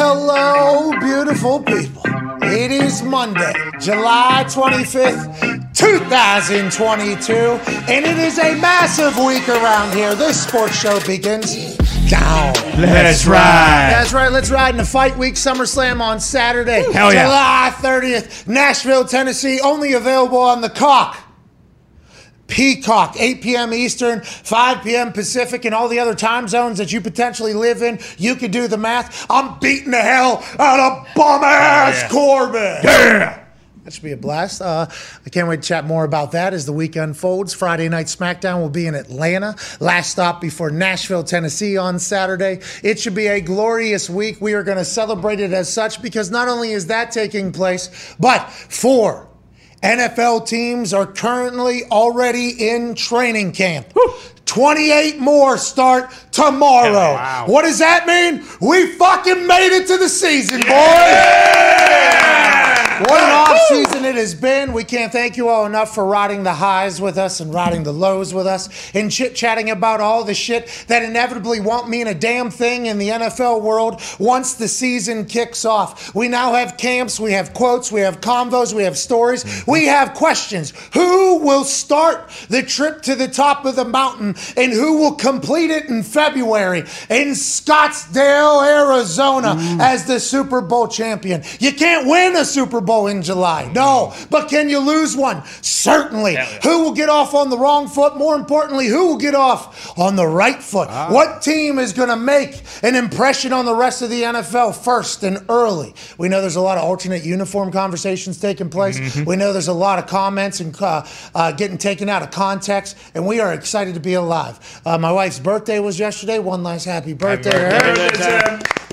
Hello, beautiful people. It is Monday, July 25th, 2022, and it is a massive week around here. This sports show begins down. Let's ride. That's right. Let's ride in the fight week. SummerSlam on Saturday, Hell yeah. July 30th, Nashville, Tennessee. Only available on the cock. Peacock, 8 p.m. Eastern, 5 p.m. Pacific, and all the other time zones that you potentially live in. You can do the math. I'm beating the hell out of bum ass Corbin. Yeah. That should be a blast. Uh, I can't wait to chat more about that as the week unfolds. Friday night SmackDown will be in Atlanta. Last stop before Nashville, Tennessee on Saturday. It should be a glorious week. We are going to celebrate it as such because not only is that taking place, but four NFL teams are currently already in training camp. 28 more start tomorrow. wow. What does that mean? We fucking made it to the season, boys. What an off season it has been. We can't thank you all enough for riding the highs with us and riding the lows with us and chit chatting about all the shit that inevitably won't mean a damn thing in the NFL world once the season kicks off. We now have camps, we have quotes, we have convos, we have stories, mm-hmm. we have questions. Who will start the trip to the top of the mountain and who will complete it in February in Scottsdale, Arizona mm. as the Super Bowl champion? You can't win a Super Bowl in July. No. But can you lose one? Certainly. Who will get off on the wrong foot? More importantly, who will get off on the right foot? What team is going to make an impression on the rest of the NFL first and early? We know there's a lot of alternate uniform conversations taking place. We know there's a lot of comments and uh, uh, getting taken out of context, and we are excited to be alive. Uh, my wife's birthday was yesterday. One last happy birthday. to her.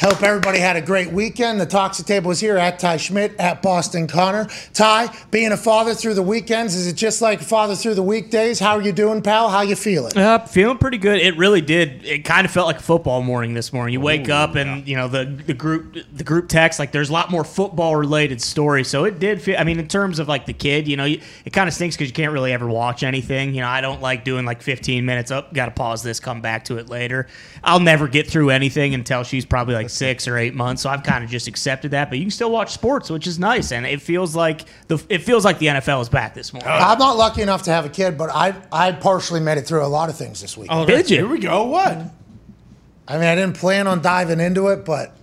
Hope everybody had a great weekend. The Toxic Table is here at Ty Schmit, at Boston Connor. Ty, being a father through the weekends, is it just like a father through the weekdays? How are you doing, pal? How you feeling? Uh, feeling pretty good. It really did. It kind of felt like a football morning this morning. You wake up and you know the the group the group text like there's a lot more football related stories. So it did feel. I mean, in terms of like the kid, you know, you, it kind of stinks because you can't really ever watch anything. You know, I don't like doing like 15 minutes up. Got to pause this, come back to it later. I'll never get through anything until she's probably like six or eight months. So I've kind of just accepted that. But you can still watch sports, which is nice, and it feels like the it feels like the NFL is back this morning. I'm not lucky enough to have a kid, but I I partially made it through a lot of things this week. Oh, did you? Here we go. What? I mean, I didn't plan on diving into it, but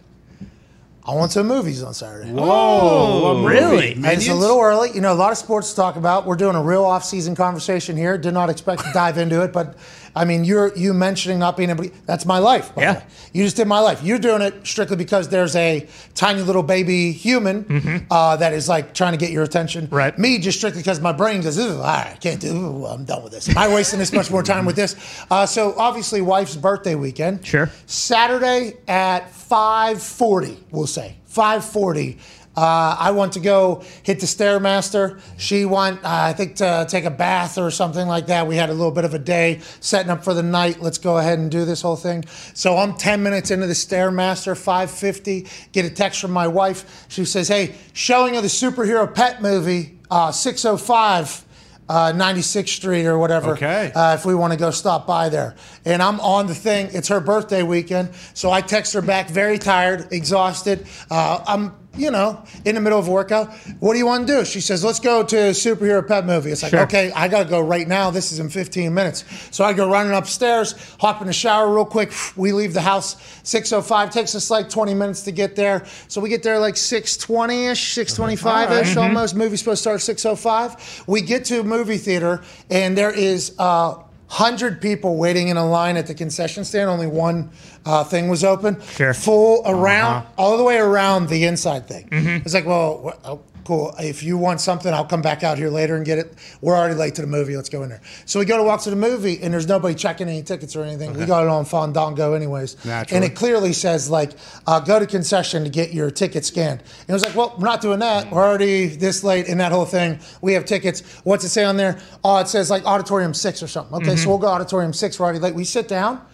I went to movies on Saturday. Oh, really? And it's a little early. You know, a lot of sports to talk about. We're doing a real off-season conversation here. Did not expect to dive into it, but I mean, you're you mentioning not being able. to- That's my life. Yeah. You just did my life. You're doing it strictly because there's a tiny little baby human uh, that is like trying to get your attention. Mm-hmm. Right. Me just strictly because my brain goes, "Ooh, I can't do. Ooh, I'm done with this. Am I wasting this much more time with this? Uh, so obviously, wife's birthday weekend. Sure. Saturday at 5:40, we'll say 5:40. Uh, I want to go hit the stairmaster. She want, uh, I think, to take a bath or something like that. We had a little bit of a day setting up for the night. Let's go ahead and do this whole thing. So I'm 10 minutes into the stairmaster, 5:50. Get a text from my wife. She says, "Hey, showing of the superhero pet movie, uh, 605." Uh, 96th Street or whatever. Okay. Uh, if we want to go stop by there. And I'm on the thing. It's her birthday weekend. So I text her back, very tired, exhausted. Uh, I'm, you know, in the middle of a workout. What do you want to do? She says, let's go to a superhero pet movie. It's like, Sure. okay, I got to go right now. This is in 15 minutes. So I go running upstairs, hop in the shower real quick. We leave the house 6.05. Takes us like 20 minutes to get there. So we get there like 6.20ish, 6.25ish almost. Movie's supposed to start 6.05. We get to a movie theater and there is uh, 100 people waiting in a line at the concession stand. Only one uh, thing was open. Sure. Full around, all the way around the inside thing. It's like, well, oh, cool. If you want something, I'll come back out here later and get it. We're already late to the movie. Let's go in there. So we go to walk to the movie, and there's nobody checking any tickets or anything. We got it on Fandango anyways. Naturally. And it clearly says, like, uh, go to concession to get your ticket scanned. And it was like, well, we're not doing that. We're already this late in that whole thing. We have tickets. What's it say on there? Oh, it says, like, Auditorium 6 or something. Okay, so we'll go Auditorium 6. We're already late. We sit down.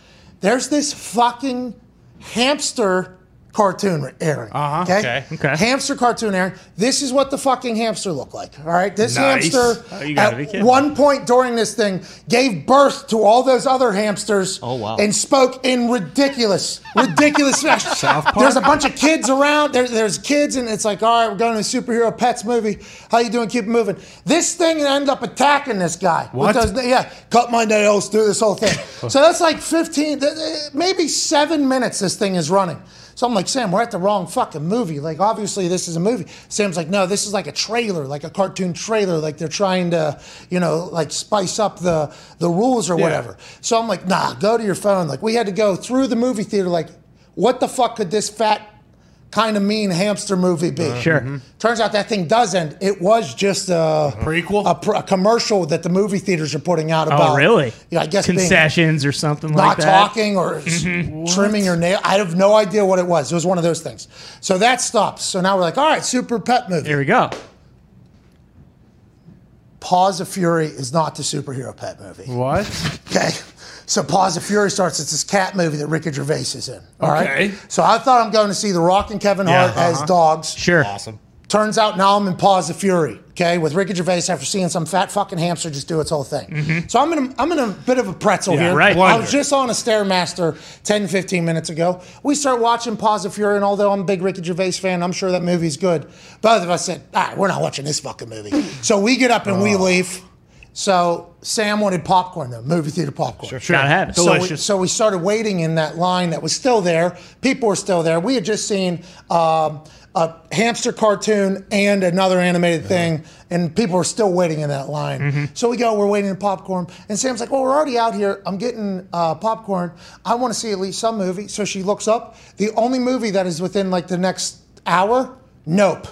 There's this fucking hamster cartoon airing. Uh-huh, Okay? okay. Okay. Hamster cartoon airing. This is what the fucking hamster looked like. All right. This Nice. hamster Oh, at one point during this thing gave birth to all those other hamsters. Oh, wow. And spoke in ridiculous, ridiculous. There's a bunch of kids around. There, there's kids, and it's like, all right, we're going to a superhero pets movie. How you doing? Keep it moving. This thing ended up attacking this guy. What? those- yeah, cut my nails, do this whole thing. so that's like 15, th- th- maybe seven minutes this thing is running. So I'm like, Sam, we're at the wrong fucking movie. Like, obviously, this is a movie. Sam's like, no, this is like a trailer, like a cartoon trailer. Like they're trying to, you know, like spice up the the rules or whatever. So I'm like, nah, go to your phone. Like we had to go through the movie theater. Like, what the fuck could this fat kind of mean hamster movie be? Uh-huh. Sure. Mm-hmm. Turns out that thing doesn't. It was just a Prequel? a, pr- a commercial that the movie theaters are putting out oh, about. Oh, really? Yeah, I guess concessions or something like that. Not talking or s- mm-hmm. trimming your nail. I have no idea what it was. It was one of those things. So that stops. So now we're like, all right, super pet movie. Here we go. Paws of Fury is not the superhero pet movie. What? Okay. So Paws of Fury starts. It's this cat movie that Ricky Gervais is in. All right. Okay. So I thought I'm going to see The Rock and Kevin Hart as uh-huh. dogs. Sure. Awesome. Turns out now I'm in Paws of Fury, okay, with Ricky Gervais after seeing some fat fucking hamster just do its whole thing. So I'm in a, I'm in a bit of a pretzel Yeah, here. right. I was just on a Stairmaster 10, 15 minutes ago. We start watching Paws of Fury, and although I'm a big Ricky Gervais fan, I'm sure that movie's good. Both of us said, all right, we're not watching this fucking movie. so we get up and we leave. So Sam wanted popcorn, though, movie theater popcorn. Sure, Gotta have it. So we, Delicious. so we started waiting in that line that was still there. People were still there. We had just seen um, a hamster cartoon and another animated thing, and people were still waiting in that line. So we go, we're waiting for popcorn, and Sam's like, "Well, we're already out here. I'm getting uh, popcorn. I want to see at least some movie." So she looks up. The only movie that is within like the next hour, Nope.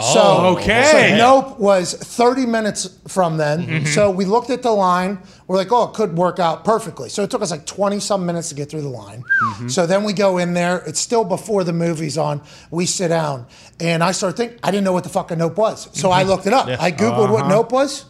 So, okay. So Nope was 30 minutes from then. Mm-hmm. So we looked at the line. We're like, oh, it could work out perfectly. So it took us like 20 some minutes to get through the line. Mm-hmm. So then we go in there. It's still before the movie's on. We sit down. And I start thinking, I didn't know what the fucking Nope was. So Mm-hmm. I looked it up. I Googled Uh-huh. what Nope was.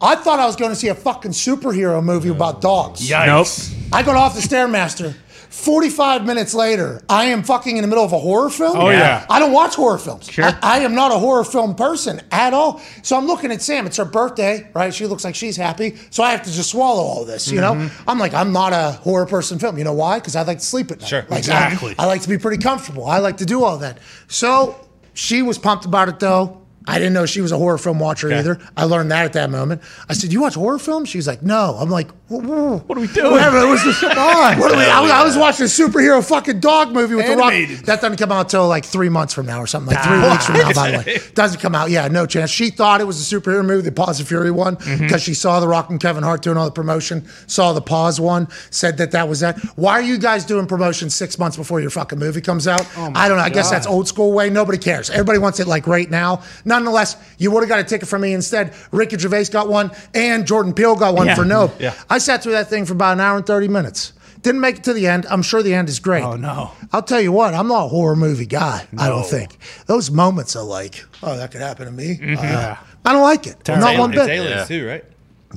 I thought I was going to see a fucking superhero movie about dogs. Yikes. Nope. I got off the Stairmaster. 45 minutes later, I am fucking in the middle of a horror film. Oh, yeah. I don't watch horror films. Sure. I, I am not a horror film person at all. So I'm looking at Sam. It's her birthday, right? She looks like she's happy. So I have to just swallow all this, you know? Mm-hmm. I'm like, I'm not a horror person film. You know why? Because I like to sleep at night. Sure. Like, I- Exactly. I, like to be pretty comfortable. I like to do all that. So she was pumped about it though. I didn't know she was a horror film watcher either. I learned that at that moment. I said, "You watch horror films?" She's like, "No." I'm like, "What are we doing? Whatever. It was just What are we, I, was, I was watching a superhero fucking dog movie with the rock. That doesn't come out until like three months from now or something. Like three weeks from now, by the way. Doesn't come out. Yeah, no chance. She thought it was a superhero movie, the Paws of Fury one, mm-hmm. because she saw the Rock and Kevin Hart doing all the promotion. Saw the Pause one, said that that was that. Why are you guys doing promotion six months before your fucking movie comes out? Oh I don't know. I guess that's old school way. Nobody cares. Everybody wants it like right now. Nonetheless, you would have got a ticket from me instead. Ricky Gervais got one, and Jordan Peele got one Yeah. for Nope. Yeah. I sat through that thing for about an hour and 30 minutes. Didn't make it to the end. I'm sure the end is great. Oh, no. I'll tell you what, I'm not a horror movie guy. I don't think. Those moments are like, oh, that could happen to me. Mm-hmm. Uh, I don't like it. Not one bit. It's bit. aliens too, right?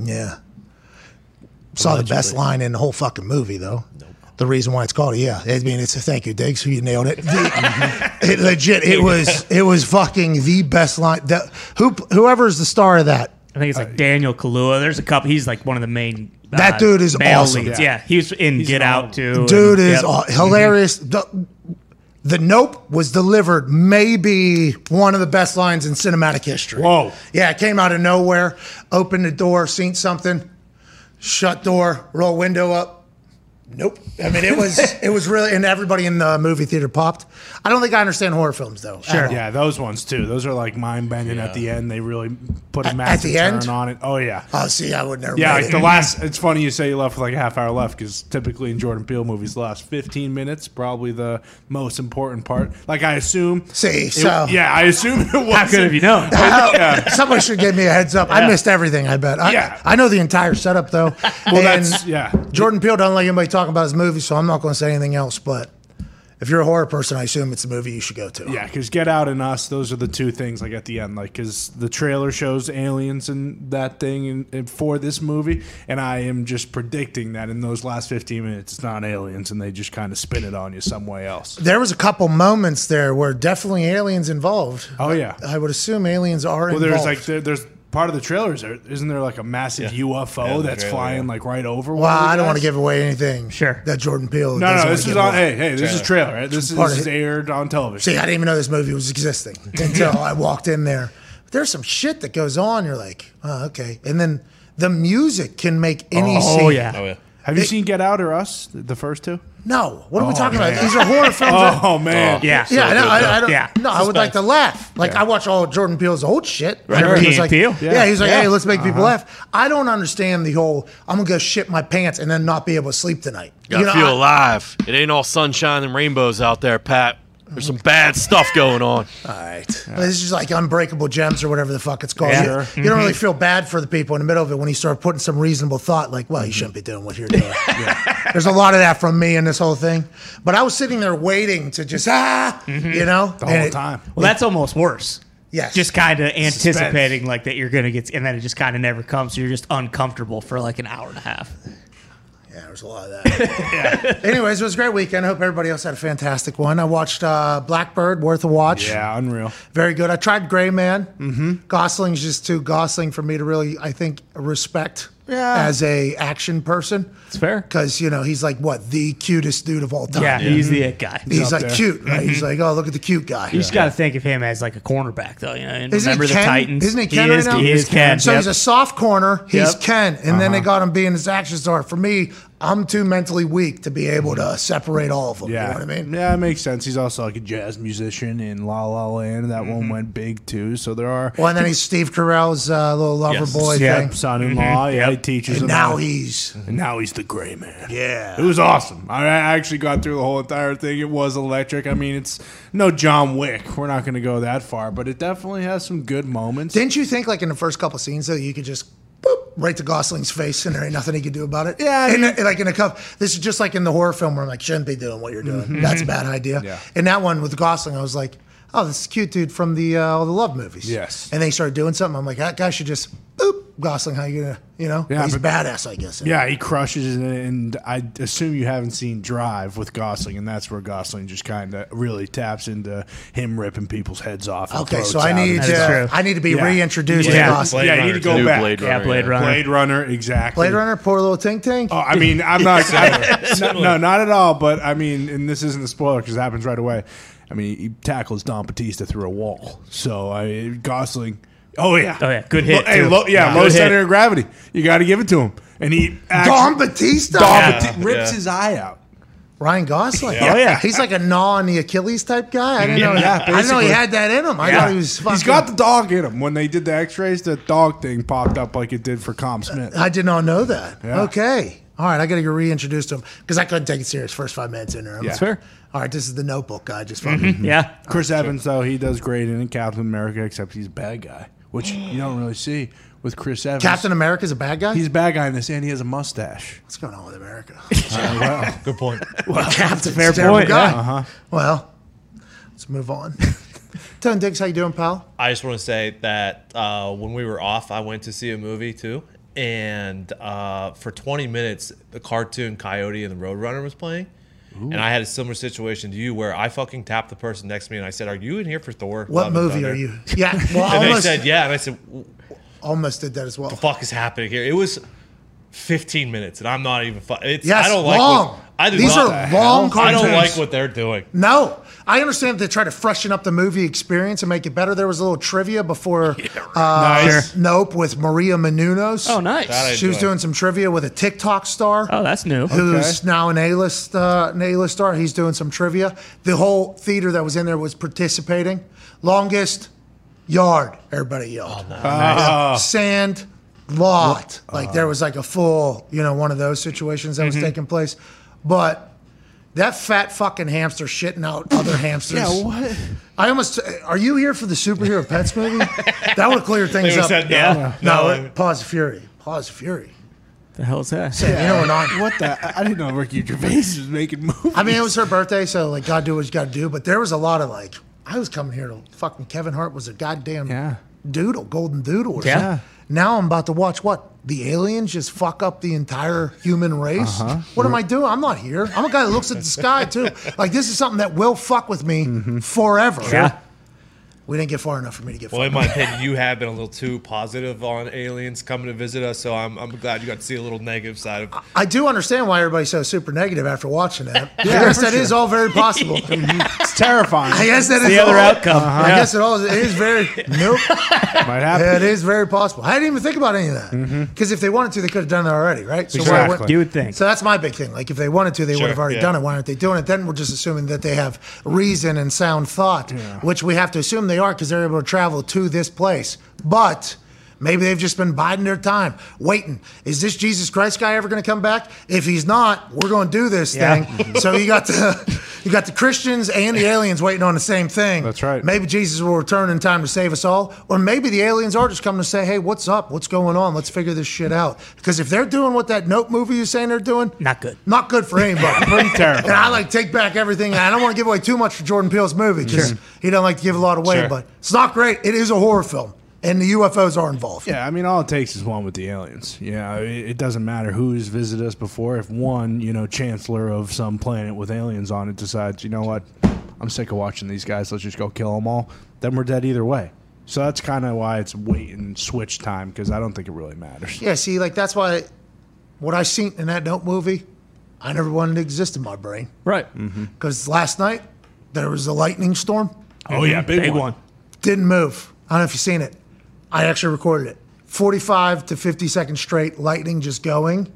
Yeah. Saw the best line in the whole fucking movie, though. The reason why it's called it, yeah. I mean, it's a thank you, Diggs. You nailed it. The- it legit. It was. It was fucking the best line. That who whoever's the star of that. I think it's like Daniel Kaluuya. There's a couple. He's like one of the main. uh, That dude is male awesome. leads. Yeah. Yeah. he was in Get Out of too. Dude and- is yep. aw- hilarious. The, the Nope was delivered maybe one of the best lines in cinematic history. Whoa. Yeah, it came out of nowhere. Opened the door, seen something, shut door, roll window up. Nope. I mean, it was it was really, and everybody in the movie theater popped. I don't think I understand horror films though. Sure. Yeah, those ones too. Those are like mind bending at the end. They really put a At- massive at the turn end? on it. Oh yeah. Oh, see, I would never. Yeah, made like it. the last. It's funny you say you left with like a half hour left because typically in Jordan Peele movies, the last fifteen minutes probably the most important part. Like I assume. See, it- so- yeah, I assume it was. How good have you known? yeah. Somebody should give me a heads up. I missed everything. I bet. I, Yeah. I know the entire setup though. Well, that's- yeah. Jordan Peele doesn't let anybody talking about his movie, so I'm not going to say anything else. But if you're a horror person, I assume it's a movie you should go to. Yeah, because Get Out and Us, those are the two things like at the end, like because the trailer shows aliens and that thing in, in- for this movie, and I am just predicting that in those last fifteen minutes, it's not aliens, and they just kind of spin it on you some way else. There was a couple moments there where definitely aliens involved. Oh yeah. I would assume aliens are Well, involved. there's like there, there's part of the trailers. There isn't there like a massive Yeah. UFO Yeah, that's trailer, flying yeah. like right over. one well, of the I don't want to give away anything. Sure. That Jordan Peele. No, no, this is on. away. Hey, hey, this is trailer. Right? This is, Part this of is it. aired on television. See, I didn't even know this movie was existing until I walked in there. But there's some shit that goes on. You're like, oh, okay. And then the music can make any Oh scene. yeah. Oh yeah. Have you It- seen Get Out or Us? The the first two? No, what are we Oh, talking man. about? These are horror films. that- Oh man. Yeah. yeah, I, know, I, I don't, Yeah. no, I would like to laugh. Like I watch all Jordan Peele's old shit. Whenever Key he was and like, Peele? yeah. Yeah. he's like, Yeah. hey, let's make people uh-huh. laugh. I don't understand the whole. I'm gonna go shit my pants and then not be able to sleep tonight. Gotta know, feel I- alive. It ain't all sunshine and rainbows out there, Pat. There's some bad stuff going on. All right. This is like Unbreakable Gems or whatever the fuck it's called. Yeah. You, Mm-hmm. don't really feel bad for the people in the middle of it when you start putting some reasonable thought, like, Mm-hmm. well, you shouldn't be doing what you're doing. There's a lot of that from me in this whole thing. But I was sitting there waiting to just, ah, you know? The and whole it- time. Well, that's almost worse. Yes. Just kind of anticipating like that you're gonna get, and then it just kind of never comes. So you're just uncomfortable for like an hour and a half. Yeah, there's a lot of that. Anyways, it was a great weekend. I hope everybody else had a fantastic one. I watched uh, Blackbird, worth a watch. Yeah, unreal. Very good. I tried Gray Man. Mm-hmm. Gosling's just too Gosling for me to really, I think, respect Yeah. as a action person. It's fair. Because, you know, he's like, what, the cutest dude of all time. Yeah, he's the it guy. He's up like there. cute, right? He's mm-hmm. like, oh, look at the cute guy. You just got to think of him as like a cornerback, though. You know, and Isn't remember the Ken? Titans. Isn't he Ken he right is, now? He is Ken. So yep. he's a soft corner. He's Yep. Ken, and then they uh-huh. got him being his action star. For me, I'm too mentally weak to be able to separate all of them. Yeah, You know what I mean? Yeah, it makes sense. He's also like a jazz musician in La La Land. That one mm-hmm. went big too. So there are Well, and then he's Steve Carell's uh, little lover Yes. boy Yeah. thing. son-in-law. Mm-hmm. Yeah, he Yep. teaches And now he's and now he's the gray man. yeah. It was awesome. I I actually got through the whole entire thing. It was electric. I mean, it's no John Wick. We're not going to go that far, but it definitely has some good moments. Didn't you think, like in the first couple scenes, though, you could just boop, right to Gosling's face, and there ain't nothing he could do about it? Yeah, I and like in a cup, this is just like in the horror film where I'm like, shouldn't be doing what you're doing. That's a bad idea. Yeah. And that one with Gosling, I was like, oh, this is cute dude from the uh, all the love movies. Yes. And they started doing something. I'm like, that guy should just boop Gosling. How you gonna, you know? Yeah, he's but- badass, I guess. Yeah, he crushes it, and I assume you haven't seen Drive with Gosling, and that's where Gosling just kind of really taps into him ripping people's heads off. Okay, so I need and That is to. I need to be Yeah. reintroduced Yeah. to Gosling. Yeah, you need to go New back. Blade yeah, Blade Runner. Blade Runner, exactly. Blade Runner, poor little Tink Tink. Oh, I mean, I'm not. I, no, no, not at all. But I mean, and this isn't a spoiler because it happens right away. I mean, he tackles Don Batista through a wall. So I Gosling. Oh yeah. Oh, yeah. Good hit, Lo- hey, too. low, yeah, Yeah. low Good center hit. of gravity. You got to give it to him, and he Don actually, Batista. Don Yeah. Bati- rips Yeah. his eye out. Ryan Gosling. Oh, yeah. He's like a gnaw on the Achilles type guy. I didn't know. Yeah, I didn't know he basically. had that in him. I Yeah. thought he was. Fucking, He's got the dog in him. When they did the X-rays, the dog thing popped up like it did for Com Smith. I did not know that. Yeah. Okay. All right. I got to get reintroduced to him because I couldn't take it serious first five minutes in there. I'm Yeah. like, That's fair. All right. This is the Notebook guy. Just mm-hmm. fucking. Yeah. Chris Evans, though, he does great in it, Captain America, except he's a bad guy, which you don't really see with Chris Evans. Captain America's a bad guy. He's a bad guy in this, and he has a mustache. What's going on with America? Well, Good point. Captain, fair terrible point, guy. yeah. Uh-huh. Well, let's move on. Tone Diggs, how you doing, pal? I just want to say that uh, when we were off, I went to see a movie too, and uh, for 20 minutes, the cartoon Coyote and the Roadrunner was playing, and I had a similar situation to you where I fucking tapped the person next to me and I said, "Are you in here for Thor?" What Love movie are you? Yeah. Well, And they said, "Yeah," and I said, almost did that as well. the fuck is happening here?" It was 15 minutes, and I'm not even. Fu- it's Yes, I don't like. long. What, I do These not, are long I don't like what they're doing. No, I understand that they try to freshen up the movie experience and make it better. There was a little trivia before uh, Nice. Nope with Maria Menounos. Oh, nice. That She was doing some trivia with a TikTok star. Oh, that's new. Who's now an A-list uh, an A-list star? He's doing some trivia. The whole theater that was in there was participating. Longest yard, everybody yelled. Oh. Sand lot, like there was like a full, you know, one of those situations that was taking place. But that fat fucking hamster shitting out other hamsters. Yeah, what? I almost. Are you here for the superhero pets movie? that would clear things They up. said no. Yeah. no, No, pause fury. Pause fury. The hell's that? You know, we're not. What the? I- I didn't know Ricky Gervais was making movies. I mean, it was her birthday, so like, God do what you got to do. But there was a lot of like, I was coming here to fucking Kevin Hart was a goddamn Yeah. doodle, golden doodle. Or Yeah. something. Now I'm about to watch what the aliens just fuck up the entire human race. Uh-huh. What am I doing? I'm not here. I'm a guy that looks at the sky too. Like this is something that will fuck with me Mm-hmm. forever. Yeah. We didn't get far enough for me to get. Well, in my opinion, you have been a little too positive on aliens coming to visit us, so I'm, I'm glad you got to see a little negative side of. I do understand why everybody's so super negative after watching that. I guess that is all very possible. it's terrifying. I guess that is The other all- outcome. I Yeah. guess it all it is very nope. Might happen. Yeah, it is very possible. I didn't even think about any of that mm-hmm. because if they wanted to, they could have done it already, right? So Exactly. would- You would think. So that's my big thing. Like if they wanted to, they would have already yeah. done it. Why aren't they doing it? Then we're just assuming that they have reason and sound thought, which we have to assume they are because they're able to travel to this place. But maybe they've just been biding their time, waiting. Is this Jesus Christ guy ever going to come back? If he's not, we're going to do this Yeah. thing. so you got the you got the Christians and the aliens waiting on the same thing. That's right. Maybe Jesus will return in time to save us all, or maybe the aliens are just coming to say, "Hey, what's up? What's going on? Let's figure this shit out." Because if they're doing what that Nope movie is saying they're doing, Not good. not good for anybody. Pretty terrible. And I like take back everything. I don't want to give away too much for Jordan Peele's movie because he doesn't like to give a lot away. Sure. But it's not great. It is a horror film, and the UFOs are involved. Yeah, I mean, all it takes is one with the aliens. Yeah, it, it doesn't matter who's visited us before. If one, you know, chancellor of some planet with aliens on it decides, you know what, I'm sick of watching these guys. Let's just go kill them all. Then we're dead either way. So that's kind of why it's wait and switch time because I don't think it really matters. Yeah, see, like that's why what I seen in that Nope movie, I never wanted to exist in my brain. Right. Mm-hmm. Because last night there was a lightning storm. Oh yeah, mm-hmm. big, Big one. one. didn't move. I don't know if you've seen it. I actually recorded it. 45 to 50 seconds straight, lightning just going.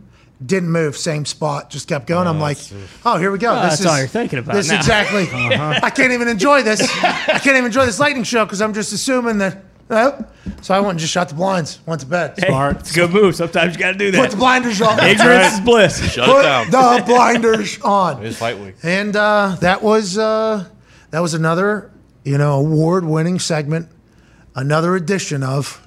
Didn't move, same spot, just kept going. I'm like, oh, here we go. Well, that's all you're thinking about This now. exactly. I can't even enjoy this. I can't even enjoy this lightning show because I'm just assuming that. Oh. So I went and just shut the blinds, went to bed. Hey, Smart. it's a good move. Sometimes you got to do that. Put the that. blinders on. Ignorance is bliss. Shut Put it down. the blinders on. It's fight week. And uh, that was uh, that was another you know award-winning segment, another edition of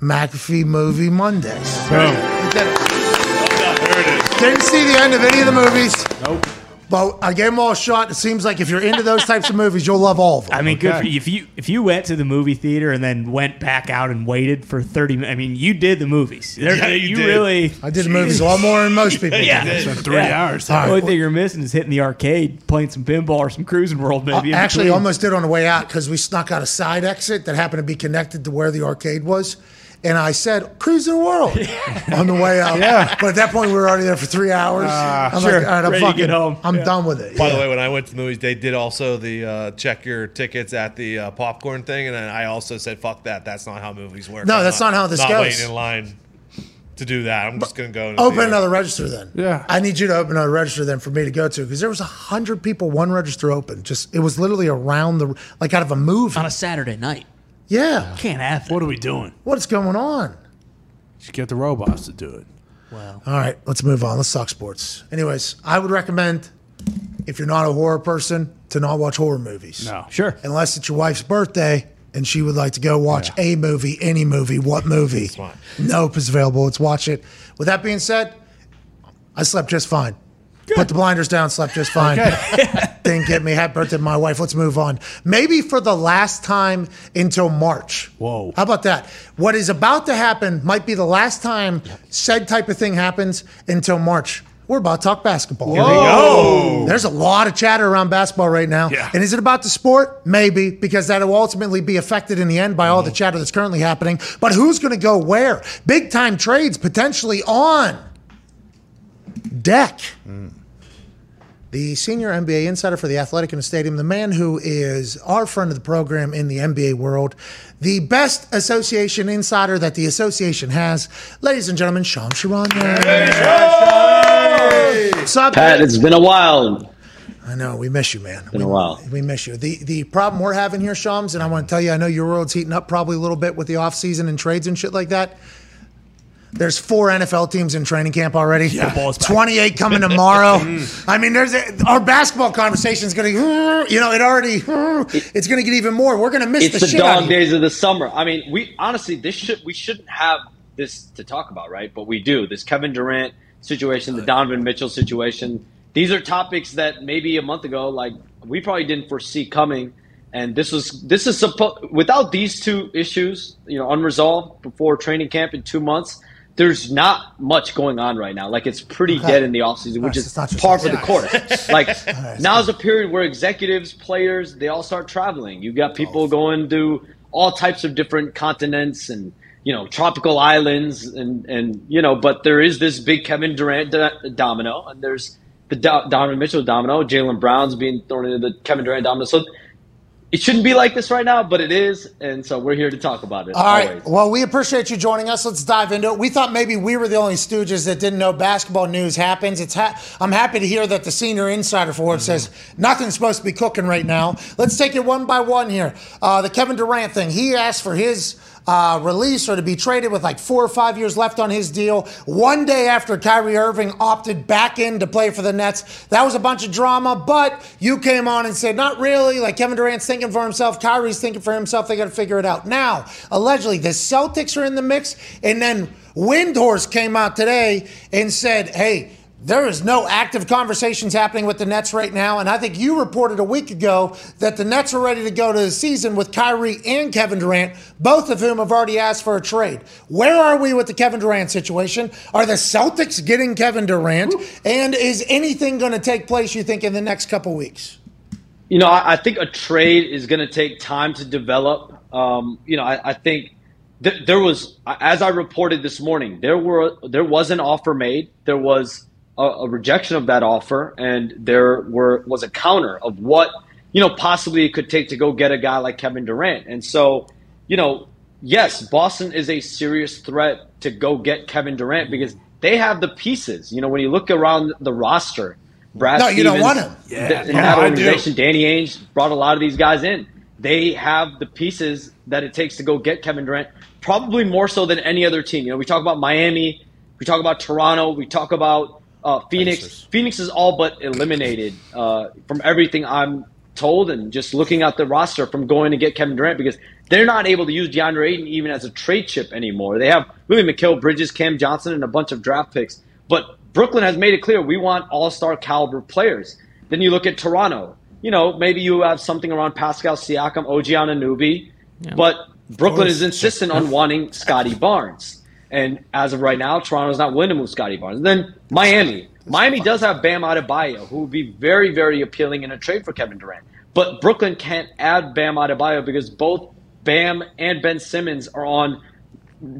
McAfee Movie Mondays. Boom. We did it. Didn't see the end of any of the movies. Nope. But I gave them all a shot. It seems like if you're into those types of movies, you'll love all of them. I mean, good for you. If you if you went to the movie theater and then went back out and waited for thirty minutes, I mean, you did the movies. There- Yeah, you did. really. I did the movies a lot more than most people. Yeah. did. Spent three Yeah. hours. The right. only thing you're missing is hitting the arcade, playing some pinball or some cruising world, maybe. in Actually, between. almost did on the way out because we snuck out a side exit that happened to be connected to where the arcade was. And I said, cruising the world on the way out. Yeah. But at that point, we were already there for three hours. I'm sure. like, all right, I'm Ready to fucking, get home. I'm Yeah. done with it. By Yeah. the way, when I went to the movies, they did also the uh, check your tickets at the uh, popcorn thing, and then I also said, "Fuck that! That's not how movies work." No, I'm that's not how this not goes. waiting in line to do that. I'm just gonna go. and Open see it. another register then. Yeah. I need you to open another register then for me to go to because there was a hundred people, one register open. Just it was literally around the like out of a movie. on a Saturday night. Yeah. Can't have that. What are we doing? What is going on? Just get the robots to do it. Well, All right, let's move on. Let's talk sports. Anyways, I would recommend if you're not a horror person to not watch horror movies. No. sure. Unless it's your wife's birthday and she would like to go watch a movie, any movie, what movie? fine. Nope is available. Let's watch it. With that being said, I slept just fine. Put the blinders down, slept just fine. Didn't get me. Happy birthday to my wife. Let's move on. Maybe for the last time until March. Whoa. How about that? What is about to happen might be the last time said type of thing happens until March. We're about to talk basketball. Whoa. We go. There's a lot of chatter around basketball right now. Yeah. And is it about the sport? Maybe, because that will ultimately be affected in the end by all the mm-hmm. chatter that's currently happening. But who's going to go where? Big time trades potentially on deck. The senior NBA insider for the Athletic in the Stadium, the man who is our friend of the program in the NBA world, the best association insider that the association has, ladies and gentlemen, Shams Charania. What's up, Pat, man? it's been a while. I know we miss you, man. Been we, a while. We miss you. The the problem we're having here, Shams, and I want to tell you, I know your world's heating up probably a little bit with the offseason and trades and shit like that. There's four NFL teams in training camp already. Football's back. 28 coming tomorrow. Mm. I mean, there's a, our basketball conversation is going to, you know, it already, it's going to get even more. We're going to miss It's the, the shit out dog days of the summer. I mean, we honestly, this should we shouldn't have this to talk about, right? But we do. This Kevin Durant situation, the Donovan Mitchell situation. These are topics that maybe a month ago, like we probably didn't foresee coming. And this was this is supposed without these two issues, you know, unresolved before training camp in two months. There's not much going on right now. Like it's pretty Okay. dead in the offseason, which Alright, so is just par for the course. Like right, now's a period where executives, players, they all start traveling. You got Oh. people going to all types of different continents and you know tropical islands and and you know. But there is this big Kevin Durant do- domino, and there's the Do- Donovan Mitchell domino. Jaylen Brown's being thrown into the Kevin Durant domino. So it shouldn't be like this right now, but it is, and so we're here to talk about it. All right. always. Well, we appreciate you joining us. Let's dive into it. We thought maybe we were the only stooges that didn't know basketball news happens. It's ha- I'm happy to hear that the senior insider for it says nothing's supposed to be cooking right now. Let's take it one by one here. Uh, the Kevin Durant thing. He asked for his uh, release or to be traded with like four or five years left on his deal. One day after Kyrie Irving opted back in to play for the Nets, that was a bunch of drama. But you came on and said, not really. Like Kevin Durant's thinking for himself, Kyrie's thinking for himself. They got to figure it out. Now, allegedly, the Celtics are in the mix, and then Windhorst came out today and said, hey. There is no active conversations happening with the Nets right now. And I think you reported a week ago that the Nets are ready to go to the season with Kyrie and Kevin Durant, both of whom have already asked for a trade. Where are we with the Kevin Durant situation? Are the Celtics getting Kevin Durant? And is anything going to take place, you think, in the next couple weeks? You know, I, think a trade is going to take time to develop. Um, you know, I, I think th- there was, as I reported this morning, there were there was an offer made. There was a, a rejection of that offer, and there were was a counter of what you know possibly it could take to go get a guy like Kevin Durant. And so, you know, yes, Boston is a serious threat to go get Kevin Durant because they have the pieces. You know, when you look around the roster, Brad No, you don't want him. th- in Yeah, that I do. organization, Danny Ainge brought a lot of these guys in. They have the pieces that it takes to go get Kevin Durant, probably more so than any other team. You know, we talk about Miami, we talk about Toronto, we talk about uh, Phoenix. Phoenix is all but eliminated uh, from everything I'm told, and just looking at the roster from going to get Kevin Durant because they're not able to use DeAndre Ayton even as a trade chip anymore. They have really Mikal Bridges, Cam Johnson, and a bunch of draft picks, but Brooklyn has made it clear we want all-star caliber players. Then you look at Toronto. You know, maybe you have something around Pascal Siakam, OG Anunoby, but Brooklyn is insistent on wanting Scottie Barnes. And as of right now, Toronto's not willing to move Scottie Barnes. And then Miami. Miami does have Bam Adebayo, who would be very, very appealing in a trade for Kevin Durant. But Brooklyn can't add Bam Adebayo because both Bam and Ben Simmons are on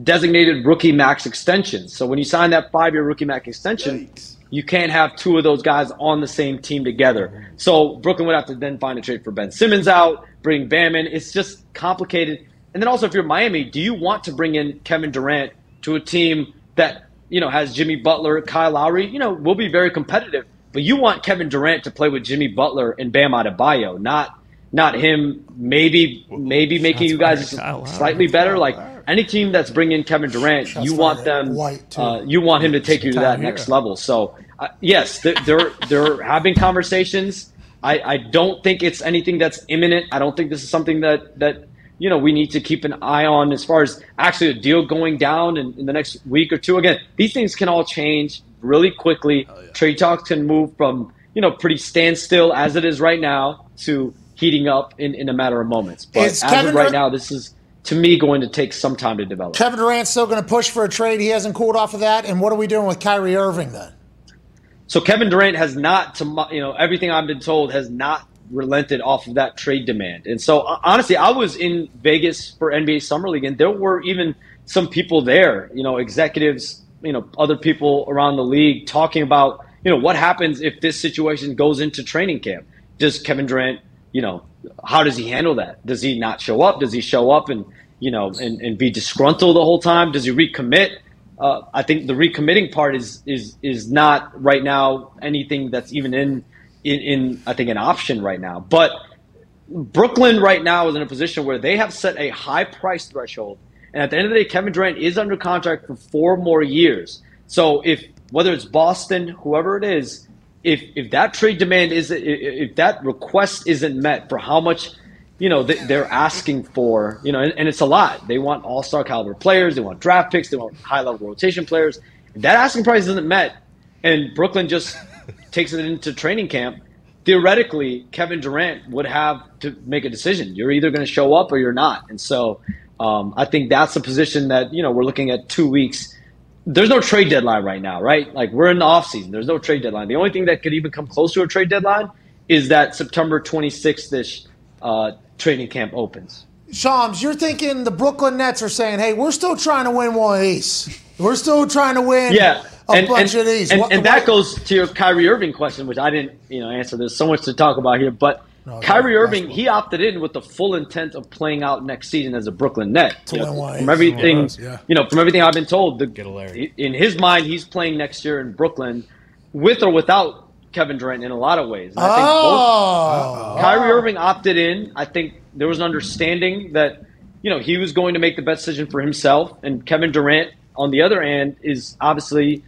designated rookie max extensions. So when you sign that five year rookie max extension, you can't have two of those guys on the same team together. So Brooklyn would have to then find a trade for Ben Simmons out, bring Bam in. It's just complicated. And then also, if you're Miami, do you want to bring in Kevin Durant to a team that you know has Jimmy Butler, Kyle Lowry? You know, will be very competitive. But you want Kevin Durant to play with Jimmy Butler and Bam Adebayo, not not him. Maybe maybe making you guys fired, slightly better. Like any team that's bringing Kevin Durant, Shots you want them. Uh, you want him to take you to that next level. So uh, yes, they're, they're they're having conversations. I, I don't think it's anything that's imminent. I don't think this is something that that you know we need to keep an eye on as far as actually a deal going down in, in the next week or two. Again, these things can all change really quickly. Oh, trade talks can move from you know pretty standstill as it is right now to heating up in, in a matter of moments. But Is as Kevin of right Dur- now, this is to me going to take some time to develop. Kevin Durant's still going to push for a trade. He hasn't cooled off of that. And what are we doing with Kyrie Irving then? So Kevin Durant has not, to my- you know, everything I've been told has not relented off of that trade demand. And so honestly, I was in Vegas for NBA Summer League, and there were even some people there, you know, executives, you know, other people around the league talking about, you know, what happens if this situation goes into training camp? Does Kevin Durant, you know, how does he handle that? Does he not show up? Does he show up and, you know, and, and be disgruntled the whole time? Does he recommit? Uh, I think the recommitting part is is is not right now anything that's even in, in in I think an option right now. But Brooklyn right now is in a position where they have set a high price threshold, and at the end of the day, Kevin Durant is under contract for four more years. So if whether it's Boston, whoever it is, if if that trade demand is if that request isn't met for how much you know, they, they're asking for, you know, and, it's a lot. They want all star caliber players, they want draft picks, they want high level rotation players. If that asking price isn't met, and Brooklyn just takes it into training camp, theoretically, Kevin Durant would have to make a decision. You're either going to show up or you're not. And so um, I think that's a position that, you know, we're looking at two weeks. There's no trade deadline right now, right? Like we're in the offseason. There's no trade deadline. The only thing that could even come close to a trade deadline is that September 26th ish uh, training camp opens. Shams, you're thinking the Brooklyn Nets are saying, hey, we're still trying to win one of these. We're still trying to win Yeah. a and, bunch and, of these. And, What- and that what- goes to your Kyrie Irving question, which I didn't, you know, answer. There's so much to talk about here, but No, Kyrie Irving, basketball. he opted in with the full intent of playing out next season as a Brooklyn Net. You know, one, from yeah. everything, Yeah. you know, from everything I've been told, the, Get in his mind, he's playing next year in Brooklyn, with or without Kevin Durant in a lot of ways. And I think both Oh. Kyrie Irving opted in. I think there was an understanding that you know he was going to make the best decision for himself, and Kevin Durant, on the other hand, is obviously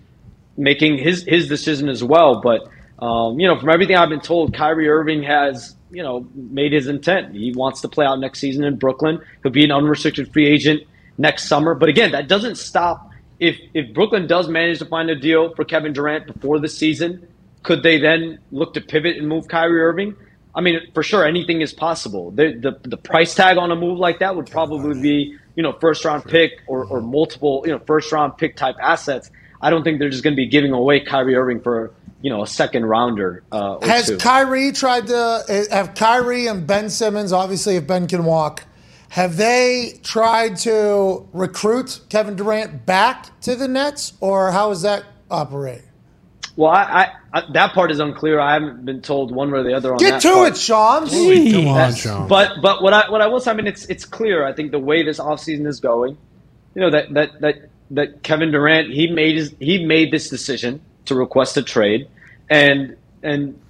making his his decision as well. But um, you know, from everything I've been told, Kyrie Irving has you know made his intent. He wants to play out next season in Brooklyn. He'll be an unrestricted free agent next summer. But again, that doesn't stop. If if Brooklyn does manage to find a deal for Kevin Durant before the season, could they then look to pivot and move Kyrie Irving? I mean, for sure, anything is possible. The, the the price tag on a move like that would probably be, you know, first round pick or, or multiple, you know, first round pick type assets. I don't think they're just going to be giving away Kyrie Irving for, you know, a second rounder. Uh, or Has two. Kyrie tried to have Kyrie and Ben Simmons? Obviously, if Ben can walk, have they tried to recruit Kevin Durant back to the Nets, or how does that operate? Well, I, I, I that part is unclear. I haven't been told one way or the other on Get that to part. it, Shams. Come on, That's- Sean. But but what I what I will say, I mean, it's it's clear. I think the way this offseason is going, you know, that that that that Kevin Durant he made his he made this decision to request a trade, and and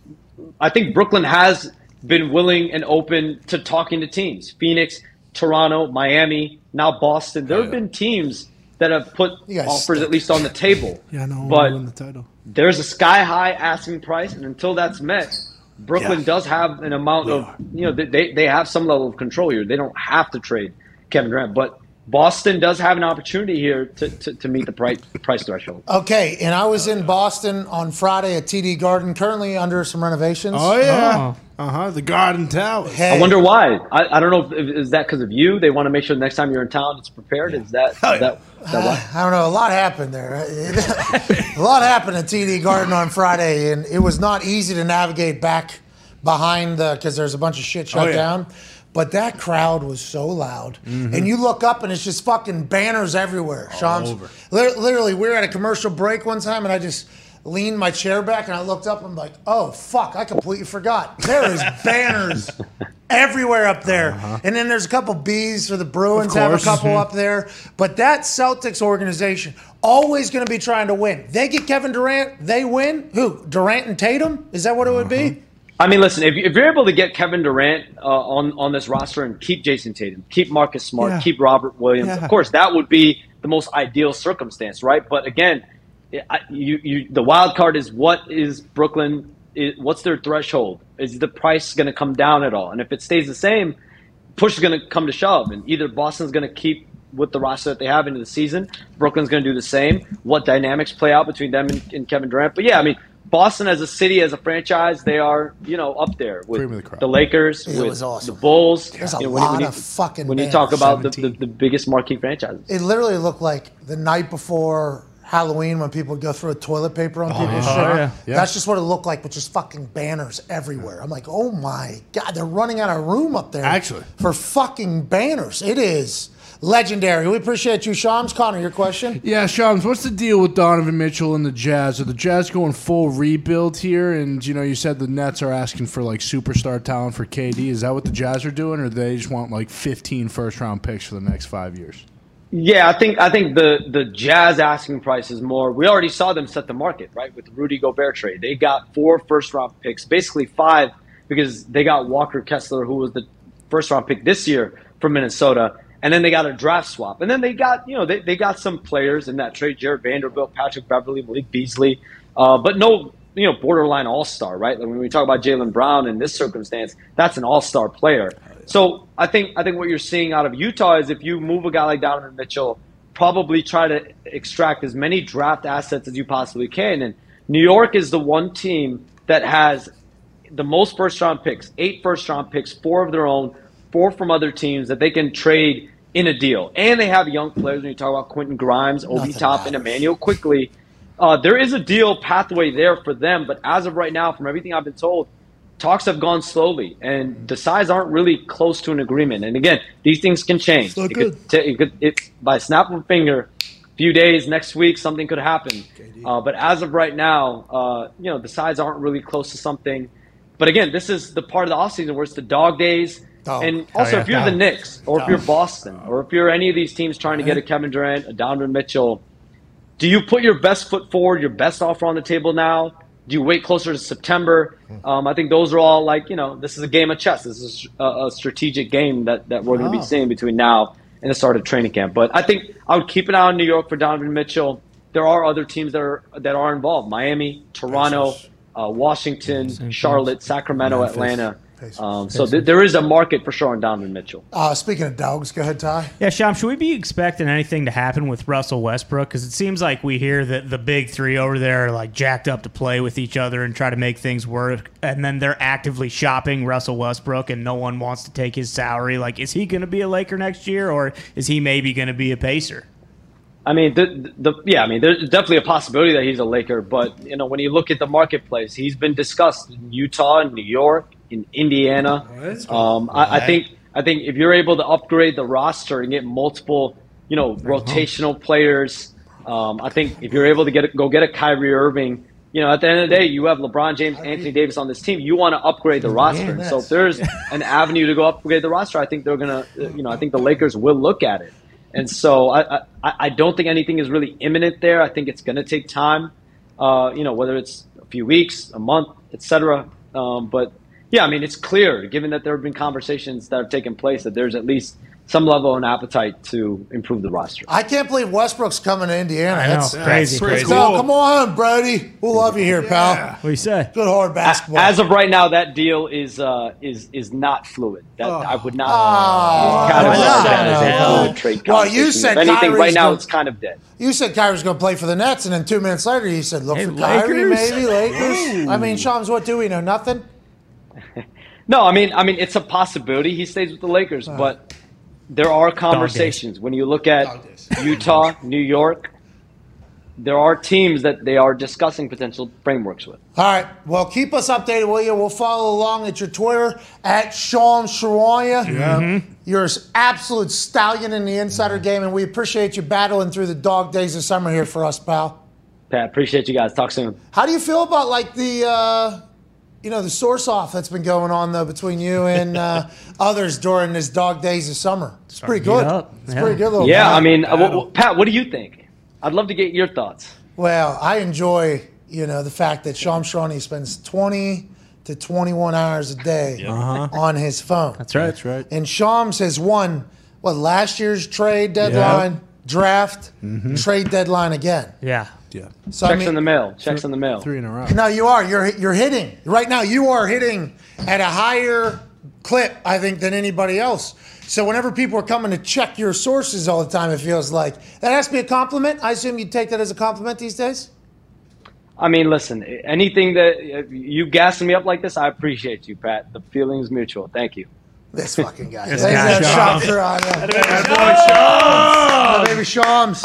I think Brooklyn has been willing and open to talking to teams. Phoenix, Toronto, Miami, now Boston. There have been teams that have put offers stink. at least on the table. yeah, no, but win the title. There's a sky high asking price, and until that's met, Brooklyn Yeah. does have an amount of you know they they have some level of control here. They don't have to trade Kevin Durant, but Boston does have an opportunity here to, to, to meet the price price threshold. Okay, and I was in Boston on Friday at TD Garden, currently under some renovations. Oh yeah, uh huh. The Garden Tower. Hey, I wonder why. I, I don't know if is that because of you. They want to make sure the next time you're in town it's prepared. Is that is that, is that why? I don't know. A lot happened there. a lot happened at TD Garden on Friday, and it was not easy to navigate back behind the because there's a bunch of shit shut Oh, yeah. down. But that crowd was so loud, Mm-hmm. and you look up and it's just fucking banners everywhere. Shams, Lit- literally, we were at a commercial break one time, and I just leaned my chair back and I looked up. and I'm like, oh fuck, I completely forgot. There is banners everywhere up there, and then there's a couple bees for the Bruins. Have a couple Mhm. up there, but that Celtics organization always going to be trying to win. They get Kevin Durant, they win. Who? Durant and Tatum? Is that what it would be? I mean, listen, if, if you're able to get Kevin Durant uh, on on this roster and keep Jayson Tatum, keep Marcus Smart, Yeah. keep Robert Williams, Yeah. of course, that would be the most ideal circumstance, right? But again, I, you, you, the wild card is what is Brooklyn? Is, what's their threshold? Is the price going to come down at all? And if it stays the same, push is going to come to shove, and either Boston's going to keep with the roster that they have into the season, Brooklyn's going to do the same. What dynamics play out between them and, and Kevin Durant? But yeah, I mean, Boston as a city, as a franchise, they are you know up there with the the Lakers, It with awesome. the Bulls. There's a you know, lot you, of fucking when you talk about the, the, the biggest marquee franchises. It literally looked like the night before Halloween when people go through a toilet paper on oh, people's shit. Oh, yeah. Yeah. That's just what it looked like with just fucking banners everywhere. I'm like, oh my god, they're running out of room up there. Actually. for fucking banners, it is legendary. We appreciate you, Shams. Connor, your question. Yeah, Shams, what's the deal with Donovan Mitchell and the Jazz? Are the Jazz going full rebuild here? And you know, you said the Nets are asking for like superstar talent for KD. Is that what the Jazz are doing, or do they just want like 15 first round picks for the next five years? Yeah, I think I think the the Jazz asking price is more. We already saw them set the market right with the Rudy Gobert trade. They got four first round picks, basically five, because they got Walker Kessler, who was the first round pick this year from Minnesota, and then they got a draft swap, and then they got you know they, they got some players in that trade: Jarred Vanderbilt, Patrick Beverley, Malik Beasley, uh, but no you know borderline all star, right? Like when we talk about Jaylen Brown in this circumstance, that's an all star player. So I think I think what you're seeing out of Utah is if you move a guy like Donovan Mitchell, probably try to extract as many draft assets as you possibly can. And New York is the one team that has the most first round picks, eight first round picks, four of their own, four from other teams that they can trade in a deal. And they have young players when you talk about Quentin Grimes, Obi Nothing Top, and. Immanuel Quickley. Uh, there is a deal pathway there for them, but as of right now, from everything I've been told, talks have gone slowly, and the sides aren't really close to an agreement. And again, these things can change. not it could, ta- it could it, by a snap of a finger, few days, next week, something could happen. Uh, but as of right now, uh, you know, the sides aren't really close to something. But again, this is the part of the offseason where it's the dog days. And also, yeah. if you're the. Knicks or if you're Boston or if you're any of these teams trying to get a Kevin Durant, a Donovan Mitchell, do you put your best foot forward, your best offer on the table now? Do you wait closer to September? Um, I think those are all like, you know, this is a game of chess. This is a, a strategic game that, that we're going to Oh. be seeing between now and the start of training camp. But I think I would keep an eye on New York for Donovan Mitchell. There are other teams that are that are involved: Miami, Toronto, uh, Washington, Charlotte, Sacramento. Atlanta. Pacers. Um, so th- there is a market for sure on Donovan Mitchell. Uh, speaking of dogs, go ahead, Ty. Yeah, Sham, should we be expecting anything to happen with Russell Westbrook? Because it seems like we hear that the big three over there are like jacked up to play with each other and try to make things work, and then they're actively shopping Russell Westbrook, and no one wants to take his salary. Like, is he going to be a Laker next year, or is he maybe going to be a Pacer? I mean, the, the yeah, I mean, there's definitely a possibility that he's a Laker, but you know, when you look at the marketplace, he's been discussed in Utah, in New York, in Indiana. Um, I, I think I think if you're able to upgrade the roster and get multiple, you know, rotational players, um, I think if you're able to get a, go get a Kyrie Irving. You know, at the end of the day, you have LeBron James, Anthony Davis on this team. You want to upgrade the roster. So if there's an avenue to go upgrade the roster, I think they're gonna. You know, I think the Lakers will look at it. And so I, I, I don't think anything is really imminent there. I think it's going to take time, uh, you know, whether it's a few weeks, a month, etc. Um, but yeah, I mean, it's clear, given that there have been conversations that have taken place, that there's at least some level of an appetite to improve the roster. I can't believe Westbrook's coming to Indiana. I know, That's, crazy. let's Pretty go. cool. Come on, Brody. We'll love you here, pal. What do you say? Good hard basketball. As of right now, that deal is uh, is is not fluid. That I would not. Oh, kind of why that as a No. fluid trade Well, you said if anything, Kyrie's right now gonna- it's kind of dead. You said Kyrie's going to play for the Nets, and then two minutes later you said, look Hey, for Kyrie, maybe Lakers. I mean, Shams, what do we know? Nothing. No, I mean, I mean, it's a possibility he stays with the Lakers, uh-huh. but there are conversations when you look at Utah, New York. There are teams that they are discussing potential frameworks with. All right. Well, keep us updated, will you? We'll follow along at your Twitter at Shams Charania. Yeah. Mm-hmm. You're an absolute stallion in the insider mm-hmm. game, and we appreciate you battling through the dog days of summer here for us, pal. Pat, appreciate you guys. Talk soon. How do you feel about like the, uh, you know, the source off that's been going on though between you and uh, others during this dog days of summer? It's pretty good. up. It's Yeah. pretty good little. Yeah, battle. I mean, uh, wh- wh- Pat, what do you think? I'd love to get your thoughts. Well, I enjoy, you know, the fact that Shams Charania spends 20 to 21 hours a day on his phone. That's right. That's right. And Shams has won, what, last year's trade deadline, draft, trade deadline again. Yeah. Yeah. So, I Checks mean, in the mail. Checks in the mail. Three in a row. no, you are. You're, you're hitting. Right now, you are hitting at a higher clip, I think, than anybody else. So whenever people are coming to check your sources all the time, it feels like that has to be a compliment. I assume you take that as a compliment these days. I mean, listen, anything that uh, you gassing me up like this, I appreciate you, Pat. The feeling is mutual. Thank you. This fucking guy. This There's guy, that Shams. shopper on there. Oh, baby Shams.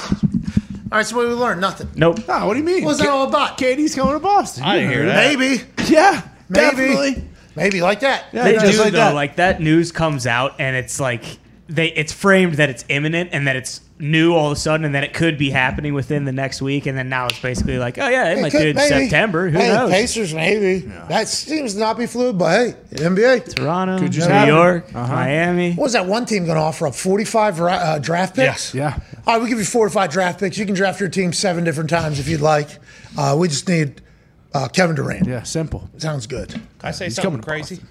All right, so what did we learn? Nothing. Nope. Ah, what do you mean? What's was that all about? KD's coming to Boston. I didn't hear that. Maybe. Yeah, Maybe. definitely. Maybe like that. Yeah, They just do like though. that. Like that news comes out and it's like they it's framed that it's imminent and that it's new all of a sudden and that it could be happening within the next week and then now it's basically like oh yeah it, It might could- do it in maybe. September who hey, knows Pacers, maybe. That seems to not be fluid, but hey, NBA. Toronto Could just New happen. York Uh-huh. Miami What was that one team going to offer up? 45 uh, draft picks? Yes. Yeah. All right, we give you four or five draft picks. You can draft your team seven different times if you'd like. Uh, we just need uh, Kevin Durant. Yeah, simple. Sounds good. Can I say He's something coming to crazy?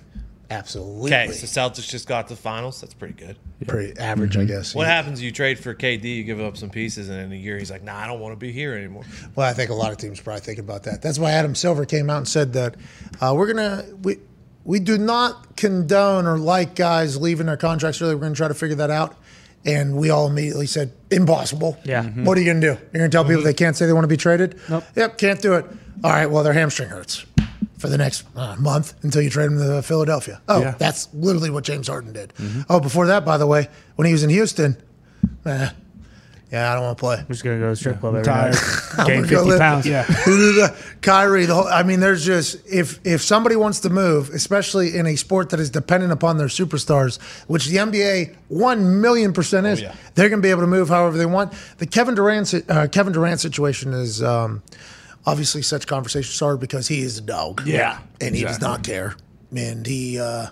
Absolutely. Okay, so Celtics just got to the finals. That's pretty good. Pretty average, I guess. What happens? You trade for KD, you give up some pieces, and in a year he's like, "Nah, I don't want to be here anymore." Well, I think a lot of teams probably think about that. That's why Adam Silver came out and said that uh, we're gonna we we do not condone or like guys leaving their contracts early. We're going to try to figure that out. And we all immediately said, impossible. Yeah. Mhm. What are you going to do? You're going to tell people they can't say they want to be traded? Nope. Yep, can't do it. All right, well, their hamstring hurts for the next uh, month until you trade him to Philadelphia. Oh, Yeah. that's literally what James Harden did. Oh, before that, by the way, when he was in Houston, eh, yeah, I don't want to play. I'm just gonna go to the strip club every tired. night. Gain 50 live- pounds. Yeah. Kyrie, the whole, I mean, there's just if if somebody wants to move, especially in a sport that is dependent upon their superstars, which the NBA one million percent is, yeah. they're going to be able to move however they want. The Kevin Durant uh, Kevin Durant situation is um, obviously such conversation started because he is a dog, Yeah, and he does not care, and he. Uh,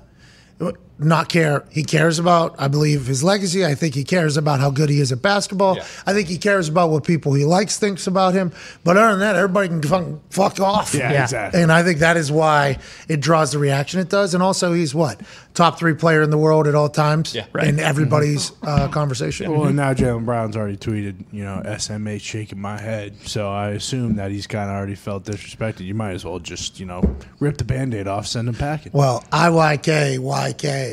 not care. He cares about, I believe, his legacy. I think he cares about how good he is at basketball. Yeah. I think he cares about what people he likes thinks about him. But other than that, everybody can fucking fuck off. Yeah, Yeah. exactly. And I think that is why it draws the reaction it does. And also, he's what top three player in the world at all times. Yeah. in everybody's uh, conversation. Well, and now Jaylen Brown's already tweeted, you know, SMH shaking my head. So I assume that he's kind of already felt disrespected. You might as well just, you know, rip the band aid off, send him packing. Well, IYK,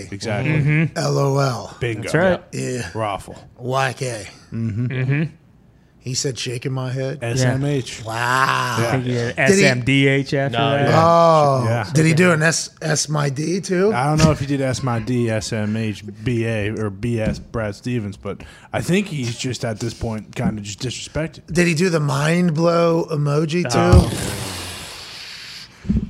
YK, Exactly. LOL. Bingo. That's right. Yeah, Raffle. YK. Mm-hmm. He said, shaking my head. SMH. Wow. I think he had Did he- SMDH after No, that. yeah. Oh, Yeah. did he do an S S my D too? I don't know if he did S my D, SMH, BA, or BS Brad Stevens, but I think he's just at this point kind of just disrespected. Did he do the mind blow emoji too? Oh.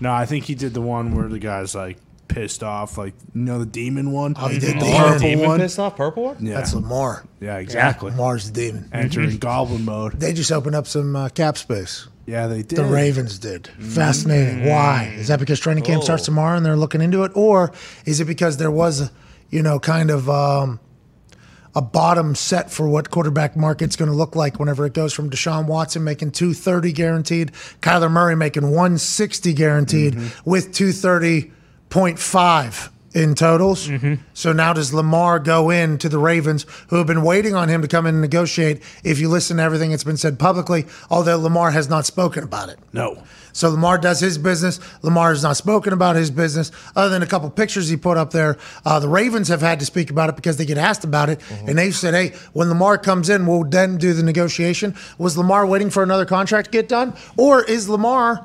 No, I think he did the one where the guy's like pissed off, like, you know, the demon one? Oh, he did the the purple Demon one? pissed off purple one? Yeah. That's Lamar. yeah, exactly. Lamar's the demon. Entering goblin mode. They just opened up some uh, cap space. Yeah, they did. The Ravens did. Fascinating. Why? Is that because training camp starts tomorrow and they're looking into it, or is it because there was, a, you know, kind of um, a bottom set for what quarterback market's going to look like whenever it goes from Deshaun Watson making two thirty guaranteed, Kyler Murray making one sixty guaranteed with two thirty point five in totals. So now does Lamar go in to the Ravens, who have been waiting on him to come in and negotiate? If you listen to everything that's been said publicly, although Lamar has not spoken about it. No. So Lamar does his business. Lamar has not spoken about his business, other than a couple pictures he put up there. Uh, the Ravens have had to speak about it because they get asked about it, and they've said, "Hey, when Lamar comes in, we'll then do the negotiation." Was Lamar waiting for another contract to get done, or is Lamar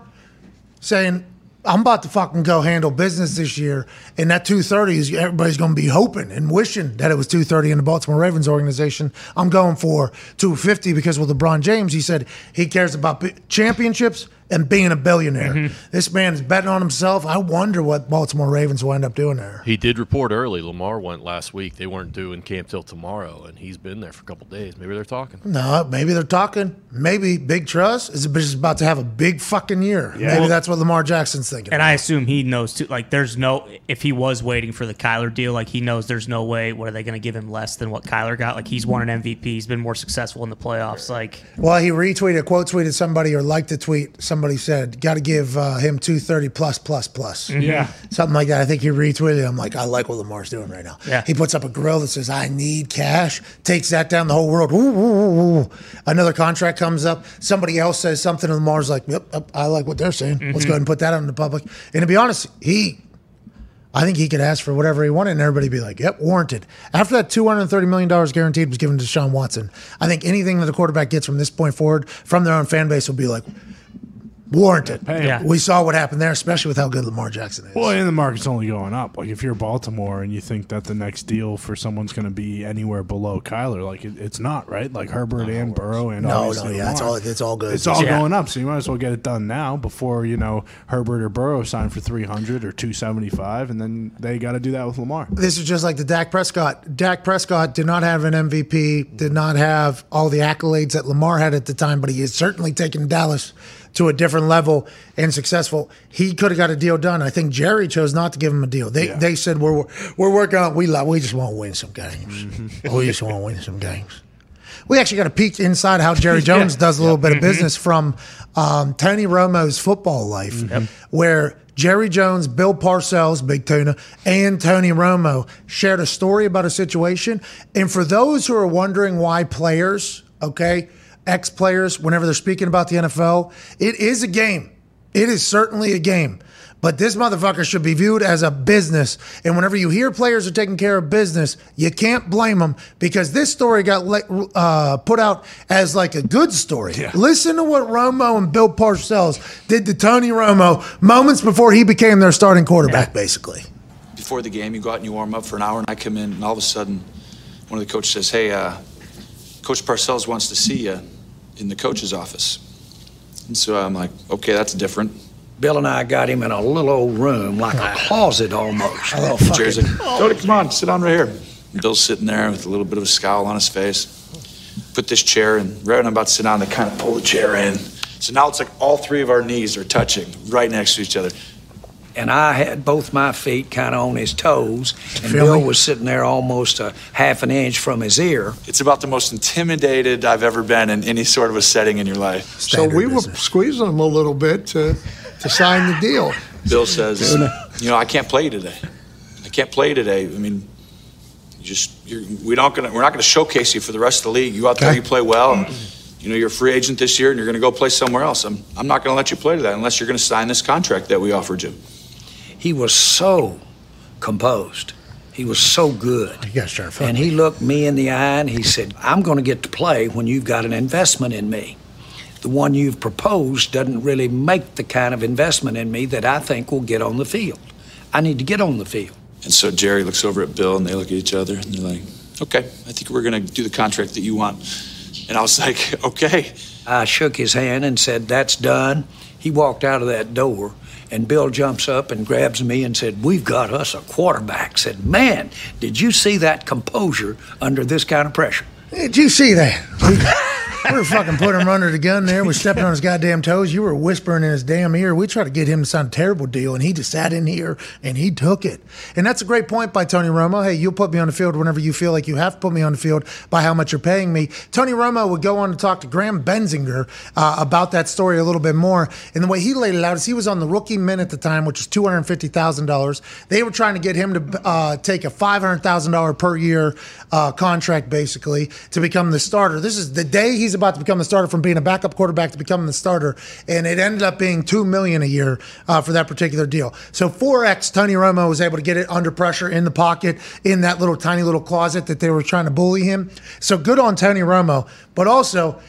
saying? I'm about to fucking go handle business this year, and that 230 is everybody's going to be hoping and wishing that it was 230 in the Baltimore Ravens organization. I'm going for 250 because with LeBron James, he said he cares about championships and being a billionaire. Mm-hmm. This man is betting on himself. I wonder what Baltimore Ravens will end up doing there. He did report early. Lamar went last week. They weren't doing camp till tomorrow, and he's been there for a couple days. Maybe they're talking. No, maybe they're talking. Maybe Big Trust is just about to have a big fucking year. Yeah. Maybe Well- that's what Lamar Jackson's thinking. And I assume he knows too. Like, there's no if he was waiting for the Kyler deal, like he knows there's no way. What are they going to give him less than what Kyler got? Like he's won an MVP. He's been more successful in the playoffs. Like, Well, he retweeted, quote tweeted somebody or liked a tweet. Somebody said, got to give uh, him 230 plus, plus plus, plus. Yeah. Something like that. I think he retweeted. it. I'm like, I like what Lamar's doing right now. Yeah. He puts up a grill that says, I need cash, takes that down the whole world. Ooh, ooh, ooh, ooh. Another contract comes up. Somebody else says something, and Lamar's like, yep, yep, I like what they're saying. Let's go ahead and put that out in the public. And to be honest, he. I think he could ask for whatever he wanted, and everybody be like, "Yep, warranted." After that, two hundred thirty million dollars guaranteed was given to Deshaun Watson. I think anything that the quarterback gets from this point forward from their own fan base will be like, warranted. Pay. Yeah. We saw what happened there, especially with how good Lamar Jackson is. Well, and the market's only going up. Like if you're Baltimore and you think that the next deal for someone's going to be anywhere below Kyler, like it, it's not right. Like Herbert and Burrow and no, no, obviously yeah, it's all it's all good. It's all Yeah. going up, so you might as well get it done now before you know Herbert or Burrow sign for three hundred or two seventy five, and then they got to do that with Lamar. this is just like the Dak Prescott. Dak Prescott did not have an MVP, did not have all the accolades that Lamar had at the time, but he has certainly taken Dallas to a different level and successful. He could have got a deal done. I think Jerry chose not to give him a deal. They Yeah. they said we're we're working on we love we just want to win some games. we just want to win some games. We actually got a peek inside how Jerry Jones does a little bit of business from um, Tony Romo's football life, where Jerry Jones, Bill Parcells, Big Tuna, and Tony Romo shared a story about a situation. And for those who are wondering why players, okay, ex players, whenever they're speaking about the NFL, it is a game. It is certainly a game. But this motherfucker should be viewed as a business. And whenever you hear players are taking care of business, you can't blame them because this story got le- uh, put out as like a good story. Listen to what Romo and Bill Parcells did to Tony Romo moments before he became their starting quarterback, basically. before the game, you go out and you warm up for an hour, and I come in, and all of a sudden, one of the coaches says, "Hey, uh, Coach Parcells wants to see you in the coach's office." And so I'm like, "Okay, that's different." Bill and I got him in a little old room, like a closet almost. Oh, And Jerry's like, "Tony, come on, sit down right here." And Bill's sitting there with a little bit of a scowl on his face. Put this chair, and right when I'm about to sit down, they kind of pull the chair in. So now it's like all three of our knees are touching right next to each other. And I had both my feet kind of on his toes, and Feel Bill me? was sitting there almost a half an inch from his ear. It's about the most intimidated I've ever been in any sort of a setting in your life. So we were business. squeezing him a little bit to, to sign the deal. Bill says, "You know, I can't play today. I can't play today. I mean, you just you're, we don't gonna we're not gonna showcase you for the rest of the league. You out there, Okay. you play well, and you know you're a free agent this year, and you're gonna go play somewhere else. I'm I'm not gonna let you play to that unless you're gonna sign this contract that we offered you." He was so composed. He was so good. You guys trying to fuck And he looked me in the eye and he said, I'm going to get to play when you've got an investment in me. The one you've proposed doesn't really make the kind of investment in me that I think will get on the field. I need to get on the field. And so Jerry looks over at Bill, and they look at each other, and they're like, "Okay, I think we're gonna do the contract that you want." And I was like, "Okay." I shook his hand and said, That's done. He walked out of that door, and Bill jumps up and grabs me and said, We've got us a quarterback. Said, Man, did you see that composure under this kind of pressure? Did you see that? We, we were fucking putting him under the gun there. We're stepping on his goddamn toes. You were whispering in his damn ear. We tried to get him to sign a terrible deal, and he just sat in here and he took it. And that's a great point by Tony Romo. Hey, you'll put me on the field whenever you feel like you have to put me on the field by how much you're paying me. Tony Romo would go on to talk to Graham Bensinger uh, about that story a little bit more. And the way he laid it out is he was on the rookie min at the time, which was $250,000. They were trying to get him to uh, take a $500,000 per year uh, contract, basically, to become the starter. This is the day he's about to become the starter from being a backup quarterback to becoming the starter. And it ended up being 2 million a year uh, for that particular deal. So 4X, Tony Romo was able to get it under pressure in the pocket in that little tiny little closet that they were trying to bully him. So good on Tony Romo. But also,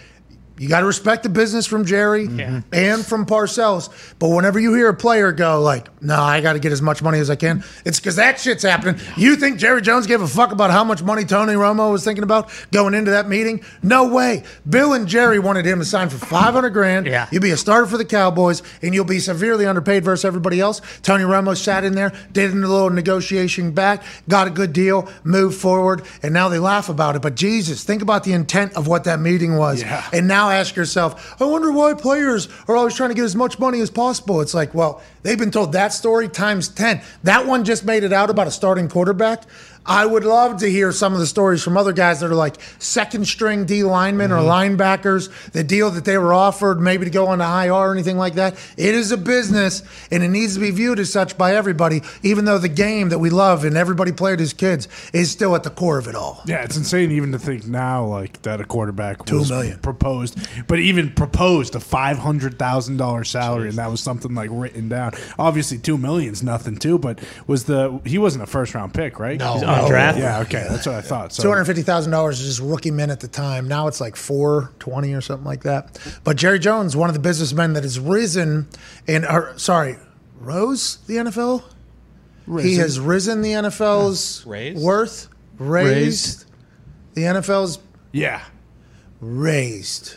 you got to respect the business from Jerry mm-hmm. and from Parcells. But whenever you hear a player go like, "No, I got to get as much money as I can," it's because that shit's happening. You think Jerry Jones gave a fuck about how much money Tony Romo was thinking about going into that meeting? No way. Bill and Jerry wanted him to sign for five hundred grand. Yeah. You'll be a starter for the Cowboys, and you'll be severely underpaid versus everybody else. Tony Romo sat in there, did a little negotiation back, got a good deal, moved forward, and now they laugh about it. But Jesus, think about the intent of what that meeting was. Yeah. And now ask yourself, I wonder why players are always trying to get as much money as possible. It's like, well, they've been told that story times 10. That one just made it out about a starting quarterback. I would love to hear some of the stories from other guys that are like second string D linemen or mm-hmm. linebackers, the deal that they were offered, maybe to go on to IR or anything like that. It is a business and it needs to be viewed as such by everybody, even though the game that we love and everybody played as kids is still at the core of it all. Yeah, it's insane even to think now like that a quarterback Two was million. proposed, but even proposed a five hundred thousand dollar salary, and that was something like written down. Obviously, two million's nothing too, but was the he wasn't a first round pick, right? No. He's on oh, draft. Yeah, okay, that's what I thought. So Two hundred fifty thousand dollars is just rookie min at the time. Now it's like four twenty or something like that. But Jerry Jones, one of the businessmen that has risen and or, sorry, rose the NFL. He has risen the NFL's Raised? worth, raised, the NFL's yeah, raised.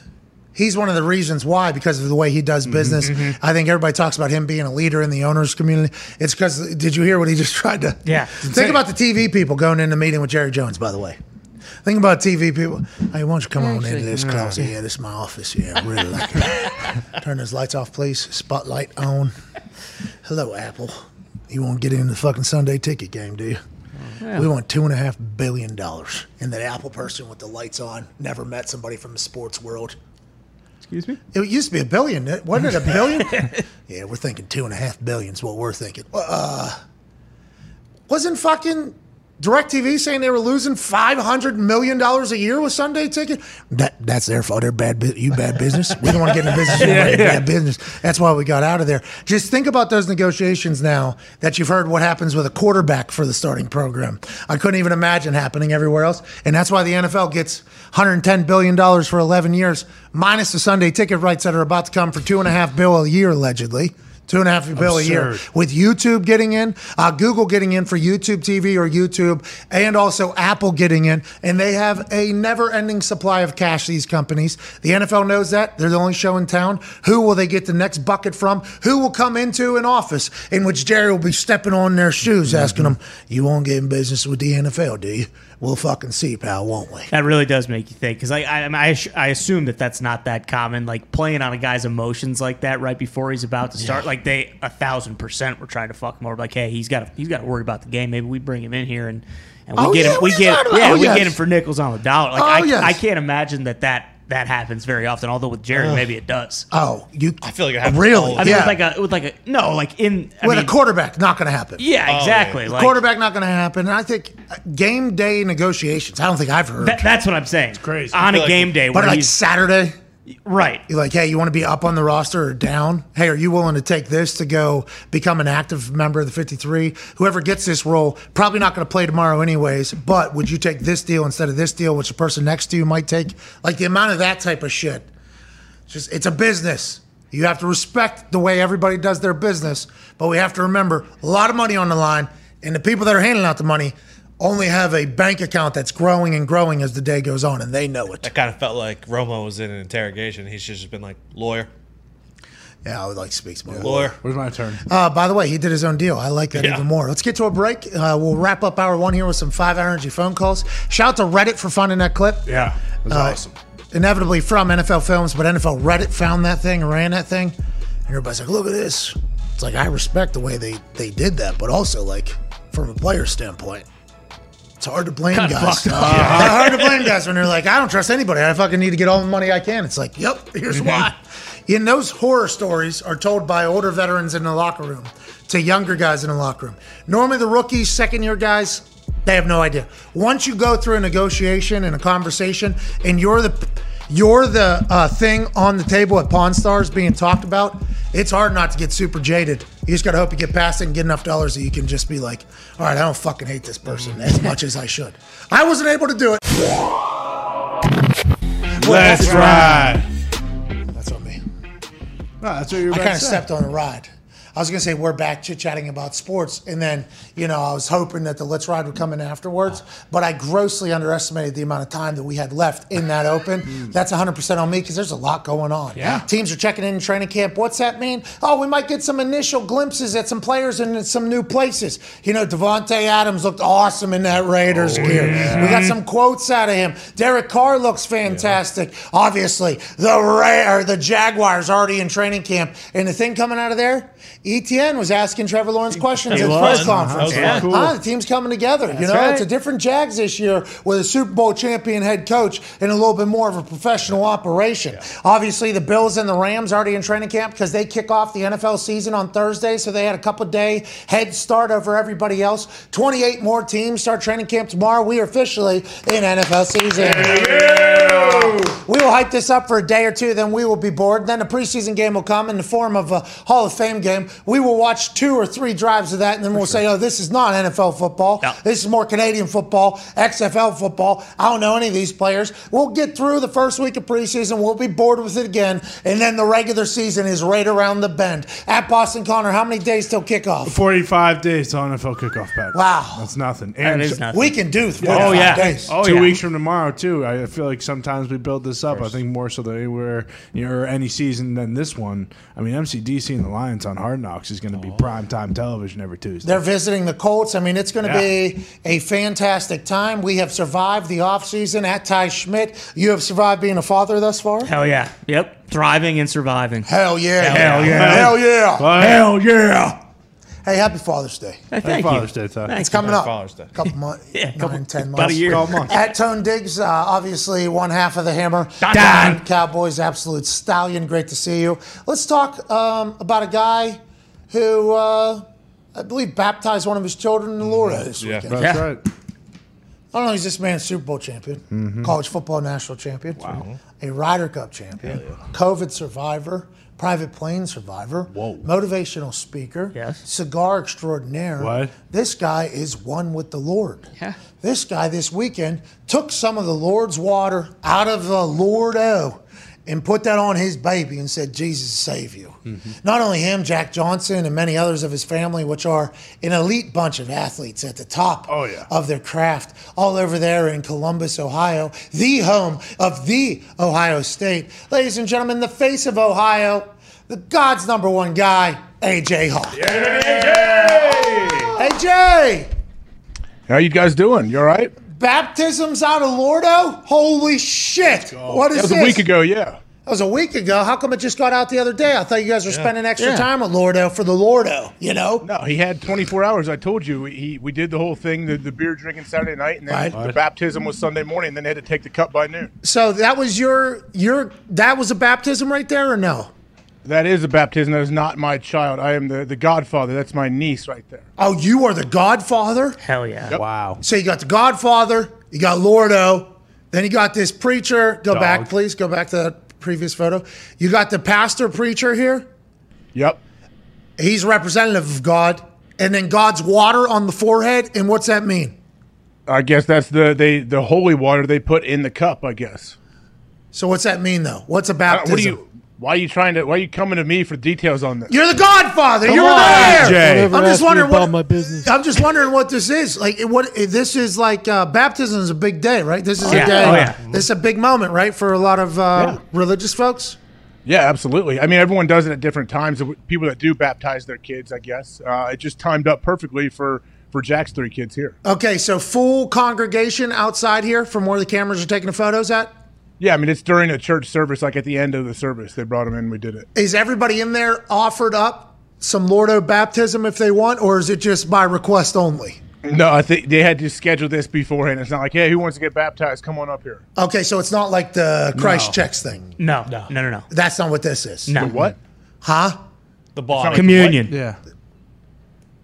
He's one of the reasons why, because of the way he does Mm-hmm, business. I think everybody talks about him being a leader in the owners community. It's because did you hear what he just tried to? Yeah. Think about the TV people going in the meeting with Jerry Jones. By the way, think about TV people. Hey, why don't you come on into this closet? Yeah, this is my office. Yeah, I really like it. Turn those lights off, please. Spotlight on. Hello, Apple. You won't get in the fucking Sunday ticket game, do you? We want two and a half billion dollars. And that Apple person with the lights on never met somebody from the sports world. Excuse me? It used to be a billion, wasn't it? A billion? yeah, we're thinking two and a half billion is what we're thinking. Uh, wasn't fucking DirecTV saying they were losing five hundred million dollars a year with Sunday Ticket. That that's their fault. They're bad. You bad business. We don't want to get in the business. You yeah, Bad business. That's why we got out of there. Just think about those negotiations now that you've heard what happens with a quarterback for the starting program. I couldn't even imagine happening everywhere else, and that's why the NFL gets 110 billion dollars for 11 years, minus the Sunday Ticket rights that are about to come for two and a half bill a year allegedly. Two and a half bill a year with YouTube getting in, uh, Google getting in for YouTube TV or YouTube, and also Apple getting in. And they have a never ending supply of cash, these companies. The NFL knows that. They're the only show in town. Who will they get the next bucket from? Who will come into an office in which Jerry will be stepping on their shoes, asking them, You won't get in business with the NFL, do you? We'll fucking see, pal, won't we? That really does make you think because I, I, I, I assume that that's not that common. Like playing on a guy's emotions like that right before he's about to start. Like they a thousand percent were trying to fuck him over. Like, hey, he's got to he's got to worry about the game. Maybe we bring him in here and and we Oh, get yeah, oh, him. We we get yeah oh, we yes. get him for nickels on the dollar. Like Oh, I, yes. I can't imagine that that that happens very often. Although with Jerry, maybe it does. Oh, you. I feel like it happens Really? I mean, yeah. with like a with like a no, like in I with mean, a quarterback, not going to happen. Yeah, exactly. Like, quarterback not going to happen. And I think uh, game day negotiations. I don't think I've heard. that- that's what I'm saying. It's crazy. On a feel like- game day, but where like he's Saturday, right. you're like, hey, you want to be up on the roster or down? Hey, are you willing to take this to go become an active member of the 53? Whoever gets this role, probably not going to play tomorrow anyways. But would you take this deal instead of this deal, which the person next to you might take? Like the amount of that type of shit. It's just it's a business. You have to respect the way everybody does their business, but we have to remember a lot of money on the line, and the people that are handing out the money only have a bank account that's growing and growing as the day goes on, and they know it. That kind of felt like Romo was in an interrogation. He's just been like, lawyer, Yeah, I would like to speak some more. lawyer. Where's my turn? Uh, by the way, he did his own deal. I like that Yeah. even more. Let's get to a break. Uh, we'll wrap up hour one here with some five energy phone calls. Shout out to Reddit for finding that clip. Yeah, it was Uh, awesome. Inevitably from NFL Films, but NFL Reddit found that thing and ran that thing. And everybody's like, look at this. It's like, I respect the way they, they did that, but also, like, from a player standpoint, it's hard to blame Kinda guys. fucked up. Uh-huh. It's hard to blame guys when they're like, I don't trust anybody. I fucking need to get all the money I can. It's like, yep, here's mm-hmm. why. And those horror stories are told by older veterans in the locker room to younger guys in the locker room. Normally, the rookies, second year guys, they have no idea. Once you go through a negotiation and a conversation, and you're the you're the uh, thing on the table at Pawn Stars being talked about, it's hard not to get super jaded. You just gotta hope you get past it and get enough dollars that you can just be like, all right, I don't fucking hate this person as much as I should. I wasn't able to do it. Let's ride. That's on me. No, that's what you were I about kind of say. stepped on a ride. I was gonna say we're back chit chatting about sports, and then you know I was hoping that the Let's Ride would come in afterwards, but I grossly underestimated the amount of time that we had left in that open. Mm. That's 100 percent on me because there's a lot going on. Yeah. teams are checking in training camp. What's that mean? Oh, we might get some initial glimpses at some players in some new places. You know, Davante Adams looked awesome in that Raiders oh, gear. We got some quotes out of him. Derek Carr looks fantastic. Obviously, the Ra- or the Jaguars already in training camp, and the thing coming out of there. ETN was asking Trevor Lawrence questions He at the press conference. That was cool. Huh, the team's coming together. you know, right. it's a different Jags this year with a Super Bowl champion head coach and a little bit more of a professional operation. Obviously, the Bills and the Rams are already in training camp because they kick off the NFL season on Thursday, so they had a couple day head start over everybody else. 28 more teams start training camp tomorrow. We are officially in NFL season. We will hype this up for a day or two, then we will be bored. Then a preseason game will come in the form of a Hall of Fame game. We will watch two or three drives of that, and then we'll say, oh, this is not NFL football. No. This is more Canadian football, XFL football. I don't know any of these players. We'll get through the first week of preseason. We'll be bored with it again, and then the regular season is right around the bend. At Boston Connor, how many days till kickoff? 45 days till NFL kickoff, Pat. Wow. That's nothing. That And is nothing. We can do 45 Oh yeah. days. Oh two yeah. weeks from tomorrow too. I feel like sometimes we build this up. I think more so than anywhere you know, or any season than this one. I mean, MCDC and the Lions on Hard Knocks is going to be prime time television every Tuesday. They're visiting the Colts. I mean, it's going to Yeah. be a fantastic time. We have survived the offseason at Ty Schmit. You have survived being a father thus far? Hell yeah. Yep. Thriving and surviving. Hell yeah. Hell yeah. Hell yeah. Hell yeah! Hey, happy Father's Day. Hey, thank Father's you. Day, Ty. Thank It's you. coming up. Father's Day. couple months. Yeah, nine, couple- ten months. about a year. Couple months. At Tone Diggs, uh, obviously one half of the hammer. Don. Cowboys, absolute stallion. Great to see you. Let's talk um, about a guy who uh, I believe baptized one of his children in the Lord this Yeah. weekend. That's Yeah. right. Not only is this man Super Bowl champion, Mhm. college football national champion, Wow. a Ryder Cup champion, COVID survivor, private plane survivor, Whoa. motivational speaker, Yes. cigar extraordinaire. What? This guy is one with the Lord. Yeah. This guy this weekend took some of the Lord's water out of the Lordo and put that on his baby and said, Jesus save you. Mm-hmm. Not only him, Jack Johnson, and many others of his family, which are an elite bunch of athletes at the top Oh, yeah. of their craft, all over there in Columbus, Ohio, the home of the Ohio State. Ladies and gentlemen, the face of Ohio, the God's number one guy, AJ Hawk. Hey, Jay! How you guys doing? You all right? Baptisms out of Lordo? Holy shit! What is this? That was this? a week ago, yeah. That was a week ago. How come it just got out the other day? I thought you guys were spending extra Yeah. time with Lordo for the Lordo. You know? No, he had 24 hours. I told you. He, we did the whole thing, the, the beer drinking Saturday night, and then Right. the baptism was Sunday morning, and then they had to take the cup by noon. So that was your your that was a baptism right there, or no? That is a baptism. That is not my child. I am the, the godfather. That's my niece right there. Oh, you are the Godfather. Hell yeah. Wow. So you got the Godfather, you got Lordo, then you got this preacher. Go back, please. Go back to that previous photo. You got the pastor preacher here. Yep. He's representative of God, and then God's water on the forehead. And what's that mean? I guess that's the they the holy water they put in the cup. I guess. So what's that mean though? What's a Uh, baptism? what are you? Why are you trying to? Why are you coming to me for details on this? You're the Godfather. Come You're on, there. Jay. Don't I'm just wondering what my business. I'm just wondering what this is. Like, what this is like? Uh, baptism is a big day, right? This is Yeah. a day. Oh, yeah. This is a big moment, right, for a lot of uh, religious folks. Yeah, absolutely. I mean, everyone does it at different times. People that do baptize their kids, I guess, uh, it just timed up perfectly for for Jack's three kids here. Okay, so full congregation outside here from where the cameras are taking the photos at. Yeah, I mean, it's during a church service, like at the end of the service, they brought him in. We did it. Is everybody in there offered up some Lordo baptism if they want, or is it just by request only? No, I think they had to schedule this beforehand. It's not like, hey, who wants to get baptized? Come on up here. Okay, so it's not like the Christ No. checks thing. No, no, no, no. no. That's not what this is. No. The what? Huh? The body. Communion. Yeah.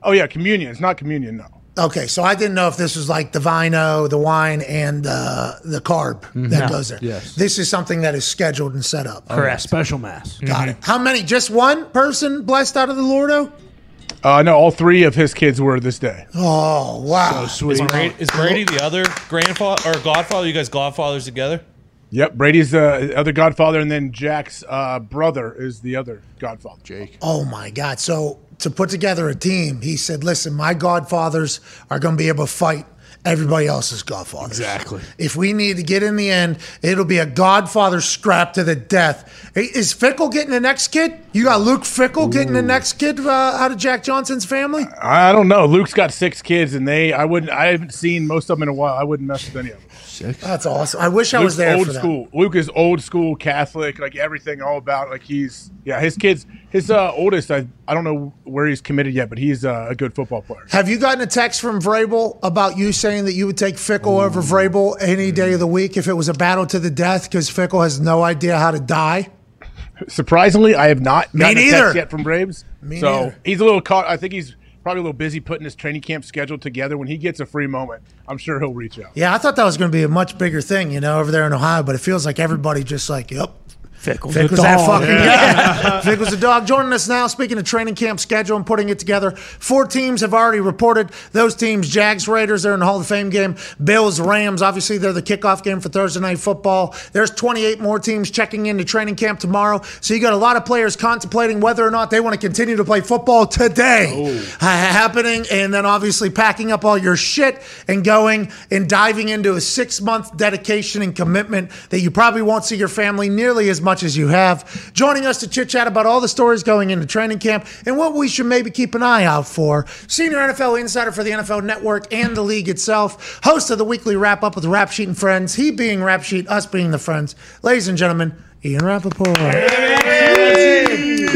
Oh yeah, communion. It's not communion. No. Okay, so I didn't know if this was like the vino, the wine, and uh, the carb that No. goes there. Yes. This is something that is scheduled and set up. Correct. Special mass. Got it. How many? Just one person blessed out of the Lordo? Uh, no, all three of his kids were this day. Oh, wow. Is Brady, is Brady the other grandfather or godfather? You guys godfathers together? Yep, Brady's the other godfather, and then Jack's uh, brother is the other godfather. Jake. Oh, my God. So to put together a team, he said, listen, my godfathers are going to be able to fight everybody else's godfathers. Exactly. If we need to get in the end, it'll be a godfather scrap to the death. Is Fickell getting the next kid? You got Luke Fickell getting the next kid uh, out of Jack Johnson's family? I don't know. Luke's got six kids, and they I wouldn't. I haven't seen most of them in a while. I wouldn't mess with any of them. Six. That's awesome. I wish I was there old for that. school. Luke is old school Catholic, like everything all about. Like he's yeah. His kids, his uh, oldest. I I don't know where he's committed yet, but he's uh, a good football player. Have you gotten a text from Vrabel about you saying that you would take Fickell over Vrabel any day of the week if it was a battle to the death because Fickell has no idea how to die? Surprisingly, I have not Me gotten a neither. text yet from Braves. Me so neither. he's a little caught. I think he's probably a little busy putting his training camp schedule together. When he gets a free moment, I'm sure he'll reach out. Yeah, I thought that was going to be a much bigger thing, you know, over there in Ohio, but it feels like everybody just like, yep. Fickell's was that dog. fucking guy. Vic was a dog. Joining us now, speaking of training camp schedule and putting it together. Four teams have already reported. Those teams: Jags, Raiders, they're in the Hall of Fame game. Bills, Rams, obviously they're the kickoff game for Thursday night football. There's 28 more teams checking into training camp tomorrow. So you got a lot of players contemplating whether or not they want to continue to play football today. Oh. Ha- happening, and then obviously packing up all your shit and going and diving into a six month dedication and commitment that you probably won't see your family nearly as much as you have. Joining us to chit chat about all the stories going into training camp and what we should maybe keep an eye out for. Senior NFL insider for the NFL Network and the league itself, host of the weekly wrap up with Rap Sheet and Friends, he being Rap Sheet, us being the friends. Ladies and gentlemen, Ian Rapoport.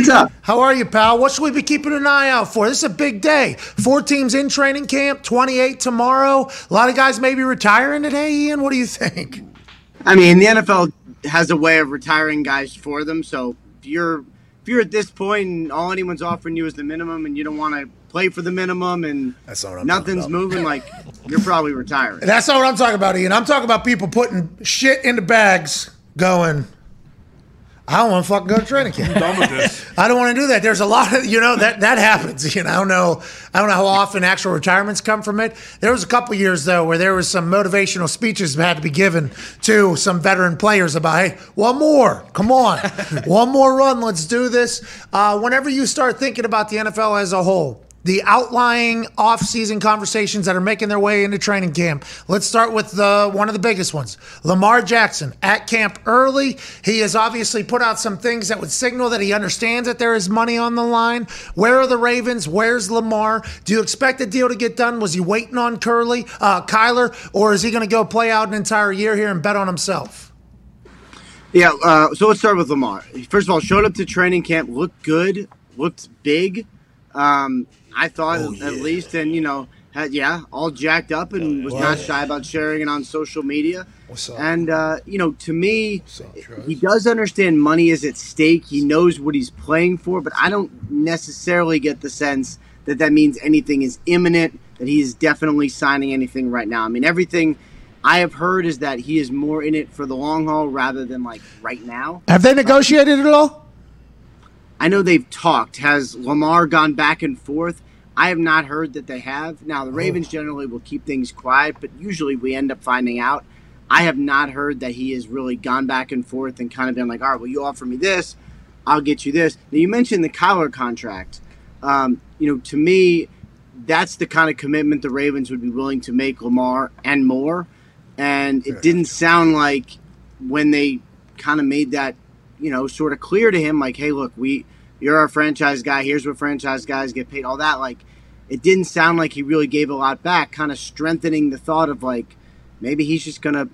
What's up? How are you, pal? What should we be keeping an eye out for? This is a big day. Four teams in training camp, 28 tomorrow. A lot of guys maybe retiring today, Ian. What do you think? I mean, the NFL has a way of retiring guys for them. So if you're if you're at this point and all anyone's offering you is the minimum, and you don't want to play for the minimum and That's what I'm nothing's moving, like you're probably retiring. That's not what I'm talking about, Ian. I'm talking about people putting shit into bags, going. I don't want to fucking go to training camp. done with this. I don't want to do that. There's a lot of you know that that happens. You know, I don't know. I don't know how often actual retirements come from it. There was a couple years though where there was some motivational speeches that had to be given to some veteran players about, hey, one more, come on, one more run, let's do this. Uh, whenever you start thinking about the NFL as a whole, the outlying off-season conversations that are making their way into training camp. Let's start with the one of the biggest ones. Lamar Jackson at camp early. He has obviously put out some things that would signal that he understands that there is money on the line. Where are the Ravens? Where's Lamar? Do you expect the deal to get done? Was he waiting on Curly, uh, Kyler, or is he going to go play out an entire year here and bet on himself? Yeah, uh, so let's start with Lamar. First of all, showed up to training camp, looked good, looked big. Um, I thought Oh, at least, and you know, had, yeah, all jacked up and was not shy about sharing it on social media. What's up? And uh, you know, to me, he does understand money is at stake. He knows what he's playing for, but I don't necessarily get the sense that that means anything is imminent. That he is definitely signing anything right now. I mean, everything I have heard is that he is more in it for the long haul rather than like right now. Have they negotiated at all? I know they've talked. Has Lamar gone back and forth? I have not heard that they have. Now, the Ravens generally will keep things quiet, but usually we end up finding out. I have not heard that he has really gone back and forth and kind of been like, all right, well, you offer me this, I'll get you this. Now, you mentioned the Kyler contract. Um, you know, to me, that's the kind of commitment the Ravens would be willing to make Lamar and more. And it didn't sound like when they kind of made that, you know, sort of clear to him, like, hey, look, we, you're our franchise guy. Here's what franchise guys get paid. All that, like, it didn't sound like he really gave a lot back. Kind of strengthening the thought of like, maybe he's just gonna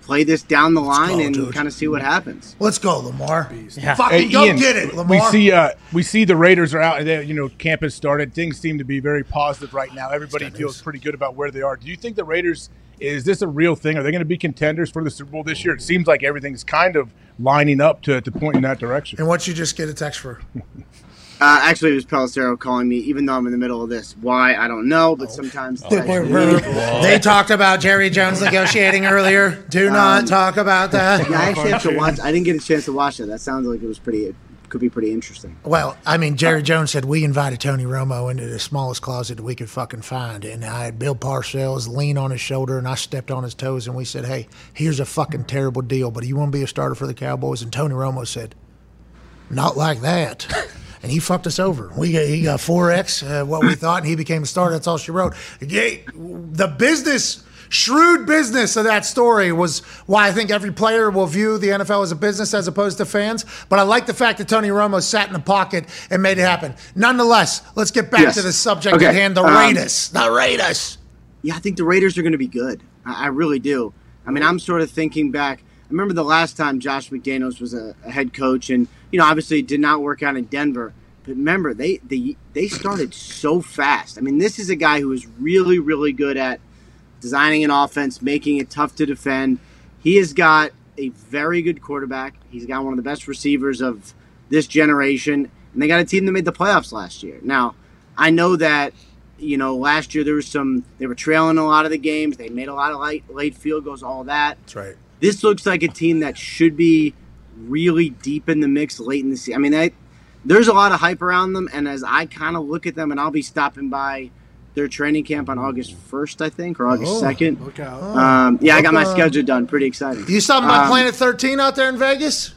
play this down the line go, and dude. kind of see what happens. Let's go, Lamar. Yeah. Fucking Hey, go Ian, get it, Lamar. We see, uh, we see the Raiders are out, they, you know, camp has started. Things seem to be very positive right now. Everybody feels pretty good about where they are. Do you think the Raiders is this a real thing? Are they going to be contenders for the Super Bowl this year? It seems like everything's kind of lining up to, to point in that direction. and what you just get a text for? Uh, actually, it was Pelissero calling me, even though I'm in the middle of this. Why I don't know, but sometimes They talked about Jerry Jones negotiating earlier. Do not Um, talk about that. Yeah, I actually have to watch. I didn't get a chance to watch it. That sounds like it was pretty. Could be pretty interesting. Well, I mean, Jerry Jones said we invited Tony Romo into the smallest closet we could fucking find, and I had Bill Parcells lean on his shoulder, and I stepped on his toes, and we said, "Hey, here's a fucking terrible deal, but you want to be a starter for the Cowboys?" And Tony Romo said, "Not like that." And he fucked us over. We got, he got four X uh, what we thought, and he became a star. That's all she wrote. Yeah, the business, shrewd business of that story was why I think every player will view the NFL as a business as opposed to fans. But I like the fact that Tony Romo sat in the pocket and made it happen. Nonetheless, let's get back Yes. to the subject Okay, at hand. The um, Raiders, the Raiders. Yeah, I think the Raiders are going to be good. I, I really do. I mean, I'm sort of thinking back. I remember the last time Josh McDaniels was a, a head coach, and you know, obviously, it did not work out in Denver. But remember, they they they started so fast. I mean, this is a guy who is really, really good at designing an offense, making it tough to defend. He has got a very good quarterback. He's got one of the best receivers of this generation, and they got a team that made the playoffs last year. Now, I know that you know last year there was some they were trailing a lot of the games. They made a lot of late late field goals, all that. That's right. This looks like a team that should be really deep in the mix late in the season. I mean, they, there's a lot of hype around them, and as I kind of look at them, and I'll be stopping by their training camp on August 1st, I think, or August Oh, 2nd. Look out. Um, yeah, I got my Okay. schedule done. Pretty exciting. You saw my Um, Planet 13 out there in Vegas?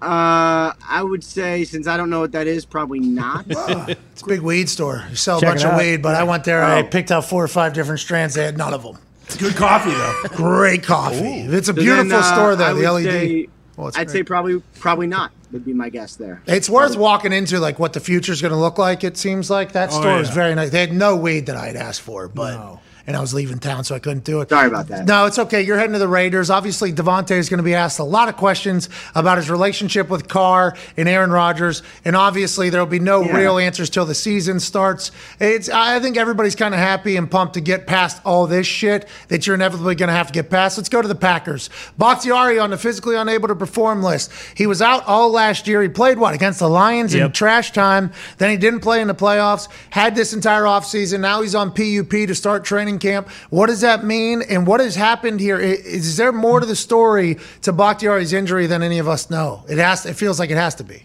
Uh, I would say, since I don't know what that is, probably not. It's a big weed store. You sell a Check bunch of weed, but I went there. I Oh. picked out four or five different strands. They had none of them. It's good coffee though. Great coffee. It's a beautiful then, uh, store, I though. The LED. say- Well, I'd great. say probably probably not. Would be my guess there. It's worth walking into, like what the future is going to look like. It seems like that Oh, store is very nice. They had no weed that I'd asked for, but No. And I was leaving town, so I couldn't do it. Sorry about that. No, it's okay. You're heading to the Raiders. Obviously, Davante is going to be asked a lot of questions about his relationship with Carr and Aaron Rodgers, and obviously there will be no Yeah. real answers till the season starts. It's I think everybody's kind of happy and pumped to get past all this shit that you're inevitably going to have to get past. Let's go to the Packers. Bakhtiari on the physically unable to perform list. He was out all last year. He played what against the Lions in trash time. Then he didn't play in the playoffs. Had this entire offseason. Now he's on PUP to start training camp. What does that mean? And what has happened here? Is Is, there more to the story to Bakhtiari's injury than any of us know? It has. It feels like it has to be.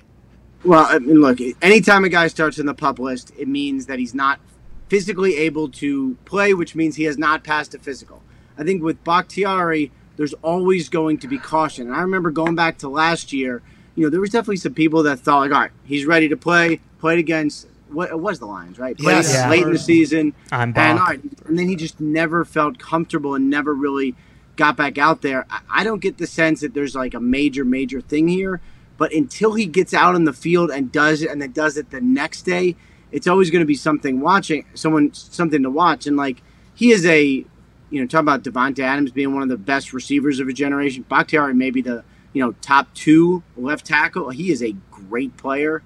Well, I mean, look, anytime a guy starts in the pup list, it means that he's not physically able to play, which means he has not passed a physical. I think with Bakhtiari, there's always going to be caution. And I remember going back to last year, you know, there was definitely some people that thought, like, all right, he's ready to play, played against what it was the Lions, right? Played Yes. Yeah. late in the season. I'm and, Bach. all right, and then he just never felt comfortable and never really got back out there. I, I don't get the sense that there's like a major, major thing here. But until he gets out on the field and does it, and then does it the next day, it's always going to be something watching, someone something to watch. And like he is a, you know, talk about Davante Adams being one of the best receivers of a generation. Bakhtiari maybe the you know top two left tackle. He is a great player.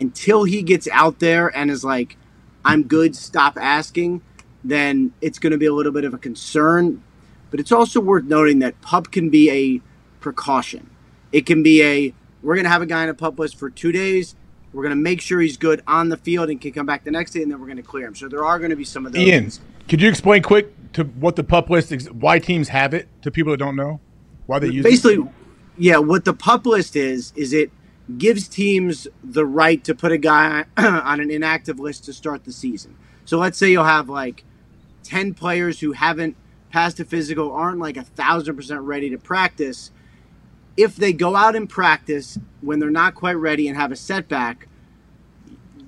Until he gets out there and is like, I'm good, stop asking, then it's going to be a little bit of a concern. But it's also worth noting that pup can be a precaution. It can be a we're going to have a guy in a pup list for two days. We're going to make sure he's good on the field and can come back the next day, and then we're going to clear him. So there are going to be some of those. Ian, could you explain quick to what the pup list is, why teams have it to people that don't know? Why they use basically it? yeah what the pup list is is it gives teams the right to put a guy on an inactive list to start the season. So let's say you'll have like 10 players who haven't passed a physical aren't like a thousand percent ready to practice. If they go out and practice when they're not quite ready and have a setback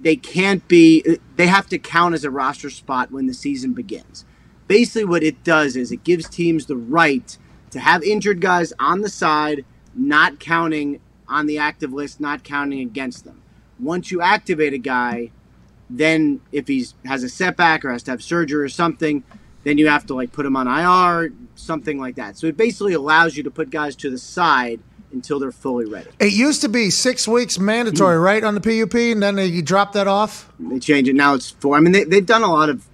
they can't be they have to count as a roster spot when the season begins. Basically what it does is it gives teams the right to have injured guys on the side not counting on the active list not counting against them once you activate a guy then if he's has a setback or has to have surgery or something then you have to like put him on IR something like that so it basically allows you to put guys to the side until they're fully ready It used to be six weeks mandatory, right, on the PUP, and then you drop that off. They change it now. It's four. I mean, they, they've done a lot of,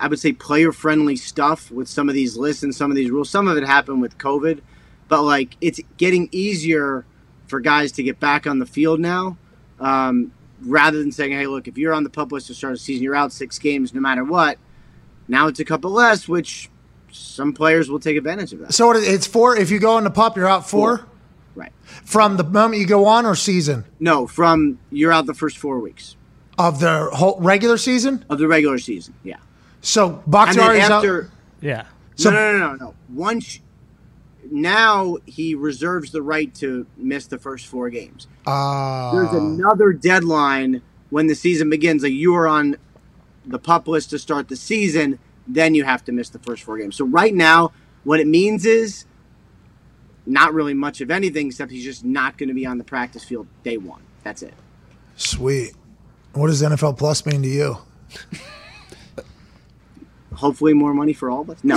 I would say, player friendly stuff with some of these lists and some of these rules. Some of it happened with COVID, but like it's getting easier for guys to get back on the field now, um, rather than saying, "Hey, look, if you're on the pup list to start the season, you're out six games no matter what." Now it's a couple less, which some players will take advantage of that. So it's four. If you go on the pup, you're out four. Right. From the moment you go on, or season No, from you're out the first four weeks of the whole regular season. of the regular season. Yeah. So And then Bakhtiari's after, out. Yeah. So- no, no, no, no, no. Once now he reserves the right to miss the first four games. Uh, There's another deadline when the season begins. Like you are on the pup list to start the season, then you have to miss the first four games. So right now, what it means is not really much of anything except he's just not going to be on the practice field day one. That's it. Sweet. What does NFL Plus mean to you? Hopefully, more money for all of us. No.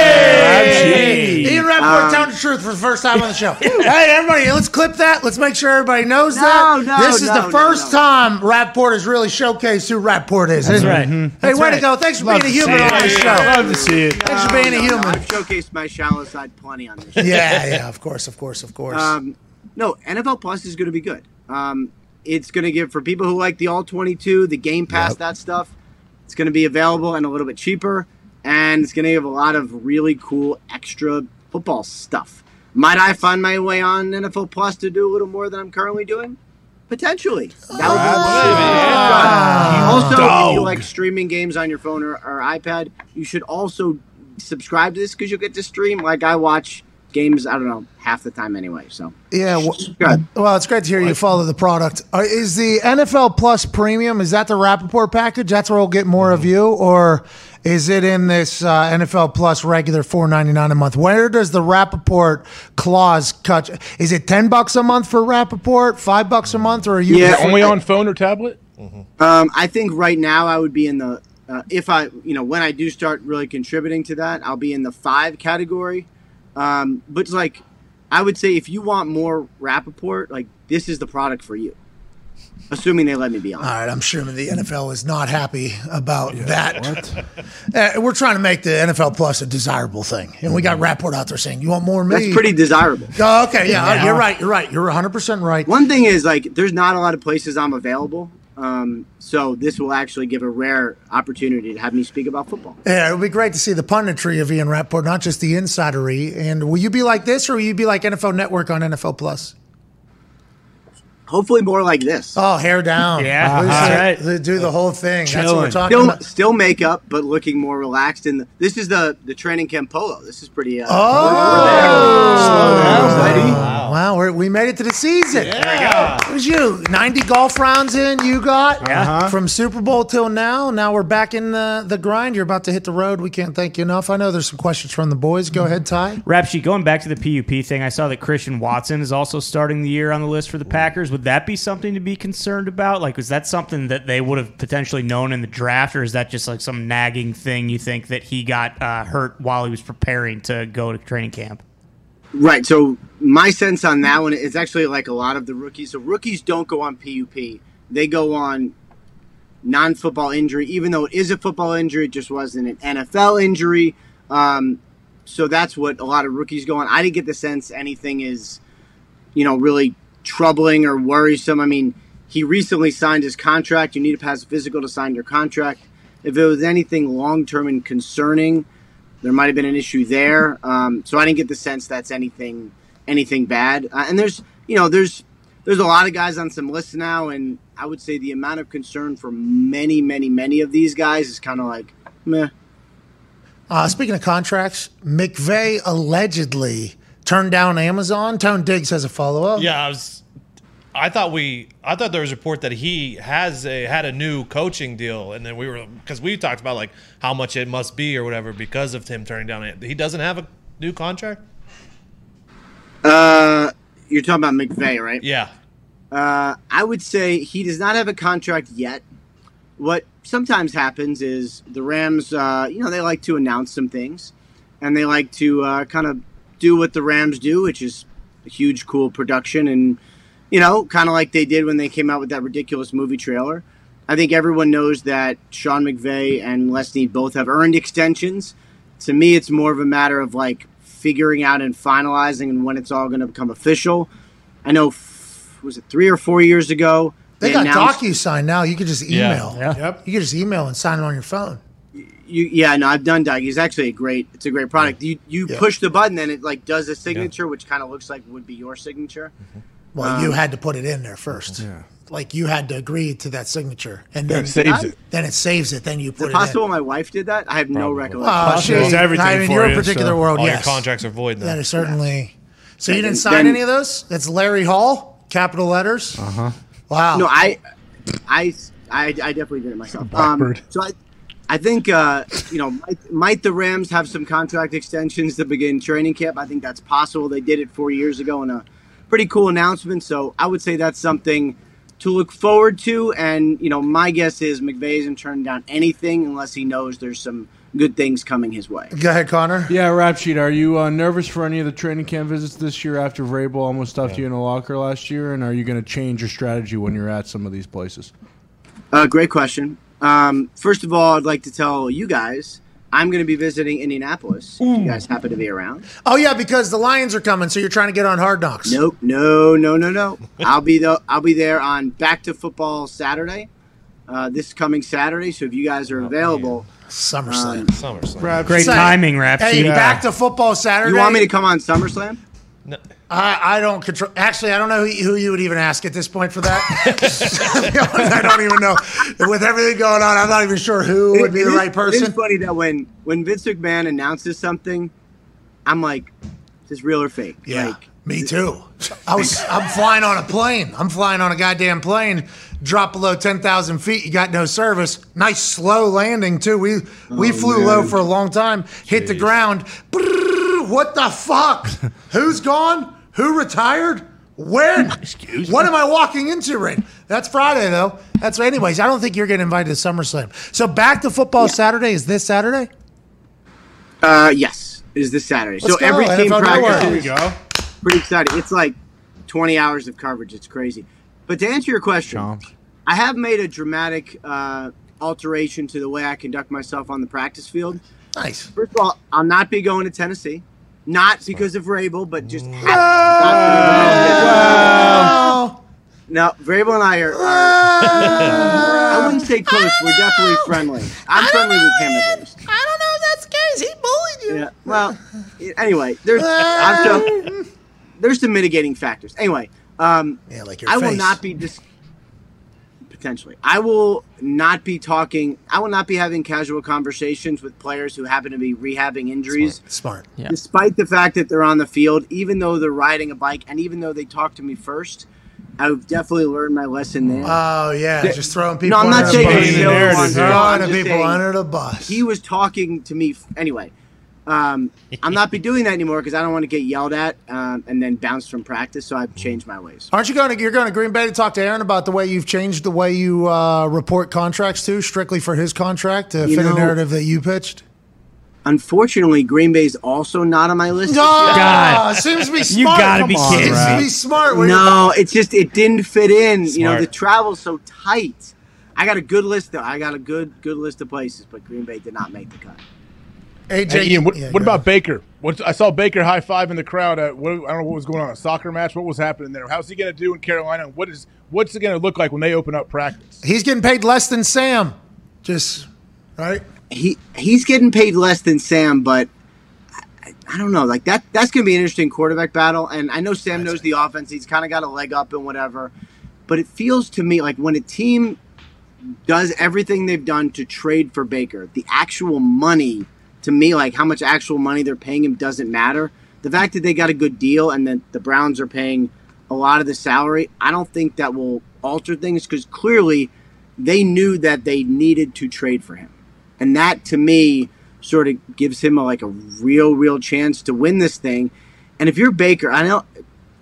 Hey! Ian Rapoport Um, telling the truth for the first time on the show. hey, everybody, let's clip that. Let's make sure everybody knows No, that. no, this is no, the first no. time Rapoport has really showcased who Rapoport is. That's isn't it? right. Hey, That's way to go. Thanks for Love being a human see on the show. Love to see it. Thanks for being a No, no, human. I've showcased my shallow side plenty on this. show. yeah, yeah, of course, of course, of course. Um, no, NFL Plus is going to be good. Um, it's going to give for people who like the All 22, the Game Pass, that stuff. It's going to be available and a little bit cheaper, and it's going to give a lot of really cool extra football stuff. Might I find my way on NFL Plus to do a little more than I'm currently doing? Potentially. That would be awesome. Also, if you like streaming games on your phone or, or iPad, you should also subscribe to this because you'll get to stream. Like I watch games, I don't know, half the time anyway. So yeah, well, good. well, it's great to hear you follow the product. Uh, is the NFL Plus Premium, is that the Rapoport package? That's where we'll get more of you? Or is it in this uh, NFL Plus regular four ninety nine a month? Where does the Rapoport clause cut? Is it 10 bucks a month for Rapoport, 5 bucks a month, or are you? Yeah, Only on phone or tablet? Um, I think right now I would be in the uh, if I, you know, when I do start really contributing to that, I'll be in the five category. Um, but it's like, I would say if you want more Rapoport, like this is the product for you. Assuming they let me be on. All right, I'm sure the NFL is not happy about that. Uh, we're trying to make the NFL Plus a desirable thing, and we got Rapoport out there saying, "You want more of me?" That's pretty desirable. Oh, okay, yeah, you're right. You're right. You're 100 percent right. One thing is like, there's not a lot of places I'm available. Um, so this will actually give a rare opportunity to have me speak about football. Yeah, it would be great to see the punditry of Ian Rapoport, not just the insidery. And will you be like this, or will you be like NFL Network on NFL Plus? Hopefully, more like this. Oh, hair down. Yeah, Lose all it. Do the whole thing. That's what we're talking Still, about. still makeup, but looking more relaxed. And this is the the training camp polo. This is pretty. Uh, Oh, wow, we're, we made it to the season. Yeah. It was you. 90 golf rounds in, you got. Yeah. From Super Bowl till now. Now we're back in the, the grind. You're about to hit the road. We can't thank you enough. I know there's some questions from the boys. Go ahead, Ty. Rap sheet, going back to the PUP thing, I saw that Christian Watson is also starting the year on the list for the Packers. Would that be something to be concerned about? Like, was that something that they would have potentially known in the draft, or is that just like some nagging thing you think that he got uh, hurt while he was preparing to go to training camp? Right. So my sense on that one is actually like a lot of the rookies. So rookies don't go on PUP; they go on non-football injury. Even though it is a football injury, it just wasn't an NFL injury. Um, so that's what a lot of rookies go on. I didn't get the sense anything is, you know, really troubling or worrisome. I mean, he recently signed his contract. You need to pass a physical to sign your contract. If it was anything long-term and concerning, there might have been an issue there. Um, so I didn't get the sense that's anything anything bad. Uh, and there's you know there's there's a lot of guys on some lists now, and I would say the amount of concern for many many many of these guys is kind of like meh. Uh, speaking of contracts, McVay allegedly turned down Amazon. Tone Diggs has a follow up. Yeah, I was. I thought we. I thought there was a report that he has a had a new coaching deal, and then we were because we talked about like how much it must be or whatever because of him turning down. It. He doesn't have a new contract. Uh, you're talking about McVay, right? Yeah. Uh, I would say he does not have a contract yet. What sometimes happens is the Rams, uh, you know, they like to announce some things, and they like to uh, kind of do what the Rams do, which is a huge, cool production, and you know, kind of like they did when they came out with that ridiculous movie trailer. I think everyone knows that Sean McVay and Les Snead both have earned extensions. To me, it's more of a matter of like figuring out and finalizing and when it's all going to become official. I know, f- was it three or four years ago? They got announced- DocuSign now. You could just email. Yeah. Yep. You could just email and sign it on your phone. You, yeah, no, I've done Doug. He's actually a great. It's a great product. You you Yeah. push the button and it like does a signature, which kind of looks like would be your signature. Mm-hmm. Well, Um, you had to put it in there first. Yeah. Like you had to agree to that signature, and Then then it saves it. Then it saves it. Then you Is put it it possible in. my wife did that? I have no recollection. Oh, she, I mean, in your particular world, all yes. your contracts are void now. That is certainly. So you didn't sign then- any of those? That's Larry Hall, capital letters. Uh huh. Wow. No, I, I, I, I definitely did it myself. Um, so I, I think uh, you know, might, might the Rams have some contract extensions to begin training camp? I think that's possible. They did it four years ago in a pretty cool announcement. So I would say that's something to look forward to. And you know, my guess is McVay isn't turning down anything unless he knows there's some good things coming his way. Go ahead, Connor. Yeah, rap sheet. Are you uh, nervous for any of the training camp visits this year after Vrabel almost stuffed you in a locker last year? And are you going to change your strategy when you're at some of these places? Uh, great question. Um, first of all, I'd like to tell you guys I'm going to be visiting Indianapolis. If you guys happen to be around. Oh yeah, because the Lions are coming, so you're trying to get on Hard Knocks. Nope, no, no, no, no. I'll be the I'll be there on Back to Football Saturday, uh, this coming Saturday. So if you guys are available, SummerSlam, SummerSlam, Great timing, Rap Hey, Sheet. back to football Saturday. You want me to come on SummerSlam? I, I don't control. Actually, I don't know who, who you would even ask at this point for that. I don't even know. With everything going on, I'm not even sure who would be the right person. It's funny that when when Vince McMahon announces something, I'm like, is this real or fake? Yeah, Like, me too. I was. I'm flying on a plane. I'm flying on a goddamn plane. Drop below ten thousand feet. You got no service. Nice slow landing too. We we Oh, flew man. low for a long time. Hit the ground. Brrr, what the fuck? Who's gone? Who retired? When? What am I walking into, Rain? That's Friday, though. That's anyways. I don't think you're getting invited to SummerSlam. So back to football Saturday is this Saturday. Uh, yes, is this Saturday. Let's so go, every team NFL Network. practices. We go. Pretty exciting. It's like 20 hours of coverage. It's crazy. But to answer your question, I have made a dramatic uh, alteration to the way I conduct myself on the practice field. Nice. First of all, I'll not be going to Tennessee. Not because of Vrabel, but just Mm. have not No, Vrabel and I are. are I wouldn't say close. We're definitely friendly. I'm friendly with him at least. I don't know if that's the case. He bullied you. Yeah. Well, anyway, there's I'm so, there's some mitigating factors. Anyway, um, yeah, like your I will not be dis- potentially. I will not be talking. I will not be having casual conversations with players who happen to be rehabbing injuries. Smart. Despite the fact that they're on the field, even though they're riding a bike, and even though they talk to me first, I've definitely learned my lesson there. Oh yeah, Yeah. just throwing people. No, I'm under not the saying bus. he's the only one. I'm throwing people saying under the bus. He was talking to me anyway. Um, I'm not be doing that anymore because I don't want to get yelled at um, and then bounced from practice. So I've changed my ways. Aren't you going to? You're going to Green Bay to talk to Aaron about the way you've changed the way you uh, report contracts to strictly for his contract to You fit a narrative that you pitched. Unfortunately, Green Bay's also not on my list. this Ah, year. seems to be smart. Come on, Seems to be smart. Where No, it's just it didn't fit in. You know, the travel's so tight. I got a good list though. I got a good good list of places, but Green Bay did not make the cut. AJ, Hey, Ian, what, yeah, what go about Baker? What I saw Baker high five in the crowd. At, what, I don't know what was going on. A soccer match. What was happening there? How's he going to do in Carolina? What is what's it going to look like when they open up practice? He's getting paid less than Sam. Just right. He he's getting paid less than Sam, but I, I don't know. Like that that's going to be an interesting quarterback battle. And I know Sam knows the offense. He's kind of got a leg up and whatever. But it feels to me like when a team does everything they've done to trade for Baker, the actual money to me, like how much actual money they're paying him doesn't matter. The fact that they got a good deal and that the Browns are paying a lot of the salary, I don't think that will alter things because clearly they knew that they needed to trade for him. And that to me sort of gives him a, like a real, real chance to win this thing. And if you're Baker, I know,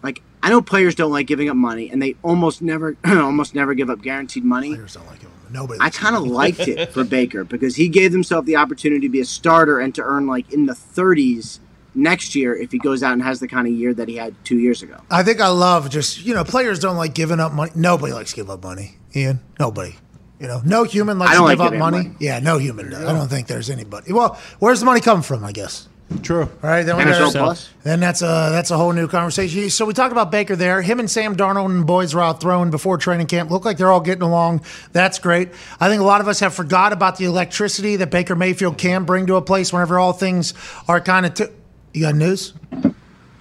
like I know players don't like giving up money, and they almost never, almost never give up guaranteed money. Players don't like Nobody. I kind of liked it for Baker because he gave himself the opportunity to be a starter and to earn like in the 30s next year if he goes out and has the kind of year that he had two years ago. I think I love just you know players don't like giving up money. Nobody likes to give up money. Ian, nobody. You know, no human likes to don't give like up money. money. Yeah, no human does. I don't think there's anybody. Well, where's the money come from? I guess. True. All right, then, NFL there's- Plus. then that's a that's a whole new conversation. So we talked about Baker there. Him and Sam Darnold and boys were out throwing before training camp. Look like they're all getting along. That's great. I think a lot of us have forgot about the electricity that Baker Mayfield can bring to a place whenever all things are kind of. T- you got news?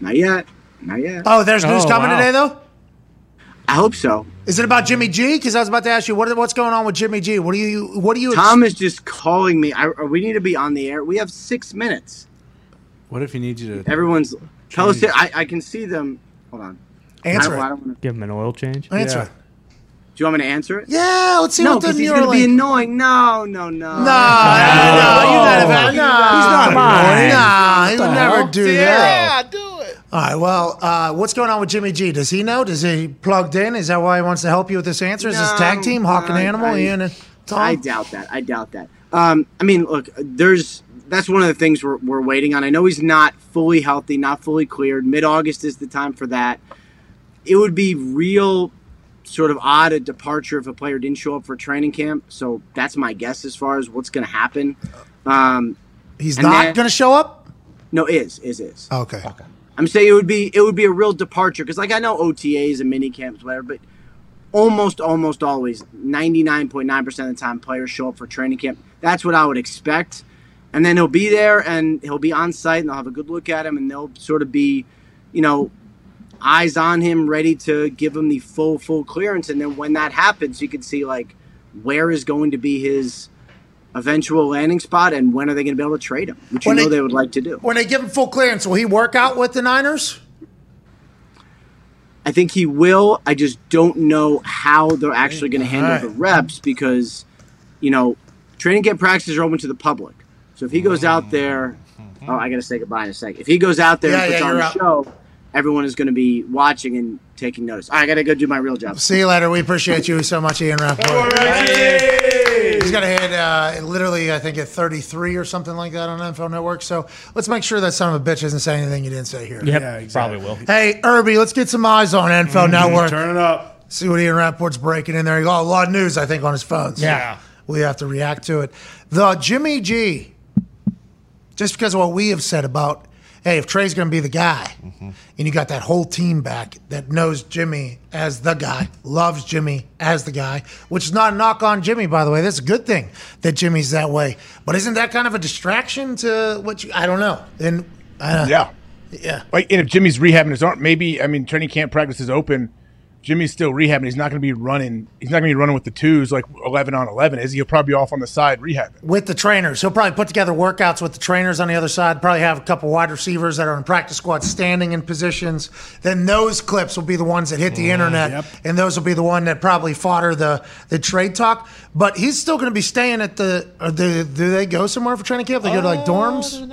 Not yet. Not yet. Oh, there's news Oh, coming wow. today though. I hope so. Is it about Jimmy G? Because I was about to ask you what, what's going on with Jimmy G. What do you what do you? Tom is just calling me. I, we need to be on the air. We have six minutes. What if he needs you to? Everyone's tell us. I, I can see them. Hold on. Answer I don't, it. I don't wanna, Give him an oil change. Answer Yeah. do you want me to answer it? Yeah, let's see no, what the because he's going to be annoying. No, no, no. No, no, you're not about. No, Come on. Nah, he would What the never hell? do Yeah, that. do it. All right. Well, uh, what's going on with Jimmy G? Does he know? Does he plugged in? Is that why he wants to help you with this answer? Is this No, tag team Hawk and Animal? I- Ian and Tom. I doubt that. I doubt that. Um, I mean, look, there's that's one of the things we're, we're waiting on. I know he's not fully healthy, not fully cleared. Mid August is the time for that. It would be real sort of odd a departure if a player didn't show up for training camp. So that's my guess as far as what's going to happen. Um, He's not going to show up. No, is is is. Okay. I'm saying it would be it would be a real departure because like I know OTAs and mini camps whatever, but almost almost always 99.9 percent of the time players show up for training camp. That's what I would expect, and then he'll be there and he'll be on site and they'll have a good look at him and they'll sort of be, you know, eyes on him, ready to give him the full full clearance. And then when that happens, you can see like where is going to be his eventual landing spot and when are they going to be able to trade him, which you know they- they would like to do. When they give him full clearance, will he work out with the Niners? I think he will. I just don't know how they're actually going to handle Alright. the reps because, you know, training camp practices are open to the public. So if he goes out mm-hmm. there, mm-hmm. oh, I got to say goodbye in a second. If he goes out there Yeah, and puts yeah, on you're a out. show, everyone is going to be watching and taking notice. All right, I got to go do my real job. See you later. We appreciate you so much, Ian Rapoport. He's got a hit uh, literally, I think, at 33 or something like that on NFL Network. So let's make sure that son of a bitch doesn't say anything you didn't say here. Yep. Yeah, exactly. Probably will. Hey, Irby, let's get some eyes on NFL mm-hmm. Network. Turn it up. See what Ian Rapoport's breaking in there. He got a lot of news, I think, on his phone. So Yeah. We have to react to it. The Jimmy G, just because of what we have said about, hey, if Trey's going to be the guy, and you got that whole team back that knows Jimmy as the guy, loves Jimmy as the guy, which is not a knock on Jimmy, by the way. That's a good thing that Jimmy's that way. But isn't that kind of a distraction to what you, I don't know. And uh, Yeah. yeah. Like, and if Jimmy's rehabbing his arm, maybe I mean training camp practice is open. Jimmy's still rehabbing. He's not going to be running. He's not going to be running with the twos like eleven on eleven. Is he? He'll probably be off on the side rehabbing. with the trainers. He'll probably put together workouts with the trainers on the other side. Probably have a couple wide receivers that are in practice squad standing in positions. Then those clips will be the ones that hit the mm, internet, yep. and those will be the one that probably fodder the the trade talk. But he's still going to be staying at the. Uh, do, do they go somewhere for training camp? They go to like oh, dorms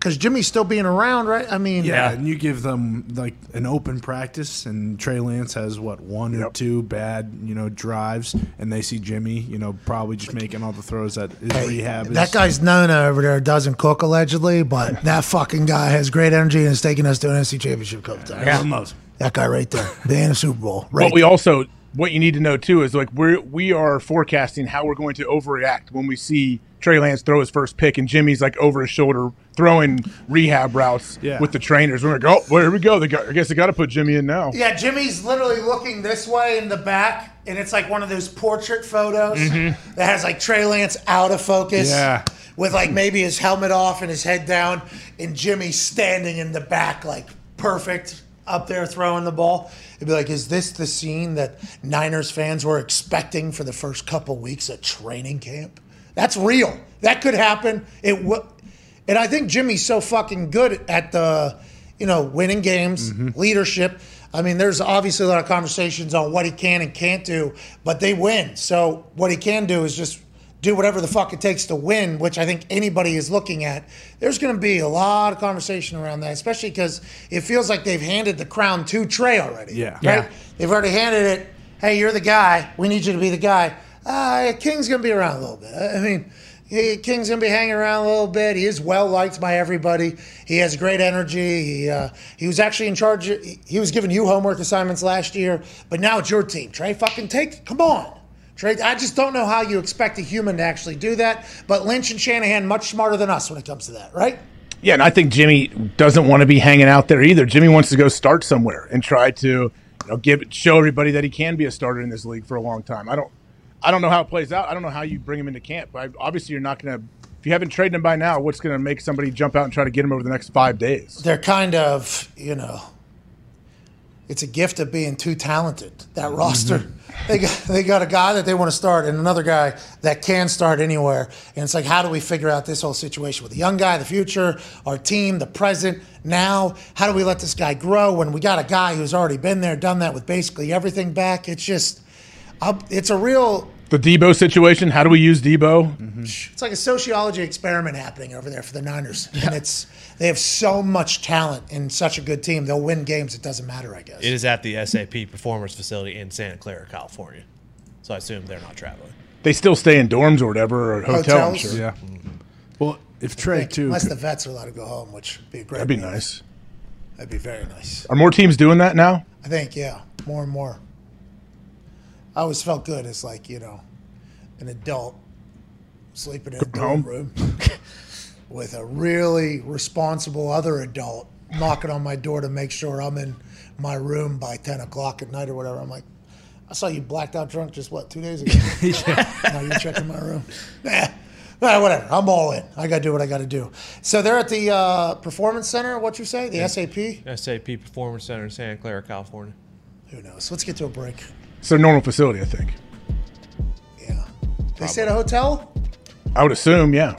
because Jimmy's still being around, right? I mean, Yeah, and you give them like an open practice, and Trey Lance has what one or two bad, you know, drives, and they see Jimmy, you know, probably just making all the throws that his rehab is. That guy's Nona over there doesn't cook allegedly, but that fucking guy has great energy and is taking us to an NFC Championship a couple times. Everyone loves him. That guy right there, being a Super Bowl. Right. But we also what you need to know too is like we're we are forecasting how we're going to overreact when we see Trey Lance throw his first pick and Jimmy's like over his shoulder throwing rehab routes Yeah. with the trainers. We're like, oh, well, here we go. They got, I guess they got to put Jimmy in now. Yeah, Jimmy's literally looking this way in the back, and it's like one of those portrait photos mm-hmm. that has like Trey Lance out of focus. Yeah. With like maybe his helmet off and his head down, and Jimmy standing in the back, like perfect up there throwing the ball. It'd be like, is this the scene that Niners fans were expecting for the first couple weeks of training camp? That's real. That could happen. It w- and I think Jimmy's so fucking good at the, you know, winning games, mm-hmm. leadership. I mean, there's obviously a lot of conversations on what he can and can't do, but they win. So what he can do is just do whatever the fuck it takes to win, which I think anybody is looking at. There's going to be a lot of conversation around that, especially because it feels like they've handed the crown to Trey already. Yeah. Right? Yeah. They've already handed it. Hey, you're the guy. We need you to be the guy. Uh, King's going to be around a little bit. I mean, he, King's going to be hanging around a little bit. He is well liked by everybody. He has great energy. He uh, he was actually in charge. He, he was giving you homework assignments last year, but now it's your team. Trey, fucking take. Come on. Trey, I just don't know how you expect a human to actually do that. But Lynch and Shanahan much smarter than us when it comes to that, right? Yeah, and I think Jimmy doesn't want to be hanging out there either. Jimmy wants to go start somewhere and try to, you know, give show everybody that he can be a starter in this league for a long time. I don't, I don't know how it plays out. I don't know how you bring him into camp. But obviously, you're not going to. If you haven't traded him by now, what's going to make somebody jump out and try to get him over the next five days? they're kind of, you know, it's a gift of being too talented. That mm-hmm. roster, they got they got a guy that they want to start and another guy that can start anywhere. And it's like, how do we figure out this whole situation with the young guy, the future, our team, the present, now? How do we let this guy grow when we got a guy who's already been there, done that with basically everything back? It's just, uh, it's a real The Debo situation. How do we use Debo? it's like a sociology experiment happening over there for the Niners, and it's they have so much talent and such a good team. They'll win games. It doesn't matter, I guess. It is at the SAP Performance Facility in Santa Clara, California. So I assume they're not traveling. They still stay in dorms or whatever or hotel. I'm Hotels? sure. Yeah. Well, if Trey too, Unless could- the vets are allowed to go home, which would be a great. That'd be move. nice. That'd be very nice. Are more teams doing that now? I think, yeah, more and more. I always felt good as like you know, an adult sleeping in a dorm room with a really responsible other adult knocking on my door to make sure I'm in my room by ten o'clock at night or whatever. I'm like, I saw you blacked out drunk just what two days ago. now you're checking my room. Nah. Nah, whatever. I'm all in. I got to do what I got to do. So they're at the uh, performance center. What you say? The SAP? SAP Performance Center in Santa Clara, California. Who knows? Let's get to a break. It's a normal facility, I think. Yeah. They stay at a hotel. I would assume, yeah.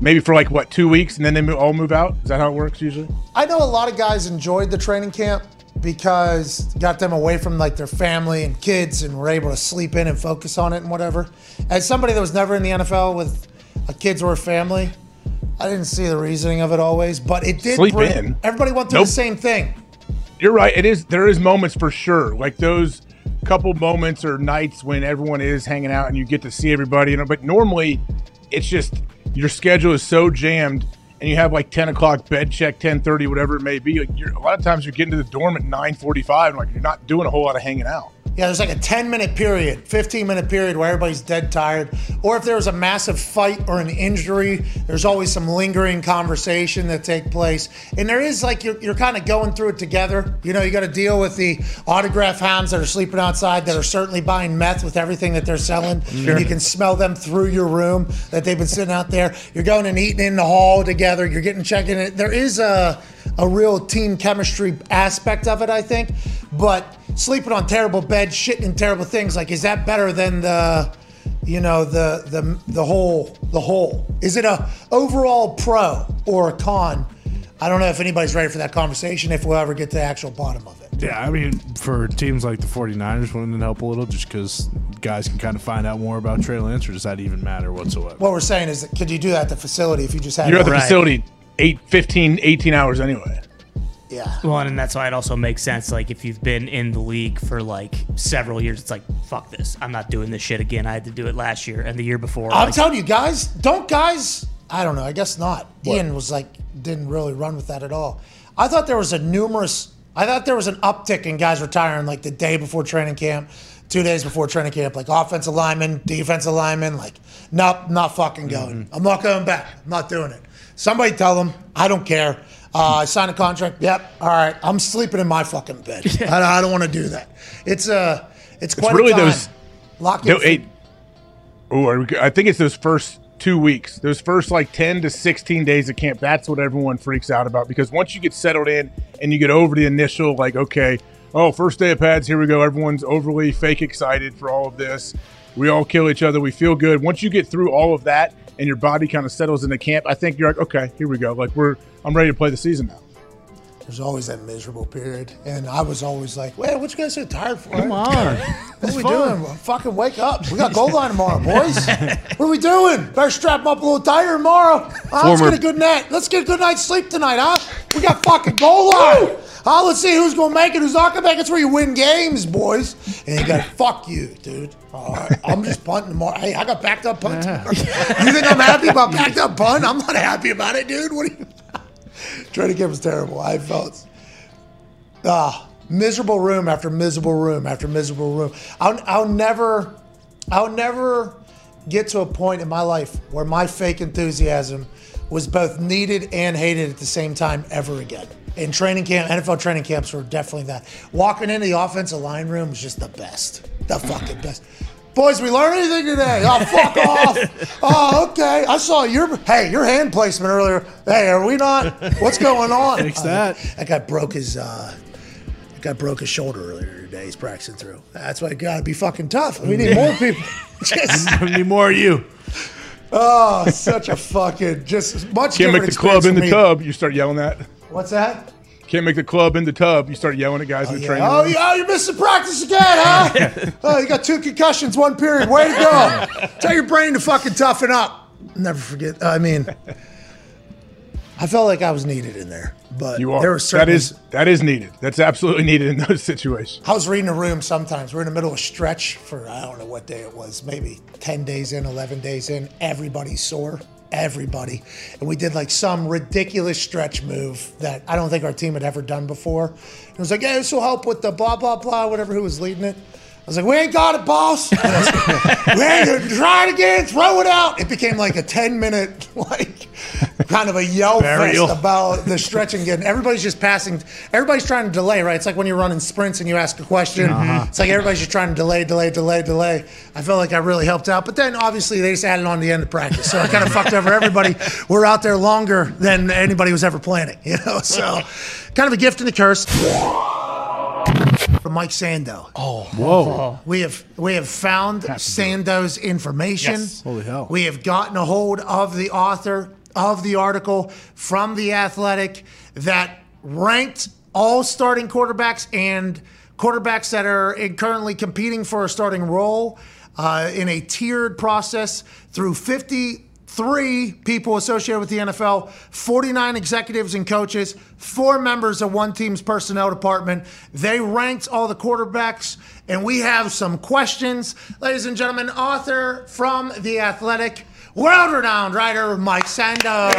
Maybe for like what two weeks, and then they all move out. Is that how it works usually? I know a lot of guys enjoyed the training camp because got them away from like their family and kids and were able to sleep in and focus on it and whatever. As somebody that was never in the NFL with a kids or a family, I didn't see the reasoning of it always, but it did. Sleep bring, in. Everybody went through Nope. the same thing. You're right. It is. There is moments for sure, like those couple moments or nights when everyone is hanging out and you get to see everybody. You know, but normally, it's just your schedule is so jammed, and you have like ten o'clock bed check, ten thirty, whatever it may be. Like a lot of times, you're getting to the dorm at nine forty-five, and like you're not doing a whole lot of hanging out. Yeah, there's like a 10 minute period, 15 minute period where everybody's dead tired. Or if there was a massive fight or an injury, there's always some lingering conversation that take place. And there is like you're, you're kind of going through it together. You know, you got to deal with the autograph hounds that are sleeping outside that are certainly buying meth with everything that they're selling. Sure. And you can smell them through your room that they've been sitting out there. You're going and eating in the hall together. You're getting checking it. There is a a real team chemistry aspect of it, I think. But sleeping on terrible beds, shitting in terrible things, like is that better than the you know the the the whole the whole? Is it a overall pro or a con? I don't know if anybody's ready for that conversation. If we'll ever get to the actual bottom of it. Yeah, I mean, for teams like the 49ers, wouldn't it help a little just because guys can kind of find out more about Trey Lance, or does that even matter whatsoever? What we're saying is, that could you do that at the facility if you just had? You're at the Right. facility eight, 15, 18 hours anyway. Yeah. Well, and that's why it also makes sense. Like, if you've been in the league for like several years, it's like, fuck this. I'm not doing this shit again. I had to do it last year and the year before. I'm Like, telling you, guys, don't guys. I don't know. I guess not. Ian was like, didn't really run with that at all. I thought there was a numerous. I thought there was an uptick in guys retiring like the day before training camp, two days before training camp, like offensive lineman, defensive lineman, like, nope, not fucking going. Mm-hmm. I'm not going back. I'm not doing it. Somebody tell them I don't care. Uh, I signed a contract. Yep. All right. I'm sleeping in my fucking bed. I, I don't want to do that. It's uh, it's quite really a time. those- Lock No, in. eight. Oh, are we go- I think it's those first two weeks, those first like ten to sixteen days of camp. That's what everyone freaks out about because once you get settled in and you get over the initial like, okay, oh, first day of pads, here we go. Everyone's overly fake excited for all of this. We all kill each other. We feel good. Once you get through all of that and your body kind of settles into camp, I think you're like, okay, here we go. Like we're, I'm ready to play the season now. There's always that miserable period, and I was always like, "Wait, what you guys so tired for? Come on. what are we doing? Fucking wake up! We got goal line tomorrow, boys. what are we doing? Better strap 'em up a little tighter tomorrow. Ah, let's get a good night. Let's get a good night's sleep tonight, huh? We got fucking goal line. Ah, let's see who's gonna make it, who's not gonna make it. It's where you win games, boys. And you got fuck you, dude. All right, I'm just punting tomorrow. Hey, I got backed up punt. tomorrow. you think I'm happy about backed up punt? I'm not happy about it, dude. What are you? Training camp was terrible. I felt ah miserable room after miserable room after miserable room. I'll, I'll never, I'll never get to a point in my life where my fake enthusiasm was both needed and hated at the same time ever again. In training camp, NFL training camps were definitely that. Walking into the offensive line room was just the best, the fucking best. Boys, we learned anything today? Oh, fuck off. Oh, okay. I saw your hey, your hand placement earlier. Hey, are we not? What's going on? Fix Uh, that. that guy broke his uh, that guy broke his shoulder earlier today. He's practicing through. That's why you gotta be fucking tough. We need more people. Just, we need more of you. oh, such a fucking just much Can't make the club in the experience me. tub. You start yelling that. What's that? Can't make the club in the tub. You start yelling at guys in the oh, training Oh, room. yeah, you're missing practice again, huh? oh, you got two concussions, one period. Way to go. Tell your brain to fucking toughen up. Never forget. I mean, I felt like I was needed in there, but You are. there was that is that is needed. That's absolutely needed in those situations. I was reading a room sometimes. We're in the middle of a stretch for, I don't know what day it was, maybe 10 days in, 11 days in. Everybody's sore. Everybody. And we did like some ridiculous stretch move that I don't think our team had ever done before. It was like, yeah, this will help with the blah, blah, blah, whatever, who was leading it. I was like, we ain't got it, boss. And I was like, we ain't gonna try it again, throw it out. It became like a 10 minute, like, kind of a yell Burial. fest about the stretching again. Everybody's just passing. Everybody's trying to delay, right? It's like when you're running sprints and you ask a question. Uh-huh. It's like everybody's just trying to delay, delay, delay, delay. I felt like I really helped out, but then obviously they just added on the end of practice, so I kind of fucked over everybody. We're out there longer than anybody was ever planning, you know. So, kind of a gift and a curse. From Mike Sando. Oh, whoa. We have we have found Sando's information. Yes. Holy hell. We have gotten a hold of the author of the article from the Athletic that ranked all starting quarterbacks and quarterbacks that are in- currently competing for a starting role uh, in a tiered process through 50 three people associated with the NFL, 49 executives and coaches, four members of one team's personnel department. They ranked all the quarterbacks, and we have some questions. Ladies and gentlemen, author from The Athletic, world renowned writer Mike Sando.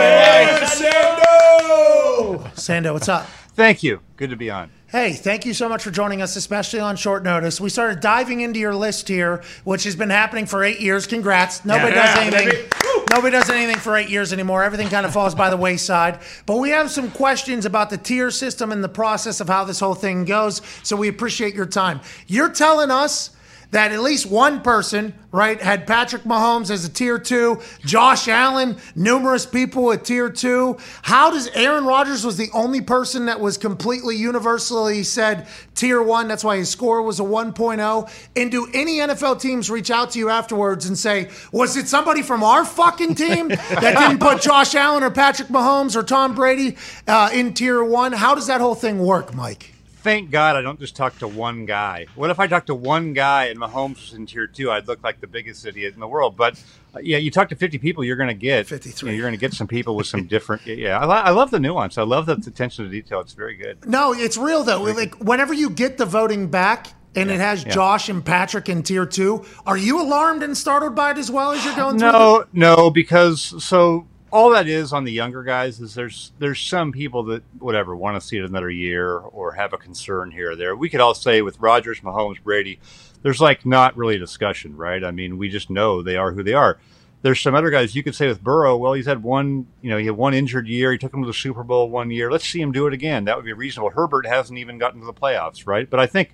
Sando, what's up? Thank you. Good to be on. Hey, thank you so much for joining us, especially on short notice. We started diving into your list here, which has been happening for eight years. Congrats. Nobody Yeah, does anything. Nobody does anything for eight years anymore. Everything kind of falls by the wayside. But we have some questions about the tier system and the process of how this whole thing goes. So we appreciate your time. You're telling us that at least one person, right, had Patrick Mahomes as a tier two, Josh Allen, numerous people at tier two. How does Aaron Rodgers was the only person that was completely universally said tier one? That's why his score was a 1.0. And do any NFL teams reach out to you afterwards and say, was it somebody from our fucking team that didn't put Josh Allen or Patrick Mahomes or Tom Brady uh, in tier one? How does that whole thing work, Mike? Thank God I don't just talk to one guy. What if I talked to one guy and Mahomes was in tier two? I'd look like the biggest idiot in the world. But uh, yeah, you talk to 50 people, you're going to get 53. you're going to get some people with some different. Yeah, I, I love the nuance. I love the attention to detail. It's very good. No, it's real though. Like whenever you get the voting back and it has yeah. Josh and Patrick in tier two, are you alarmed and startled by it as well as you're going through? No, no, because so all that is on the younger guys is there's there's some people that whatever want to see it another year or have a concern here or there. We could all say with Rodgers, Mahomes, Brady, there's like not really a discussion, right? I mean, we just know they are who they are. There's some other guys you could say with Burrow, well, he's had one, you know, he had one injured year. He took him to the Super Bowl one year. Let's see him do it again. That would be reasonable. Herbert hasn't even gotten to the playoffs, right? But I think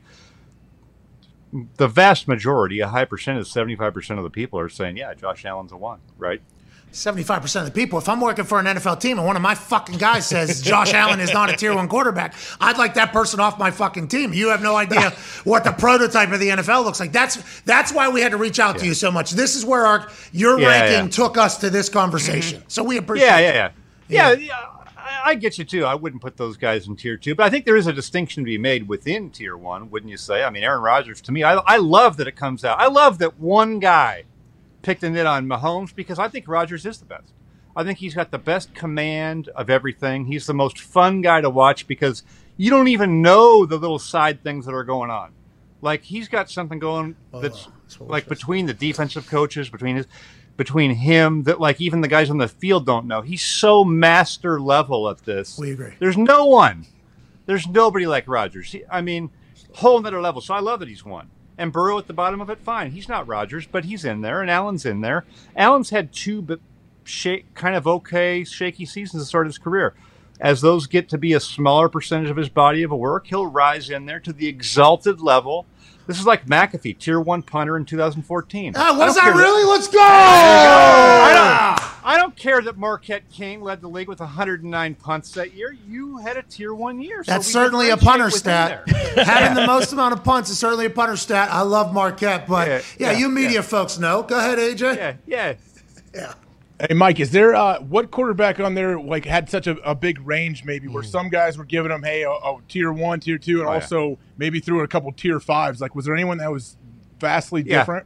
the vast majority, a high percentage, 75% of the people are saying, yeah, Josh Allen's a one, right? 75% of the people. If I'm working for an NFL team and one of my fucking guys says Josh Allen is not a tier one quarterback, I'd like that person off my fucking team. You have no idea what the prototype of the NFL looks like. That's that's why we had to reach out to you so much. This is where our your Yeah, ranking yeah. took us to this conversation. Mm-hmm. So we appreciate yeah, yeah, yeah, yeah, yeah. I, I get you too. I wouldn't put those guys in tier two, but I think there is a distinction to be made within tier one, wouldn't you say? I mean, Aaron Rodgers to me, I, I love that it comes out. I love that one guy picked a nit on Mahomes because I think Rodgers is the best. I think he's got the best command of everything. He's the most fun guy to watch because you don't even know the little side things that are going on. Like he's got something going oh, that's like between the defensive coaches, between his between him that like even the guys on the field don't know. He's so master level at this. We agree. There's no one. There's nobody like Rodgers. I mean, whole another level. So I love that he's won. And Burrow at the bottom of it, fine. He's not Rodgers, but he's in there, and Allen's in there. Allen's had two but shake, kind of okay, shaky seasons to start his career. As those get to be a smaller percentage of his body of work, he'll rise in there to the exalted level. This is like McAfee, tier one punter in 2014. Ah, was don't that really? Let's go! I don't, I don't care that Marquette King led the league with 109 punts that year. You had a tier one year. so That's certainly a punter stat. Having the most amount of punts is certainly a punter stat. I love Marquette, but yeah, Yeah, yeah, you media yeah. folks know. Go ahead, AJ. Yeah, yeah. Yeah. Hey Mike, is there uh, what quarterback on there like had such a, a big range maybe where some guys were giving them hey a, a tier one, tier two, and. Oh, yeah. also maybe threw a couple tier fives. Like was there anyone that was vastly Yeah. different?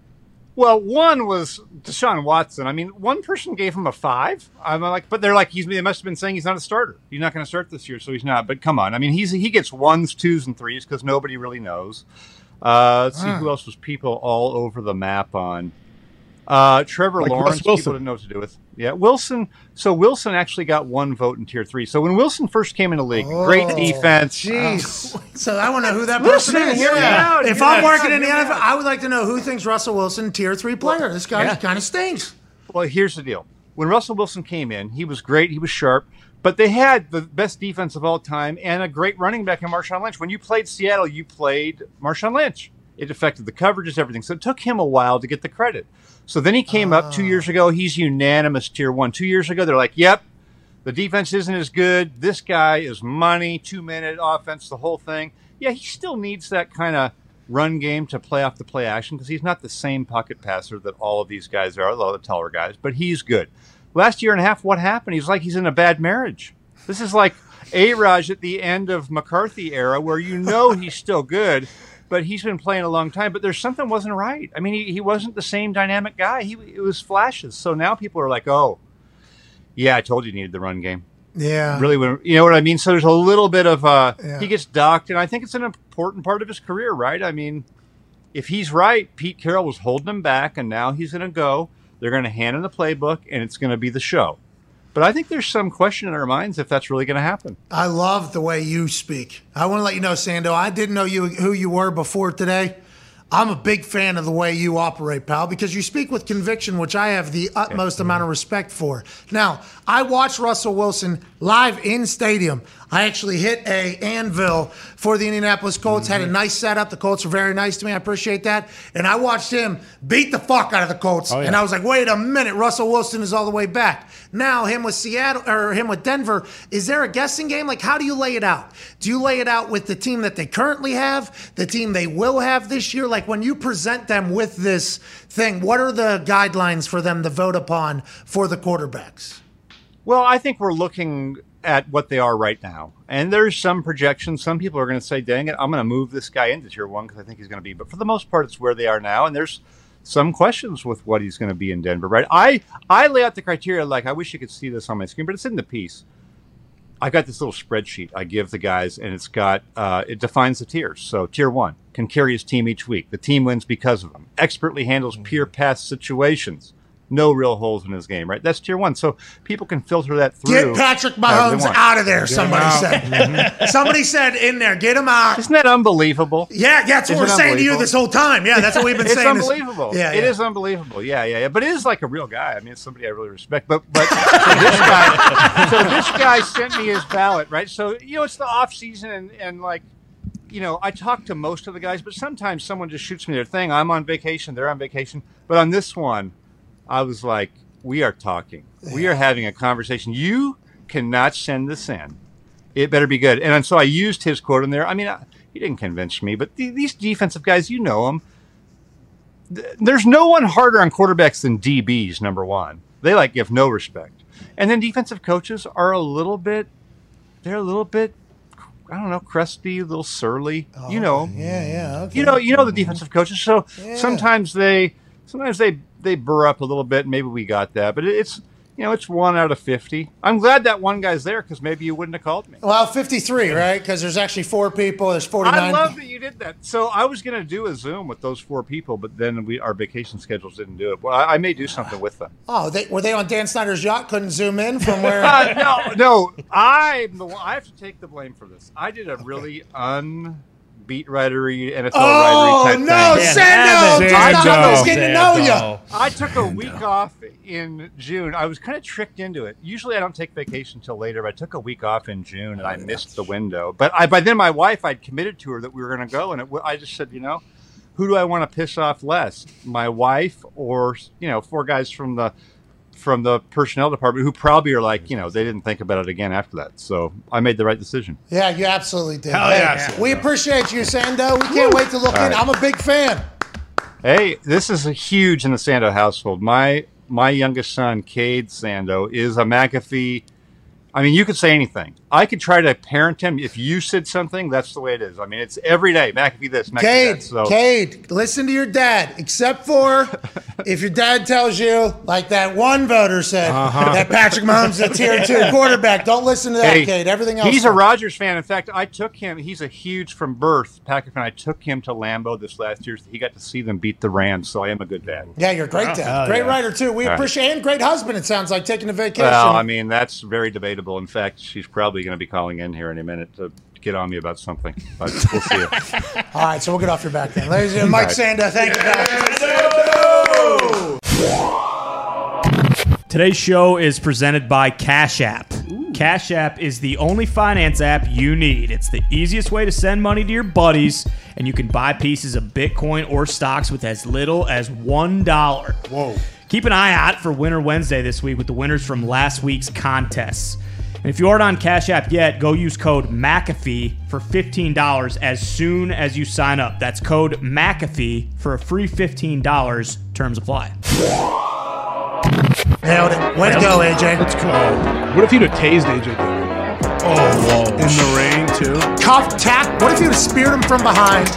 Well, one was Deshaun Watson. I mean, one person gave him a five. I'm like, but they're like, he's they must have been saying he's not a starter. He's not going to start this year, so he's not. But come on, I mean, he's he gets ones, twos, and threes because nobody really knows. Uh, let's see Ah. who else was people all over the map on. Uh, Trevor Like Lawrence, Wilson. people didn't know what to do with. Yeah, Wilson. So Wilson actually got one vote in tier three. So when Wilson first came into the league, great Oh, defense. Jeez. So I want to know who that Listen, person is. hear me out, If hear I'm working in the NFL, I would like to know who thinks Russell Wilson tier three player. This guy Yeah. kind of stinks. Well, here's the deal. When Russell Wilson came in, he was great. He was sharp. But they had the best defense of all time and a great running back in Marshawn Lynch. When you played Seattle, you played Marshawn Lynch. It affected the coverages, everything. So it took him a while to get the credit. So then he came up two years ah. ago. He's unanimous tier one. Two years ago, they're like, yep, the defense isn't as good. This guy is money, two minute offense, the whole thing. Yeah, he still needs that kind of run game to play off the play action because he's not the same pocket passer that all of these guys are, a lot of the taller guys, but he's good. Last year and a half, what happened? He's like he's in a bad marriage. This is like A-Rodge at the end of McCarthy era where you know he's still good. But he's been playing a long time. But there's something wasn't right. I mean, he, he wasn't the same dynamic guy. He it was flashes. So now people are like, oh, yeah, I told you you needed the run game. Yeah. Really, you know what I mean. So there's a little bit of uh, Yeah. he gets docked, and I think it's an important part of his career, right? I mean, if he's right, Pete Carroll was holding him back, and now he's going to go. They're going to hand him the playbook, and it's going to be the show. But I think there's some question in our minds if that's really going to happen. I love the way you speak. I want to let you know, Sando, I didn't know you who you were before today. I'm a big fan of the way you operate, pal, because you speak with conviction, which I have the utmost amount of respect for. Now, I watched Russell Wilson live in stadium. I actually hit a anvil for the Indianapolis Colts, had a Mm-hmm. nice setup. The Colts were very nice to me. I appreciate that. And I watched him beat the fuck out of the Colts. Oh, yeah. And I was like, wait a minute, Russell Wilson is all the way back. Now, him with Seattle or him with Denver, is there a guessing game? Like, how do you lay it out? Do you lay it out with the team that they currently have, the team they will have this year? Like, when you present them with this thing, what are the guidelines for them to vote upon for the quarterbacks? Well, I think we're looking at what they are right now. And there's some projections. Some people are going to say, dang it, I'm going to move this guy into tier one because I think he's going to be. But for the most part, it's where they are now. And there's some questions with what he's going to be in Denver, right? I, I lay out the criteria like I wish you could see this on my screen, but it's in the piece. I got this little spreadsheet I give the guys, and it's got uh, it defines the tiers. So tier one can carry his team each week. The team wins because of him. Expertly handles peer pass situations. No real holes in his game, right? That's tier one. So people can filter that through. Get Patrick however Mahomes out of there, Get somebody out. said. Mhm. somebody said in there, get him out. Isn't that unbelievable? Yeah, that's what Isn't we're saying to you this whole time. Yeah, that's what we've been it's saying. It's unbelievable. Yeah, it yeah. is unbelievable. Yeah, yeah, yeah. But it is like a real guy. I mean, it's somebody I really respect. But but so this guy, so this guy sent me his ballot, right? So you know, it's the off season, and and like. You know, I talk to most of the guys, but sometimes someone just shoots me their thing. I'm on vacation, they're on vacation. But on this one, I was like, we are talking. We are having a conversation. You cannot send this in. It better be good. And so I used his quote in there. I mean, I, he didn't convince me, but the, these defensive guys, you know them. Th- There's no one harder on quarterbacks than DBs, number one. They like give no respect. And then defensive coaches are a little bit, they're a little bit, I don't know, crusty, a little surly. you oh, know, Yeah, yeah. Okay. You know, you know the mm-hmm. defensive coaches. So Yeah. sometimes they, sometimes they they burr up a little bit. Maybe we got that, but it's you know it's one out of fifty. I'm glad that one guy's there because maybe you wouldn't have called me. Well, 53, right? Because there's actually four people. There's 49. I love that you did that. So I was going to do a Zoom with those four people, but then we our vacation schedules didn't do it. Well, I, I may do something with them. Oh, they, were they on Dan Snyder's yacht? Couldn't zoom in from where? Uh, no, no, I'm the one. I have to take the blame for this. I did a really unbeat writery NFL Oh, writery type no, thing. Sando, Sando. I took I was getting to know ya. I took a week off in June. I was kind of tricked into it. Usually, I don't take vacation until later, but I took a week off in June and I missed the window. But I, by then, my wife, I'd committed to her that we were going to go, and it, I just said, you know, who do I want to piss off less, my wife or you know, four guys from the from the personnel department who probably are like, you know, they didn't think about it again after that. So I made the right decision. Yeah, you absolutely did. Hell Hey, yeah, we appreciate you, Sando. We can't wait to look All in. right. I'm a big fan. Hey, this is a huge in the Sando household. My my youngest son, Cade Sando, is a McAfee. I mean, you could say anything. I could try to parent him. If you said something, that's the way it is. I mean, it's every day. McAfee this, McAfee Cade, that. So Cade, listen to your dad, except for if your dad tells you, like that one voter said, Uh-huh. that Patrick Mahomes is a tier two quarterback. Don't listen to that, Hey, Cade. Everything else. He's a fine. Rodgers fan. In fact, I took him. He's a huge from birth Packer fan. I took him to Lambeau this last year. So he got to see them beat the Rams. So I am a good dad. Yeah, you're a great dad. Great writer, too. We All right. appreciate and great husband, it sounds like, taking a vacation. Well, I mean, that's very debatable. In fact, she's probably going to be calling in here any minute to get on me about something. But we'll see. All right, so we'll get off your back then. Ladies and gentlemen, Mike All right. Sando, thank you, guys. Today's show is presented by Cash App. Cash App is the only finance app you need. It's the easiest way to send money to your buddies, and you can buy pieces of Bitcoin or stocks with as little as $1. Whoa. Keep an eye out for Winter Wednesday this week with the winners from last week's contests. And if you aren't on Cash App yet, go use code McAfee for $15 as soon as you sign up. That's code McAfee for a free $15. Terms apply. Nailed it. Way to go, AJ. Let's go. What if you'd have tased AJ? Oh, whoa. In the rain, too? Cuff, tap. What if you would have speared him from behind,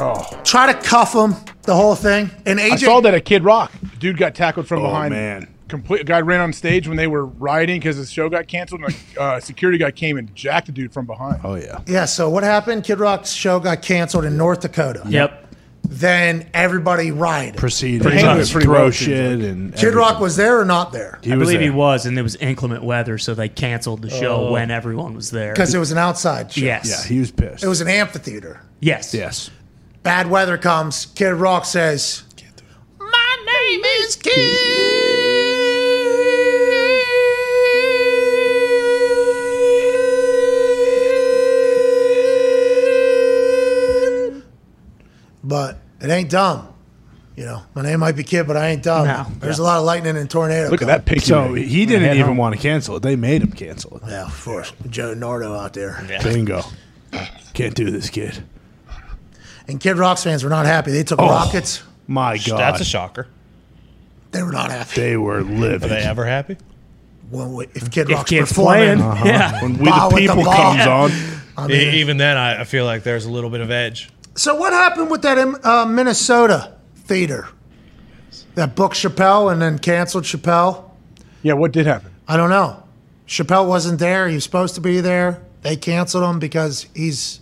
Oh. try to cuff him, the whole thing. And AJ I saw that at Kid Rock. Dude got tackled from Oh, behind. man. Complete guy ran on stage when they were rioting because the show got canceled. And a uh, security guy came and jacked the dude from behind. Oh yeah. Yeah, so what happened? Kid Rock's show got canceled in North Dakota. Yep. Then everybody rioted. Proceeded Pretty to much, just pretty throw well, it shit and Kid Rock was there or not there? He I was believe he was, and it was inclement weather, so they canceled the show Oh. when everyone was there. Because it was an outside show. Yes. Yeah, he was pissed. It was an amphitheater. Yes. Yes. Bad weather comes. Kid Rock says, My name is Kid. But it ain't dumb. You know, my name might be Kid, but I ain't dumb. No. There's a lot of lightning and tornado. Look at that picture. So he didn't even home. want to cancel it. They made him cancel it. Yeah, of course. Joe Nardo out there. Bingo. Can't do this, kid. And Kid Rock's fans were not happy. They took Oh. rockets. My God. That's a shocker. They were not happy. They were livid. Are they ever happy? Well, if Kid If Rock's Kid's performing, playing, yeah. When we the with the people ball. comes on. I mean, even then, I, I feel like there's a little bit of edge. So what happened with that uh, Minnesota theater that booked Chappelle and then canceled Chappelle? Yeah, what did happen? I don't know. Chappelle wasn't there. He was supposed to be there. They canceled him because he's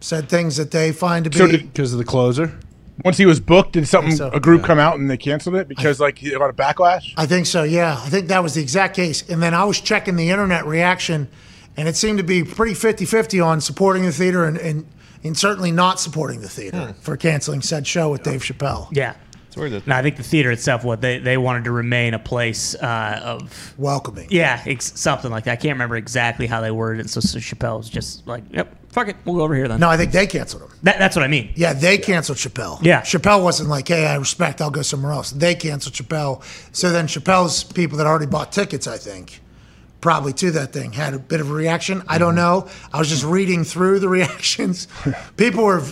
said things that they find to be. So Because of the closer. Once he was booked, did something so. a group come out and they canceled it because like he got a backlash? I think so, yeah. I think that was the exact case. And then I was checking the internet reaction, and it seemed to be pretty 50 50 on supporting the theater and, and, and certainly not supporting the theater for canceling said show with Dave Chappelle. Yeah. It's weird that No, I think the theater itself, what they, they wanted to remain a place uh, of Welcoming. yeah, ex- something like that. I can't remember exactly how they worded it. So, so Chappelle was just like, "Yep, fuck it, we'll go over here then." No, I think they canceled him. that, that's what I mean. Yeah, they canceled Chappelle. Yeah. Chappelle wasn't like, hey, I respect, I'll go somewhere else. They canceled Chappelle. So then Chappelle's people that already bought tickets, I think, probably to that thing, had a bit of a reaction. I don't know. I was just reading through the reactions. people were.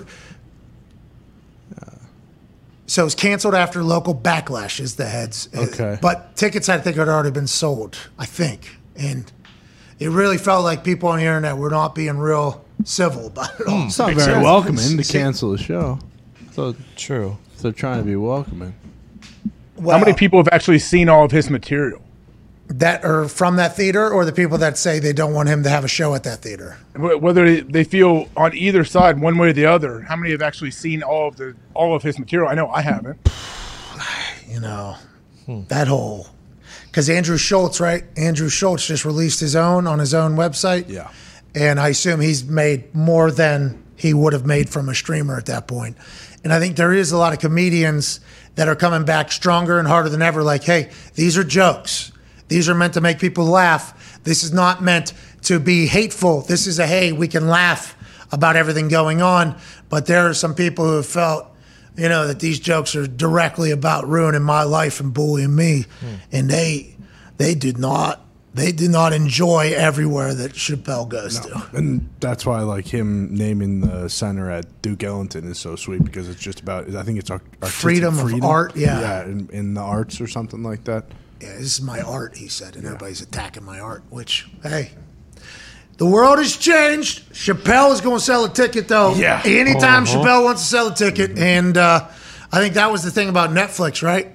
So it was canceled after local backlash, is the heads. Uh, okay. But tickets, I think, had already been sold, I think. And it really felt like people on the internet were not being real civil about it all. Hmm. It's not very welcoming to cancel the show. So true. they're trying to be welcoming. Well, How many people have actually seen all of his material? That are from that theater or the people that say they don't want him to have a show at that theater? Whether they feel on either side, one way or the other. How many have actually seen all of the all of his material? I know I haven't. You know, that whole. Because Andrew Schulz, right? Andrew Schulz just released his own on his own website. Yeah. And I assume he's made more than he would have made from a streamer at that point. And I think there is a lot of comedians that are coming back stronger and harder than ever. Like, hey, these are jokes. These are meant to make people laugh. This is not meant to be hateful. This is a hey, we can laugh about everything going on. But there are some people who have felt, you know, that these jokes are directly about ruining my life and bullying me, hmm. and they they did not they did not enjoy everywhere that Chappelle goes to. And that's why, like him naming the center at Duke Ellington is so sweet because it's just about. I think it's ar- artistic Freedom of art, yeah. yeah, in, in the arts or something like that. Yeah, this is my art, he said, and everybody's attacking my art. Which, hey, the world has changed. Chappelle is going to sell a ticket, though. Yeah. Anytime Uh-huh. Chappelle wants to sell a ticket, and uh, I think that was the thing about Netflix, right?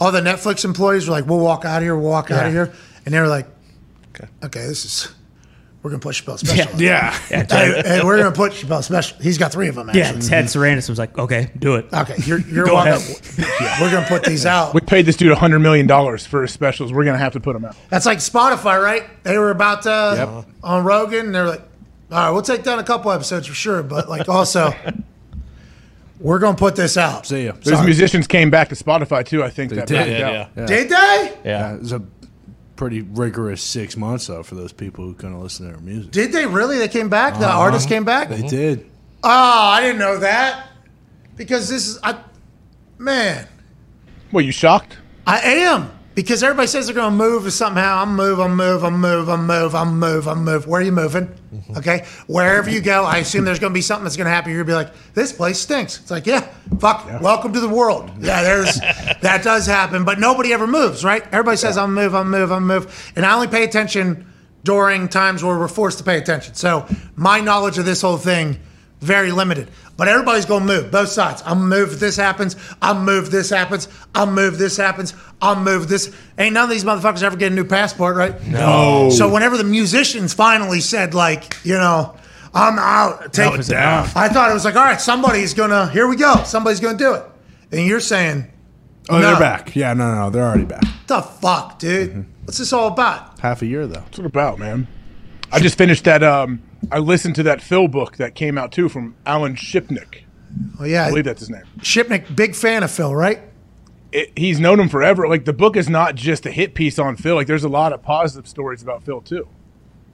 All the Netflix employees were like, "We'll walk out of here. We'll walk out of here," and they were like, "Okay, okay, this is." We're gonna put Chappelle special. on. Yeah, Yeah, Hey, hey, we're gonna put Chappelle special. He's got three of them. Actually. yeah. Ted Sarandos was like, "Okay, do it." Okay, you're you're Go welcome. ahead. We're gonna put these out. We paid this dude hundred million dollars for his specials. We're gonna have to put them out. That's like Spotify, right? They were about to Yep. Uh, on Rogan, and they're like, "All right, we'll take down a couple episodes for sure, but like also, we're gonna put this out." See ya. Those Sorry. musicians came back to Spotify too. I think They that did, backed yeah, yeah. Did they? Yeah, it was a pretty rigorous six months though for those people who couldn't listen to their music. Did they really? They came back. The uh-huh. artist came back. They did. Oh, I didn't know that. Because this is, I, man, Well, you shocked? I am. Because everybody says they're going to move somehow. I'm move, I'm move, I'm move, I'm move, I'm move, I'm move. Where are you moving? Mm-hmm. Okay. Wherever you go, I assume there's going to be something that's going to happen. You're going to be like, this place stinks. It's like, yeah, fuck, welcome to the world. Yeah, there's, that does happen. But nobody ever moves, right? Everybody says, I'm move, I'm move, I'm move. And I only pay attention during times where we're forced to pay attention. So my knowledge of this whole thing very limited. But everybody's going to move, both sides. I'm move if this happens. I'm move if this happens. I'm move if this happens. I'm move if this. Ain't none of these motherfuckers ever get a new passport, right? No. So whenever the musicians finally said, like, you know, I'm out, take was down. I thought it was like, all right, somebody's going to, here we go. Somebody's going to do it. And you're saying, Oh, No. they're back. Yeah, no, no, no, they're already back. the fuck, dude? What's this all about? Half a year though. What's it about, man? I just finished that. Um, I listened to that Phil book that came out too from Alan Shipnuck. Oh, yeah. I believe that's his name. Shipnuck, big fan of Phil, right? It, he's known him forever. Like the book is not just a hit piece on Phil. Like there's a lot of positive stories about Phil too.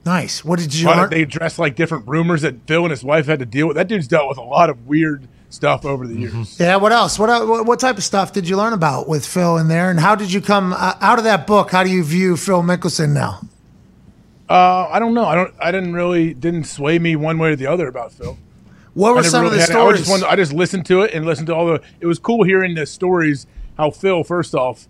Nice. What did you A lot of- learn? they address like different rumors that Phil and his wife had to deal with. That dude's dealt with a lot of weird stuff over the years. Yeah, what else? What, what what type of stuff did you learn about with Phil in there, and how did you come uh, out of that book? How do you view Phil Mickelson now? Uh, I don't know. I don't. I didn't really didn't sway me one way or the other about Phil. What were some of the had- I stories? just, wanted- I just listened to it and listened to all the. It was cool hearing the stories. How Phil, first off,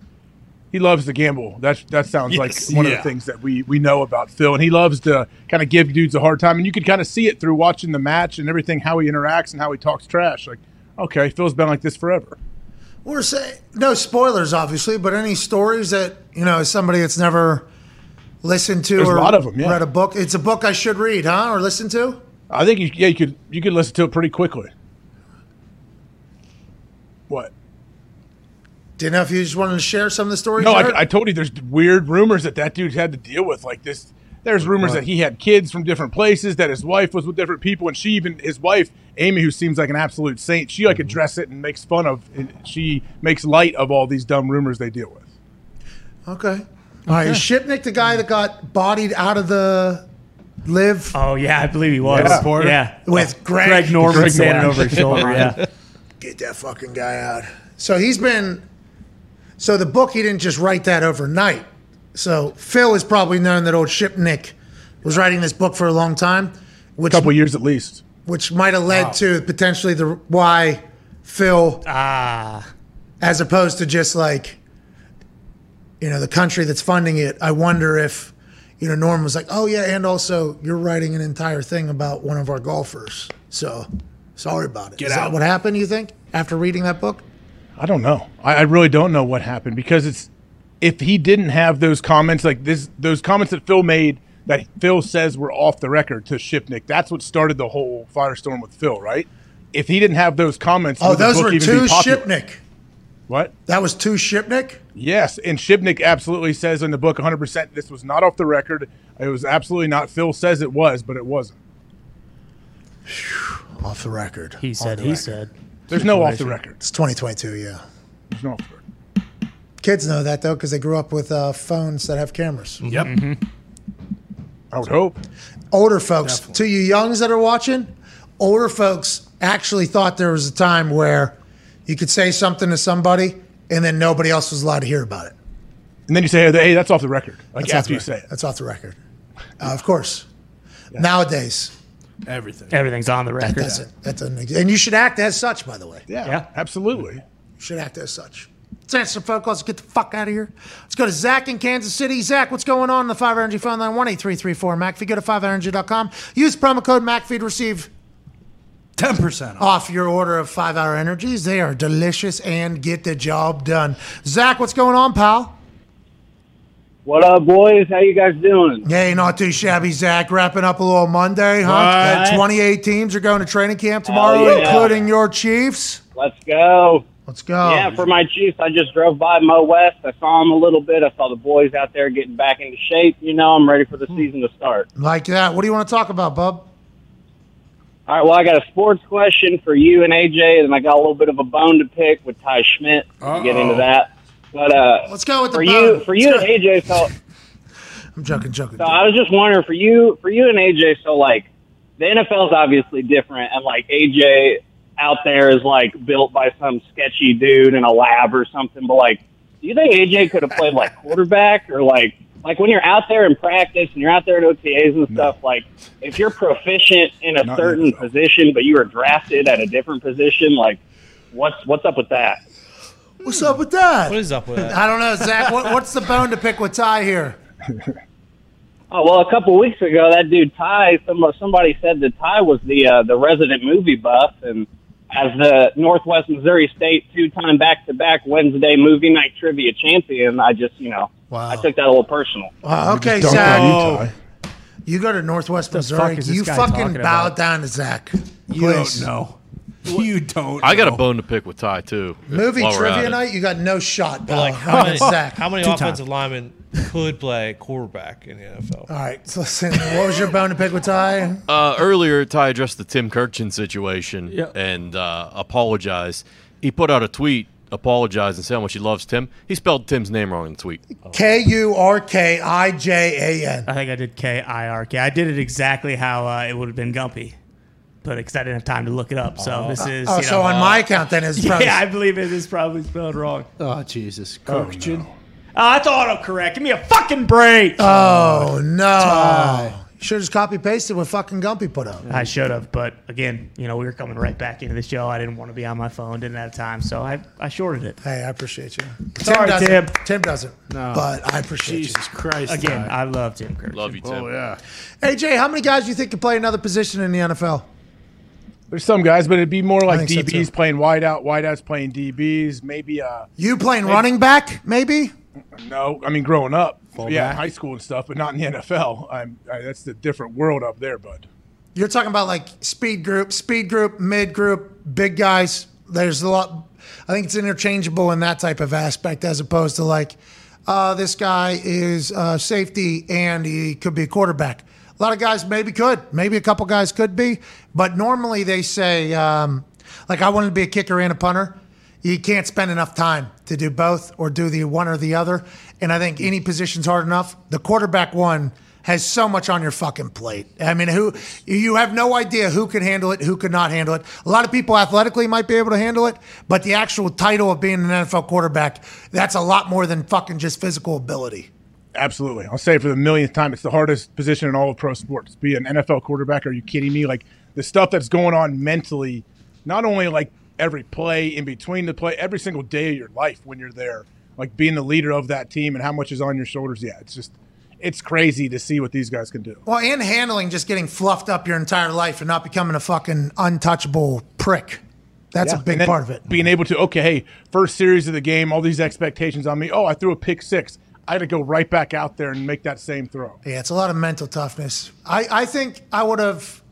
he loves to gamble. That that sounds Yes, like one of the things that we we know about Phil, and he loves to kind of give dudes a hard time. And you could kind of see it through watching the match and everything, how he interacts and how he talks trash. Like, okay, Phil's been like this forever. We're saying no spoilers, obviously, but any stories that you know somebody that's never listened to There's a or lot of 'em, yeah. read a book. It's a book I should read, huh, or listen to. I think you, yeah, you could you could listen to it pretty quickly. What? Didn't know if you just wanted to share some of the stories. No. I, I told you there's weird rumors that that dude had to deal with. Like this, there's rumors What? that he had kids from different places, that his wife was with different people, and she even his wife Amy, who seems like an absolute saint, she Mm-hmm. like addresses it and makes fun of. And she makes light of all these dumb rumors they deal with. okay. All right, is Shipnuck the guy that got bodied out of the LIV? Oh yeah, I believe he was. Yeah. Yeah, yeah. With Greg- Greg Norman Greg standing Norman. over his shoulder. Yeah. Get that fucking guy out. So he's been. So the book, he didn't just write that overnight. So Phil has probably known that old Shipnick was writing this book for a long time, A which couple years at least. which might have led to potentially the why Phil, Ah. as opposed to just like, you know, the country that's funding it. I wonder if, you know, Norm was like, oh yeah, and also you're writing an entire thing about one of our golfers. So sorry about it. Get Is that what happened? You think after reading that book? I don't know. I, I really don't know what happened because it's if he didn't have those comments like this, those comments that Phil made that Phil says were off the record to Shipnuck. That's what started the whole firestorm with Phil, right? If he didn't have those comments, Oh, those were two? Shipnuck. What? That was two Shipnuck. Yes, and Shipnuck absolutely says in the book 100% this was not off the record. It was absolutely not. Phil says it was, but it wasn't. Off the record. He said. He said. There's no off the record. It's 2022. Yeah. There's no off the record. Kids know that though because they grew up with uh, phones that have cameras. Yep. I would hope. Older folks, to you youngs that are watching, older folks actually thought there was a time where you could say something to somebody and then nobody else was allowed to hear about it. And then you say, hey, that's off the record. Like That's off after the you say record. it. That's off the record. Uh, of course. Nowadays, Everything. Everything's on the record. that record. doesn't. That doesn't. exist. And you should act as such, by the way. Yeah, Yeah. absolutely. You should act as such. Let's answer some phone calls. Get the fuck out of here. Let's go to Zach in Kansas City. Zach, what's going on in the 5 Energy phone line? 1 8334 McAfee. Go to 5energy.com. Use promo code McAfee to receive 10% off. off your order of 5 Hour Energies. They are delicious and get the job done. Zach, what's going on, pal? What up, boys? How you guys doing? Hey, not too shabby, Zach. Wrapping up a little Monday, huh? What? Uh, 28 teams are going to training camp tomorrow, yeah. including your Chiefs. Let's go. Let's go. Yeah, for my Chiefs, I just drove by Mo West. I saw him a little bit. I saw the boys out there getting back into shape. You know, I'm ready for the hmm. season to start. Like that. What do you want to talk about, bub? All right, well, I got a sports question for you and AJ, and I got a little bit of a bone to pick with Ty Schmit. We'll get into that. But uh, Let's go with the for bone. you, for you and AJ. So, I'm joking, joking. so I was just wondering for you, for you and AJ. So, like, the NFL is obviously different, and like AJ out there is like built by some sketchy dude in a lab or something. But like, do you think AJ could have played like quarterback or like like when you're out there in practice and you're out there at OTAs and stuff? Like, if you're proficient in a Not certain position, but you were drafted at a different position, like, what's what's up with that? What's up with that? What is up with that? I don't know, Zach. What, what's the bone to pick with Ty here? Oh well, a couple weeks ago, that dude Ty, somebody said that Ty was the uh, the resident movie buff, and as the Northwest Missouri State two-time back-to-back Wednesday movie night trivia champion, I just you know I took that a little personal. Wow, okay, Just dunked you, Zach. You go to Northwest The Missouri. fuck You fucking bow about? down to Zach. You Please. don't know. You don't. I got a bone to pick with Ty too. Movie while we're at trivia night, you got no shot, pal. Like how many, against Zach. how many Two offensive time. linemen could play quarterback in the NFL? All right, so listen. What was your bone to pick with Ty? Uh, earlier, Ty addressed the Tim Kurkjian situation Yeah. and uh, apologized. He put out a tweet, apologized, and say how much he loves Tim. He spelled Tim's name wrong in the tweet. K U R K I J A N. I think I did K I R K. I did it exactly how uh, it would have been Gumpy, but because I didn't have time to look it up. So this is. Oh, you so know, on my account, then it's probably. yeah, I believe it is probably spelled wrong. Oh Jesus, Oh, Kirkchin. no. Oh, it's autocorrect. Give me a fucking break. Oh no! Should have just copy pasted what fucking Gumpy put up. I should have, but again, you know, we were coming right back into the show. I didn't want to be on my phone, didn't have time, so I, I shorted it. Hey, I appreciate you. Sorry, doesn't. Tim. Tim doesn't. No. But I appreciate you. Jesus Christ. Again, Ty. I love Tim Kirk. Love you, Tim. Oh yeah. AJ, how many guys do you think can play another position in the NFL? There's some guys, but it'd be more like think so, DBs too. playing wideout, wideouts playing DBs. Maybe uh, You playing running back, maybe? No, I mean growing up, yeah, Fullback? high school and stuff, but not in the NFL. I'm, I, that's the different world up there, bud. You're talking about like speed group, speed group, mid group, big guys. There's a lot. I think it's interchangeable in that type of aspect as opposed to like, uh, this guy is uh, safety and he could be a quarterback. A lot of guys maybe could, maybe a couple guys could be, but normally they say, um, like, I wanted to be a kicker and a punter. You can't spend enough time to do both or do the one or the other. And I think any position's hard enough. The quarterback one has so much on your fucking plate. I mean, who you have no idea who could handle it, who could not handle it. A lot of people athletically might be able to handle it, but the actual title of being an NFL quarterback, that's a lot more than fucking just physical ability. Absolutely. I'll say it for the millionth time, it's the hardest position in all of pro sports. Be an NFL quarterback. Are you kidding me? Like the stuff that's going on mentally, not only like every play in between the play, every single day of your life when you're there, like being the leader of that team and how much is on your shoulders. Yeah, it's just, it's crazy to see what these guys can do. Well, and handling just getting fluffed up your entire life and not becoming a fucking untouchable prick. That's Yeah. a big part of it. Being able to, okay, hey, first series of the game, all these expectations on me. Oh, I threw a pick six. I had to go right back out there and make that same throw. Yeah, it's a lot of mental toughness. I, I think I would have.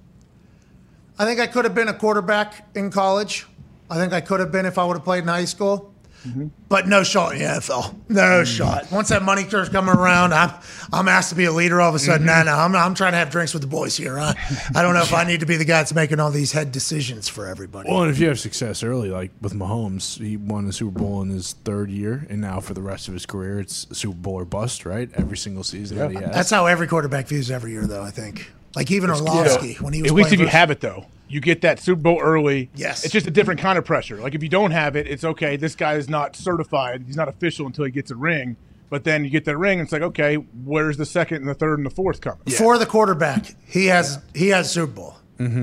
I think I could have been a quarterback in college. I think I could have been if I would have played in high school. Mm-hmm. But no shot in the NFL. No mm. shot. Once that money starts coming around, I'm I'm asked to be a leader all of a sudden. Mm-hmm. No, no, I'm, I'm trying to have drinks with the boys here. I, I don't know if I need to be the guy that's making all these head decisions for everybody. Well, and if you have success early, like with Mahomes, he won the Super Bowl in his third year, and now for the rest of his career, it's Super Bowl or bust, right? Every single season that he has. That's how every quarterback views every year, though. I think. Like even Orlovsky when he was At least if playing you have it, though, you get that Super Bowl early. Yes. it's just a different kind of pressure. Like if you don't have it, it's okay. This guy is not certified. He's not official until he gets a ring. But then you get that ring, and it's like, okay, where's the second and the third and the fourth coming? for the quarterback, he has he has Super Bowl.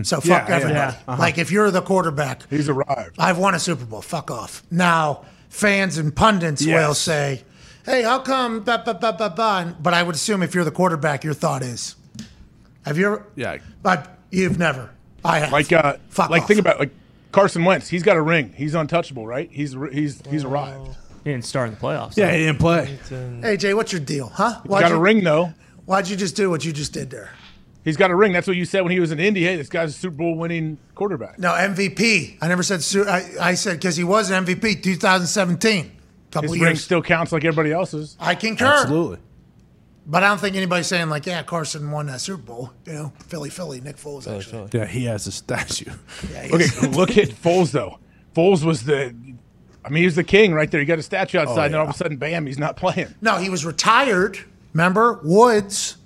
So fuck Yeah, yeah. everybody. Yeah. Uh-huh. Like if you're the quarterback, He's arrived. I've won a Super Bowl. Fuck off. Now fans and pundits will say, "Hey, how come?" Bah, bah, bah, bah, bah? But I would assume if you're the quarterback, your thought is, "Have you ever?" Yeah. But you've never. I have. Like, uh, Fuck like off. think about like Carson Wentz. He's got a ring. He's untouchable, right? He's he's he's arrived. He didn't start in the playoffs. Yeah, he didn't play. Hey Jay, what's your deal, huh? He's got you, a ring though. Why'd you just do what you just did there? He's got a ring. That's what you said when he was in Indy. Hey, this guy's a Super Bowl winning quarterback. No MVP. I never said. Su- I, I said because he was an MVP 2017. Couple His ring still counts like everybody else's. I concur. Absolutely. But I don't think anybody's saying like, yeah, Carson won that Super Bowl. You know, Philly, Philly, Nick Foles. Actually, Yeah, he has a statue. yeah, he's- Okay, look at Foles though. Foles was the, I mean, he was the king right there. You got a statue oh, outside, and then all of a sudden, bam, he's not playing. no, he was retired. Remember Woods?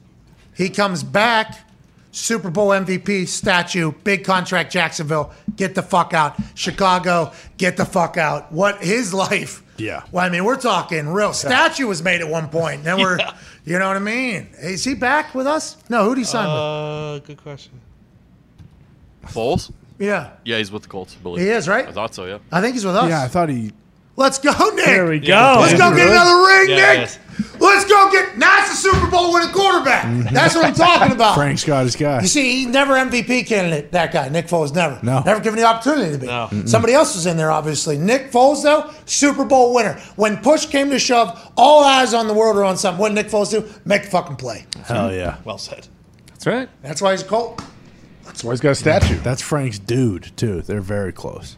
He comes back. Super Bowl MVP statue, big contract, Jacksonville. Get the fuck out. Chicago, get the fuck out. What his life? Yeah. Well, I mean, we're talking real. Statue was made at one point. Then we're, you know what I mean? Is he back with us? No, who'd he sign with? Uh, good question. Foles? Yeah, Yeah, he's with the Colts. I believe. He is, right? I thought so. Yeah. I think he's with us. Yeah, I thought he. Let's go, Nick. There we go. Yeah. Let's go get another ring, Yeah, Nick. yes. Let's go get. Now it's the Super Bowl Bowl winning quarterback. Mm-hmm. That's what I'm talking about. Frank's got his guy. You see, he never MVP candidate. That guy, Nick Foles, never. No. Never given the opportunity to be. No. Somebody else was in there, obviously. Nick Foles, though, Super Bowl winner. When push came to shove, all eyes on the world are on something. What did Nick Foles do? Make a fucking play. Hell yeah. Well said. That's right. That's why he's a Colt. That's why he's got a statue. That's Frank's dude too. They're very close.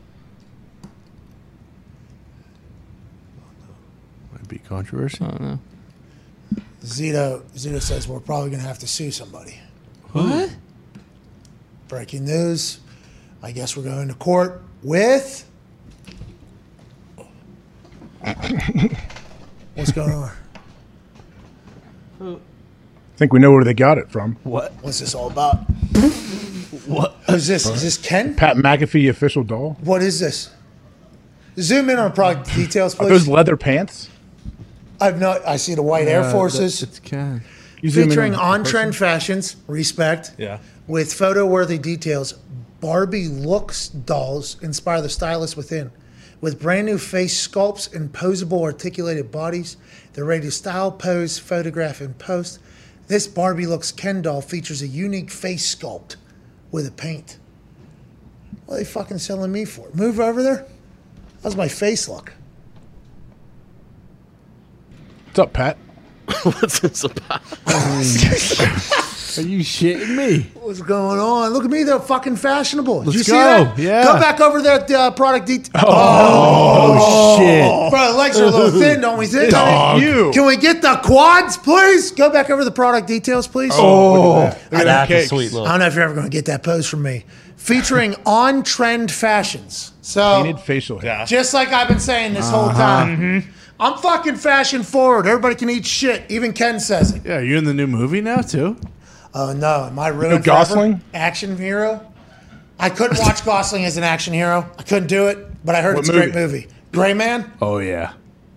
Might be controversy. I don't know. Zito, Zito says we're probably going to have to sue somebody. What? Breaking news. I guess we're going to court with. What's going on? I think we know where they got it from. What? What's this all about? what? Oh, Who's this? Is this Ken? Pat McAfee official doll. What is this? Zoom in on product details, Are those leather pants? I've not. I see the white Air Forces. It's Ken. You zoom in featuring on on the trend fashions, respect. Yeah. With photo worthy details, Barbie looks dolls inspire the stylists within. With brand new face sculpts and posable articulated bodies, they're ready to style, pose, photograph, and post. This Barbie looks Ken doll features a unique face sculpt with a paint. What are they fucking selling me for? Move over there. How's my face look? What's up, Pat? What's this about? Are you shitting me? What's going on? Look at me, they're fucking fashionable. Did Let's you see go. that? Yeah. Go back over that uh, product detail. Oh, shit. Bro, the legs are a little thin, don't we think? Dog. You. Can we get the quads, please? Go back over the product details, please. Oh, look at that. Look at That's a cake. sweet look. I don't know if you're ever going to get that pose from me. Featuring on trend fashions. So, Painted facial hair. just like I've been saying this whole Uh-huh. time, I'm fucking fashion forward. Everybody can eat shit. Even Ken says it. Yeah, you're in the new movie now too. Oh no, am I ruined? know Gosling? Action hero. I couldn't watch Gosling as an action hero. I couldn't do it, but I heard What it's a great movie? movie. Gray Man. Oh yeah,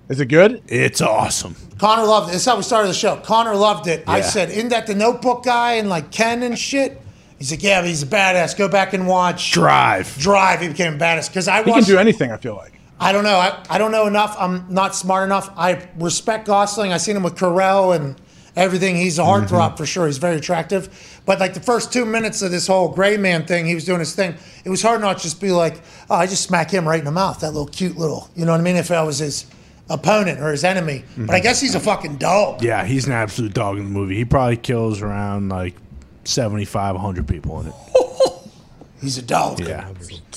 Is it good? it's awesome. Connor loved it. That's how we started the show. Connor loved it. I said, "Isn't that the Notebook guy and like Ken and shit?" He's like, "Yeah, but he's a badass. Go back and watch Drive. Drive." He became a badass because I He can do anything. I feel like. I don't know. I, I don't know enough. I'm not smart enough. I respect Gosling. I seen him with Carell and everything. He's a heartthrob mm-hmm. for sure. He's very attractive. But like the first two minutes of this whole gray man thing, he was doing his thing. It was hard not to just be like, oh, I just smack him right in the mouth. That little cute little, you know what I mean? If I was his opponent or his enemy. Mm-hmm. But I guess he's a fucking dog. Yeah, he's an absolute dog in the movie. He probably kills around like 75, 100 people in it. He's a dog. Yeah.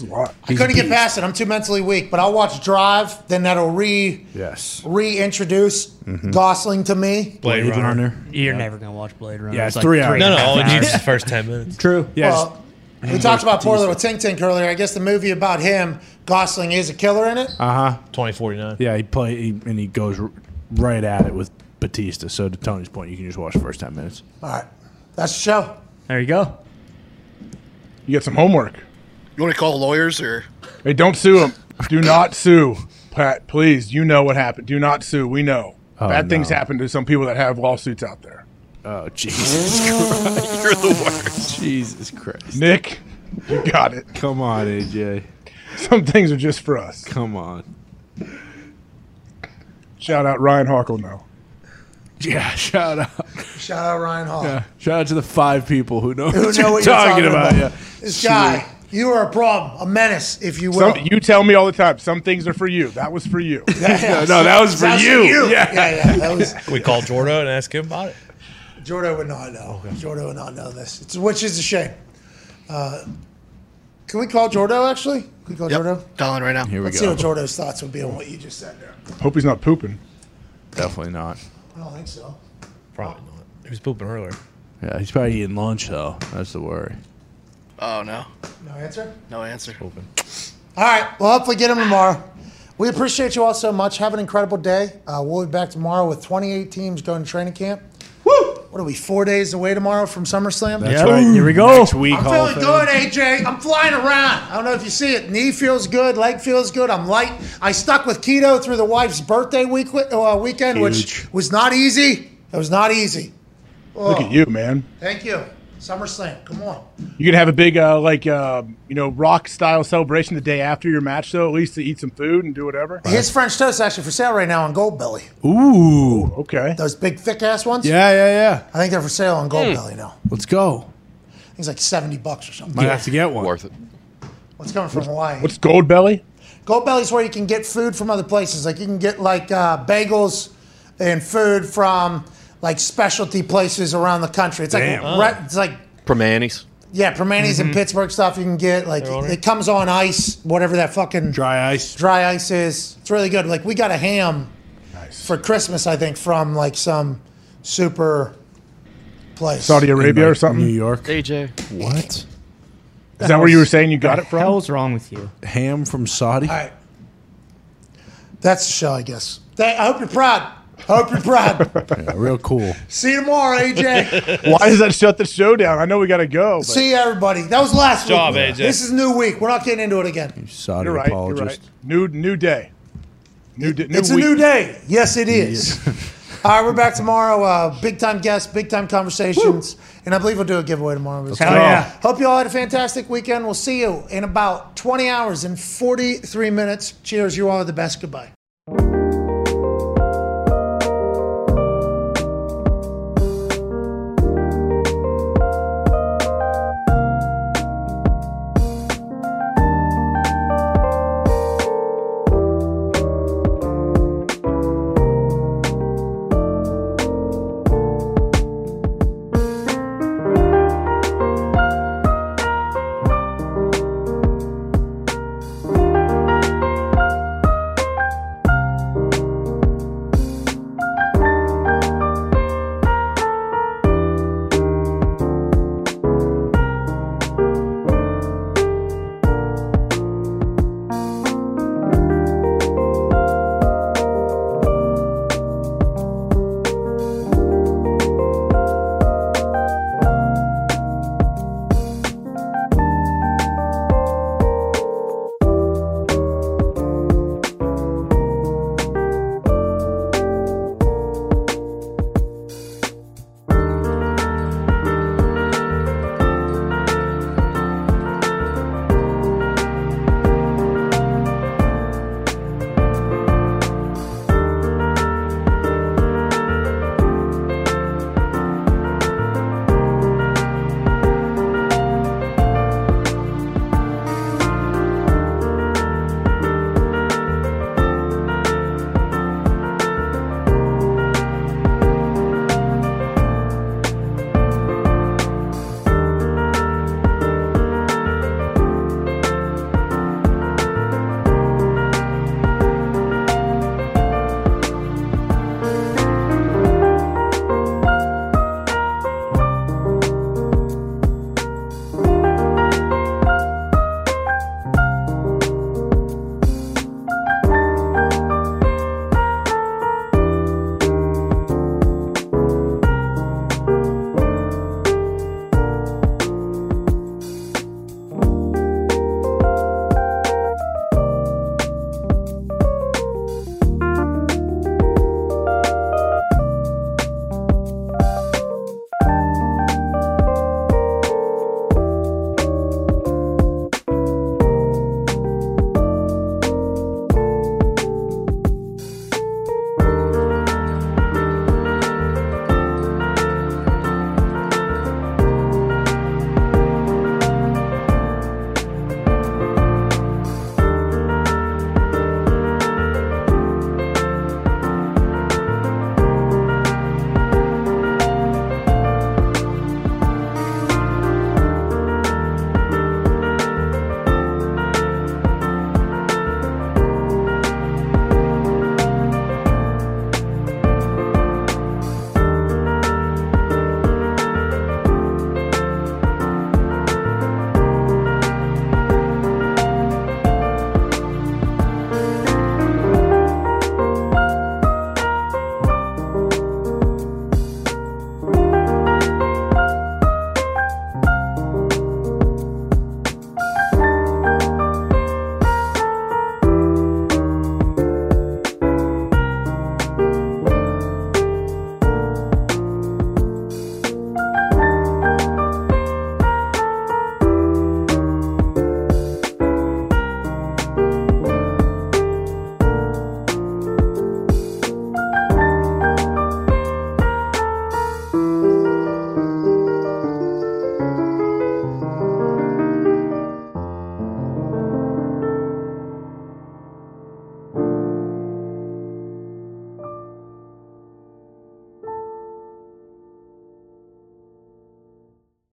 It's a lot. I couldn't get past it. I'm too mentally weak. But I'll watch Drive. Then that'll re Yes. reintroduce Gosling to me. Blade, Runner. You're never gonna watch Blade Runner. Yeah, it's three hours. No, no, half all it hours. needs is the first 10 minutes. True. Yeah. Well, we talked about poor little Tink Tink earlier. I guess the movie about him, Gosling is a killer in it. Uh huh. 2049. Yeah, he play he, and he goes r- right at it with Batista. So to Tony's point, you can just watch the first ten minutes. All right, that's the show. There you go. You get some homework. You want to call lawyers or? Hey, don't sue him. Do not sue, Pat. Please, you know what happened. Do not sue. We know. Oh, Bad things happen to some people that have lawsuits out there. Oh Jesus Christ! You're the worst. Jesus Christ! Nick, you got it. Come on, AJ. Some things are just for us. Come on. Shout out Ryan Harkle now. Yeah, shout out. Shout out Ryan Hall. Yeah, shout out to the five people who know, Who what, know you're what you're talking, about. Yeah, This guy, you are a problem, a menace, if you will. Some, you tell me all the time. Some things are for you. That was for you. Yeah, no, that was for That's you. Yeah, yeah, yeah. That was We call Jordo and ask him about it. Jordo would not know. Jordo would not know this, it's, which is a shame. Uh, can we call Jordo actually? Can we call Yep. Jordo? Dialing right now. Here we Let's go. see what Jordo's thoughts would be on what you just said there. Hope he's not pooping. Definitely not. I don't think so. Probably not. He was pooping earlier. Yeah, he's probably eating lunch though. That's the worry. Oh no, No answer. no answer. Pooping. All right. Well, hopefully get him tomorrow. We appreciate you all so much. Have an incredible day. Uh, we'll be back tomorrow with 28 teams going to training camp. Woo! What are we? Four days away tomorrow from SummerSlam. That's right. Here we go. Next week, I'm Hall feeling good, AJ. I'm flying around. I don't know if you see it. Knee feels good. Leg feels good. I'm light. I stuck with keto through the wife's birthday week uh, weekend, which was not easy. It was not easy. Look Oh, at you, man. Thank you. SummerSlam. Come on. You gonna have a big uh, like uh, you know rock style celebration the day after your match, though. At least to eat some food and do whatever. His French toast is actually for sale right now on Gold Belly. Ooh. Okay. Those big thick ass ones. Yeah, yeah, yeah. I think they're for sale on Gold Hmm. Belly now. Let's go. I think it's like seventy bucks or something. Might have to get one. Worth it. What's coming from Hawaii? What's Gold Belly? Gold Belly's where you can get food from other places. Like you can get like uh, bagels and food from like specialty places around the country. It's like Damn. re- it's like Primanti's. yeah, Primanti's Mm-hmm. in Pittsburgh stuff. You can get like it comes on ice, whatever that fucking dry ice. Dry ice is. It's really good. Like we got a ham for Christmas, I think, from like some super place. Saudi Arabia or something. New York. AJ. What? Is that where you were saying you got it from? What the hell's wrong with you? Ham from Saudi. All right. That's the show, I guess. I hope you're proud. Hope you're proud. Yeah, real cool. See you tomorrow, AJ. Why does that shut the show down? I know we got to go. But See you, everybody. That was last Job, week. AJ. This is new week. We're not getting into it again. Saudi you're right. You're right. New new day. New, d- new it's a new day. Yes, it is. All right, we're back tomorrow. Uh, big time guests, big time conversations, and I believe we'll do a giveaway tomorrow. Hell well. yeah. Hope you all had a fantastic weekend. We'll see you in about 20 hours and 43 minutes. Cheers. You all are the best. Goodbye.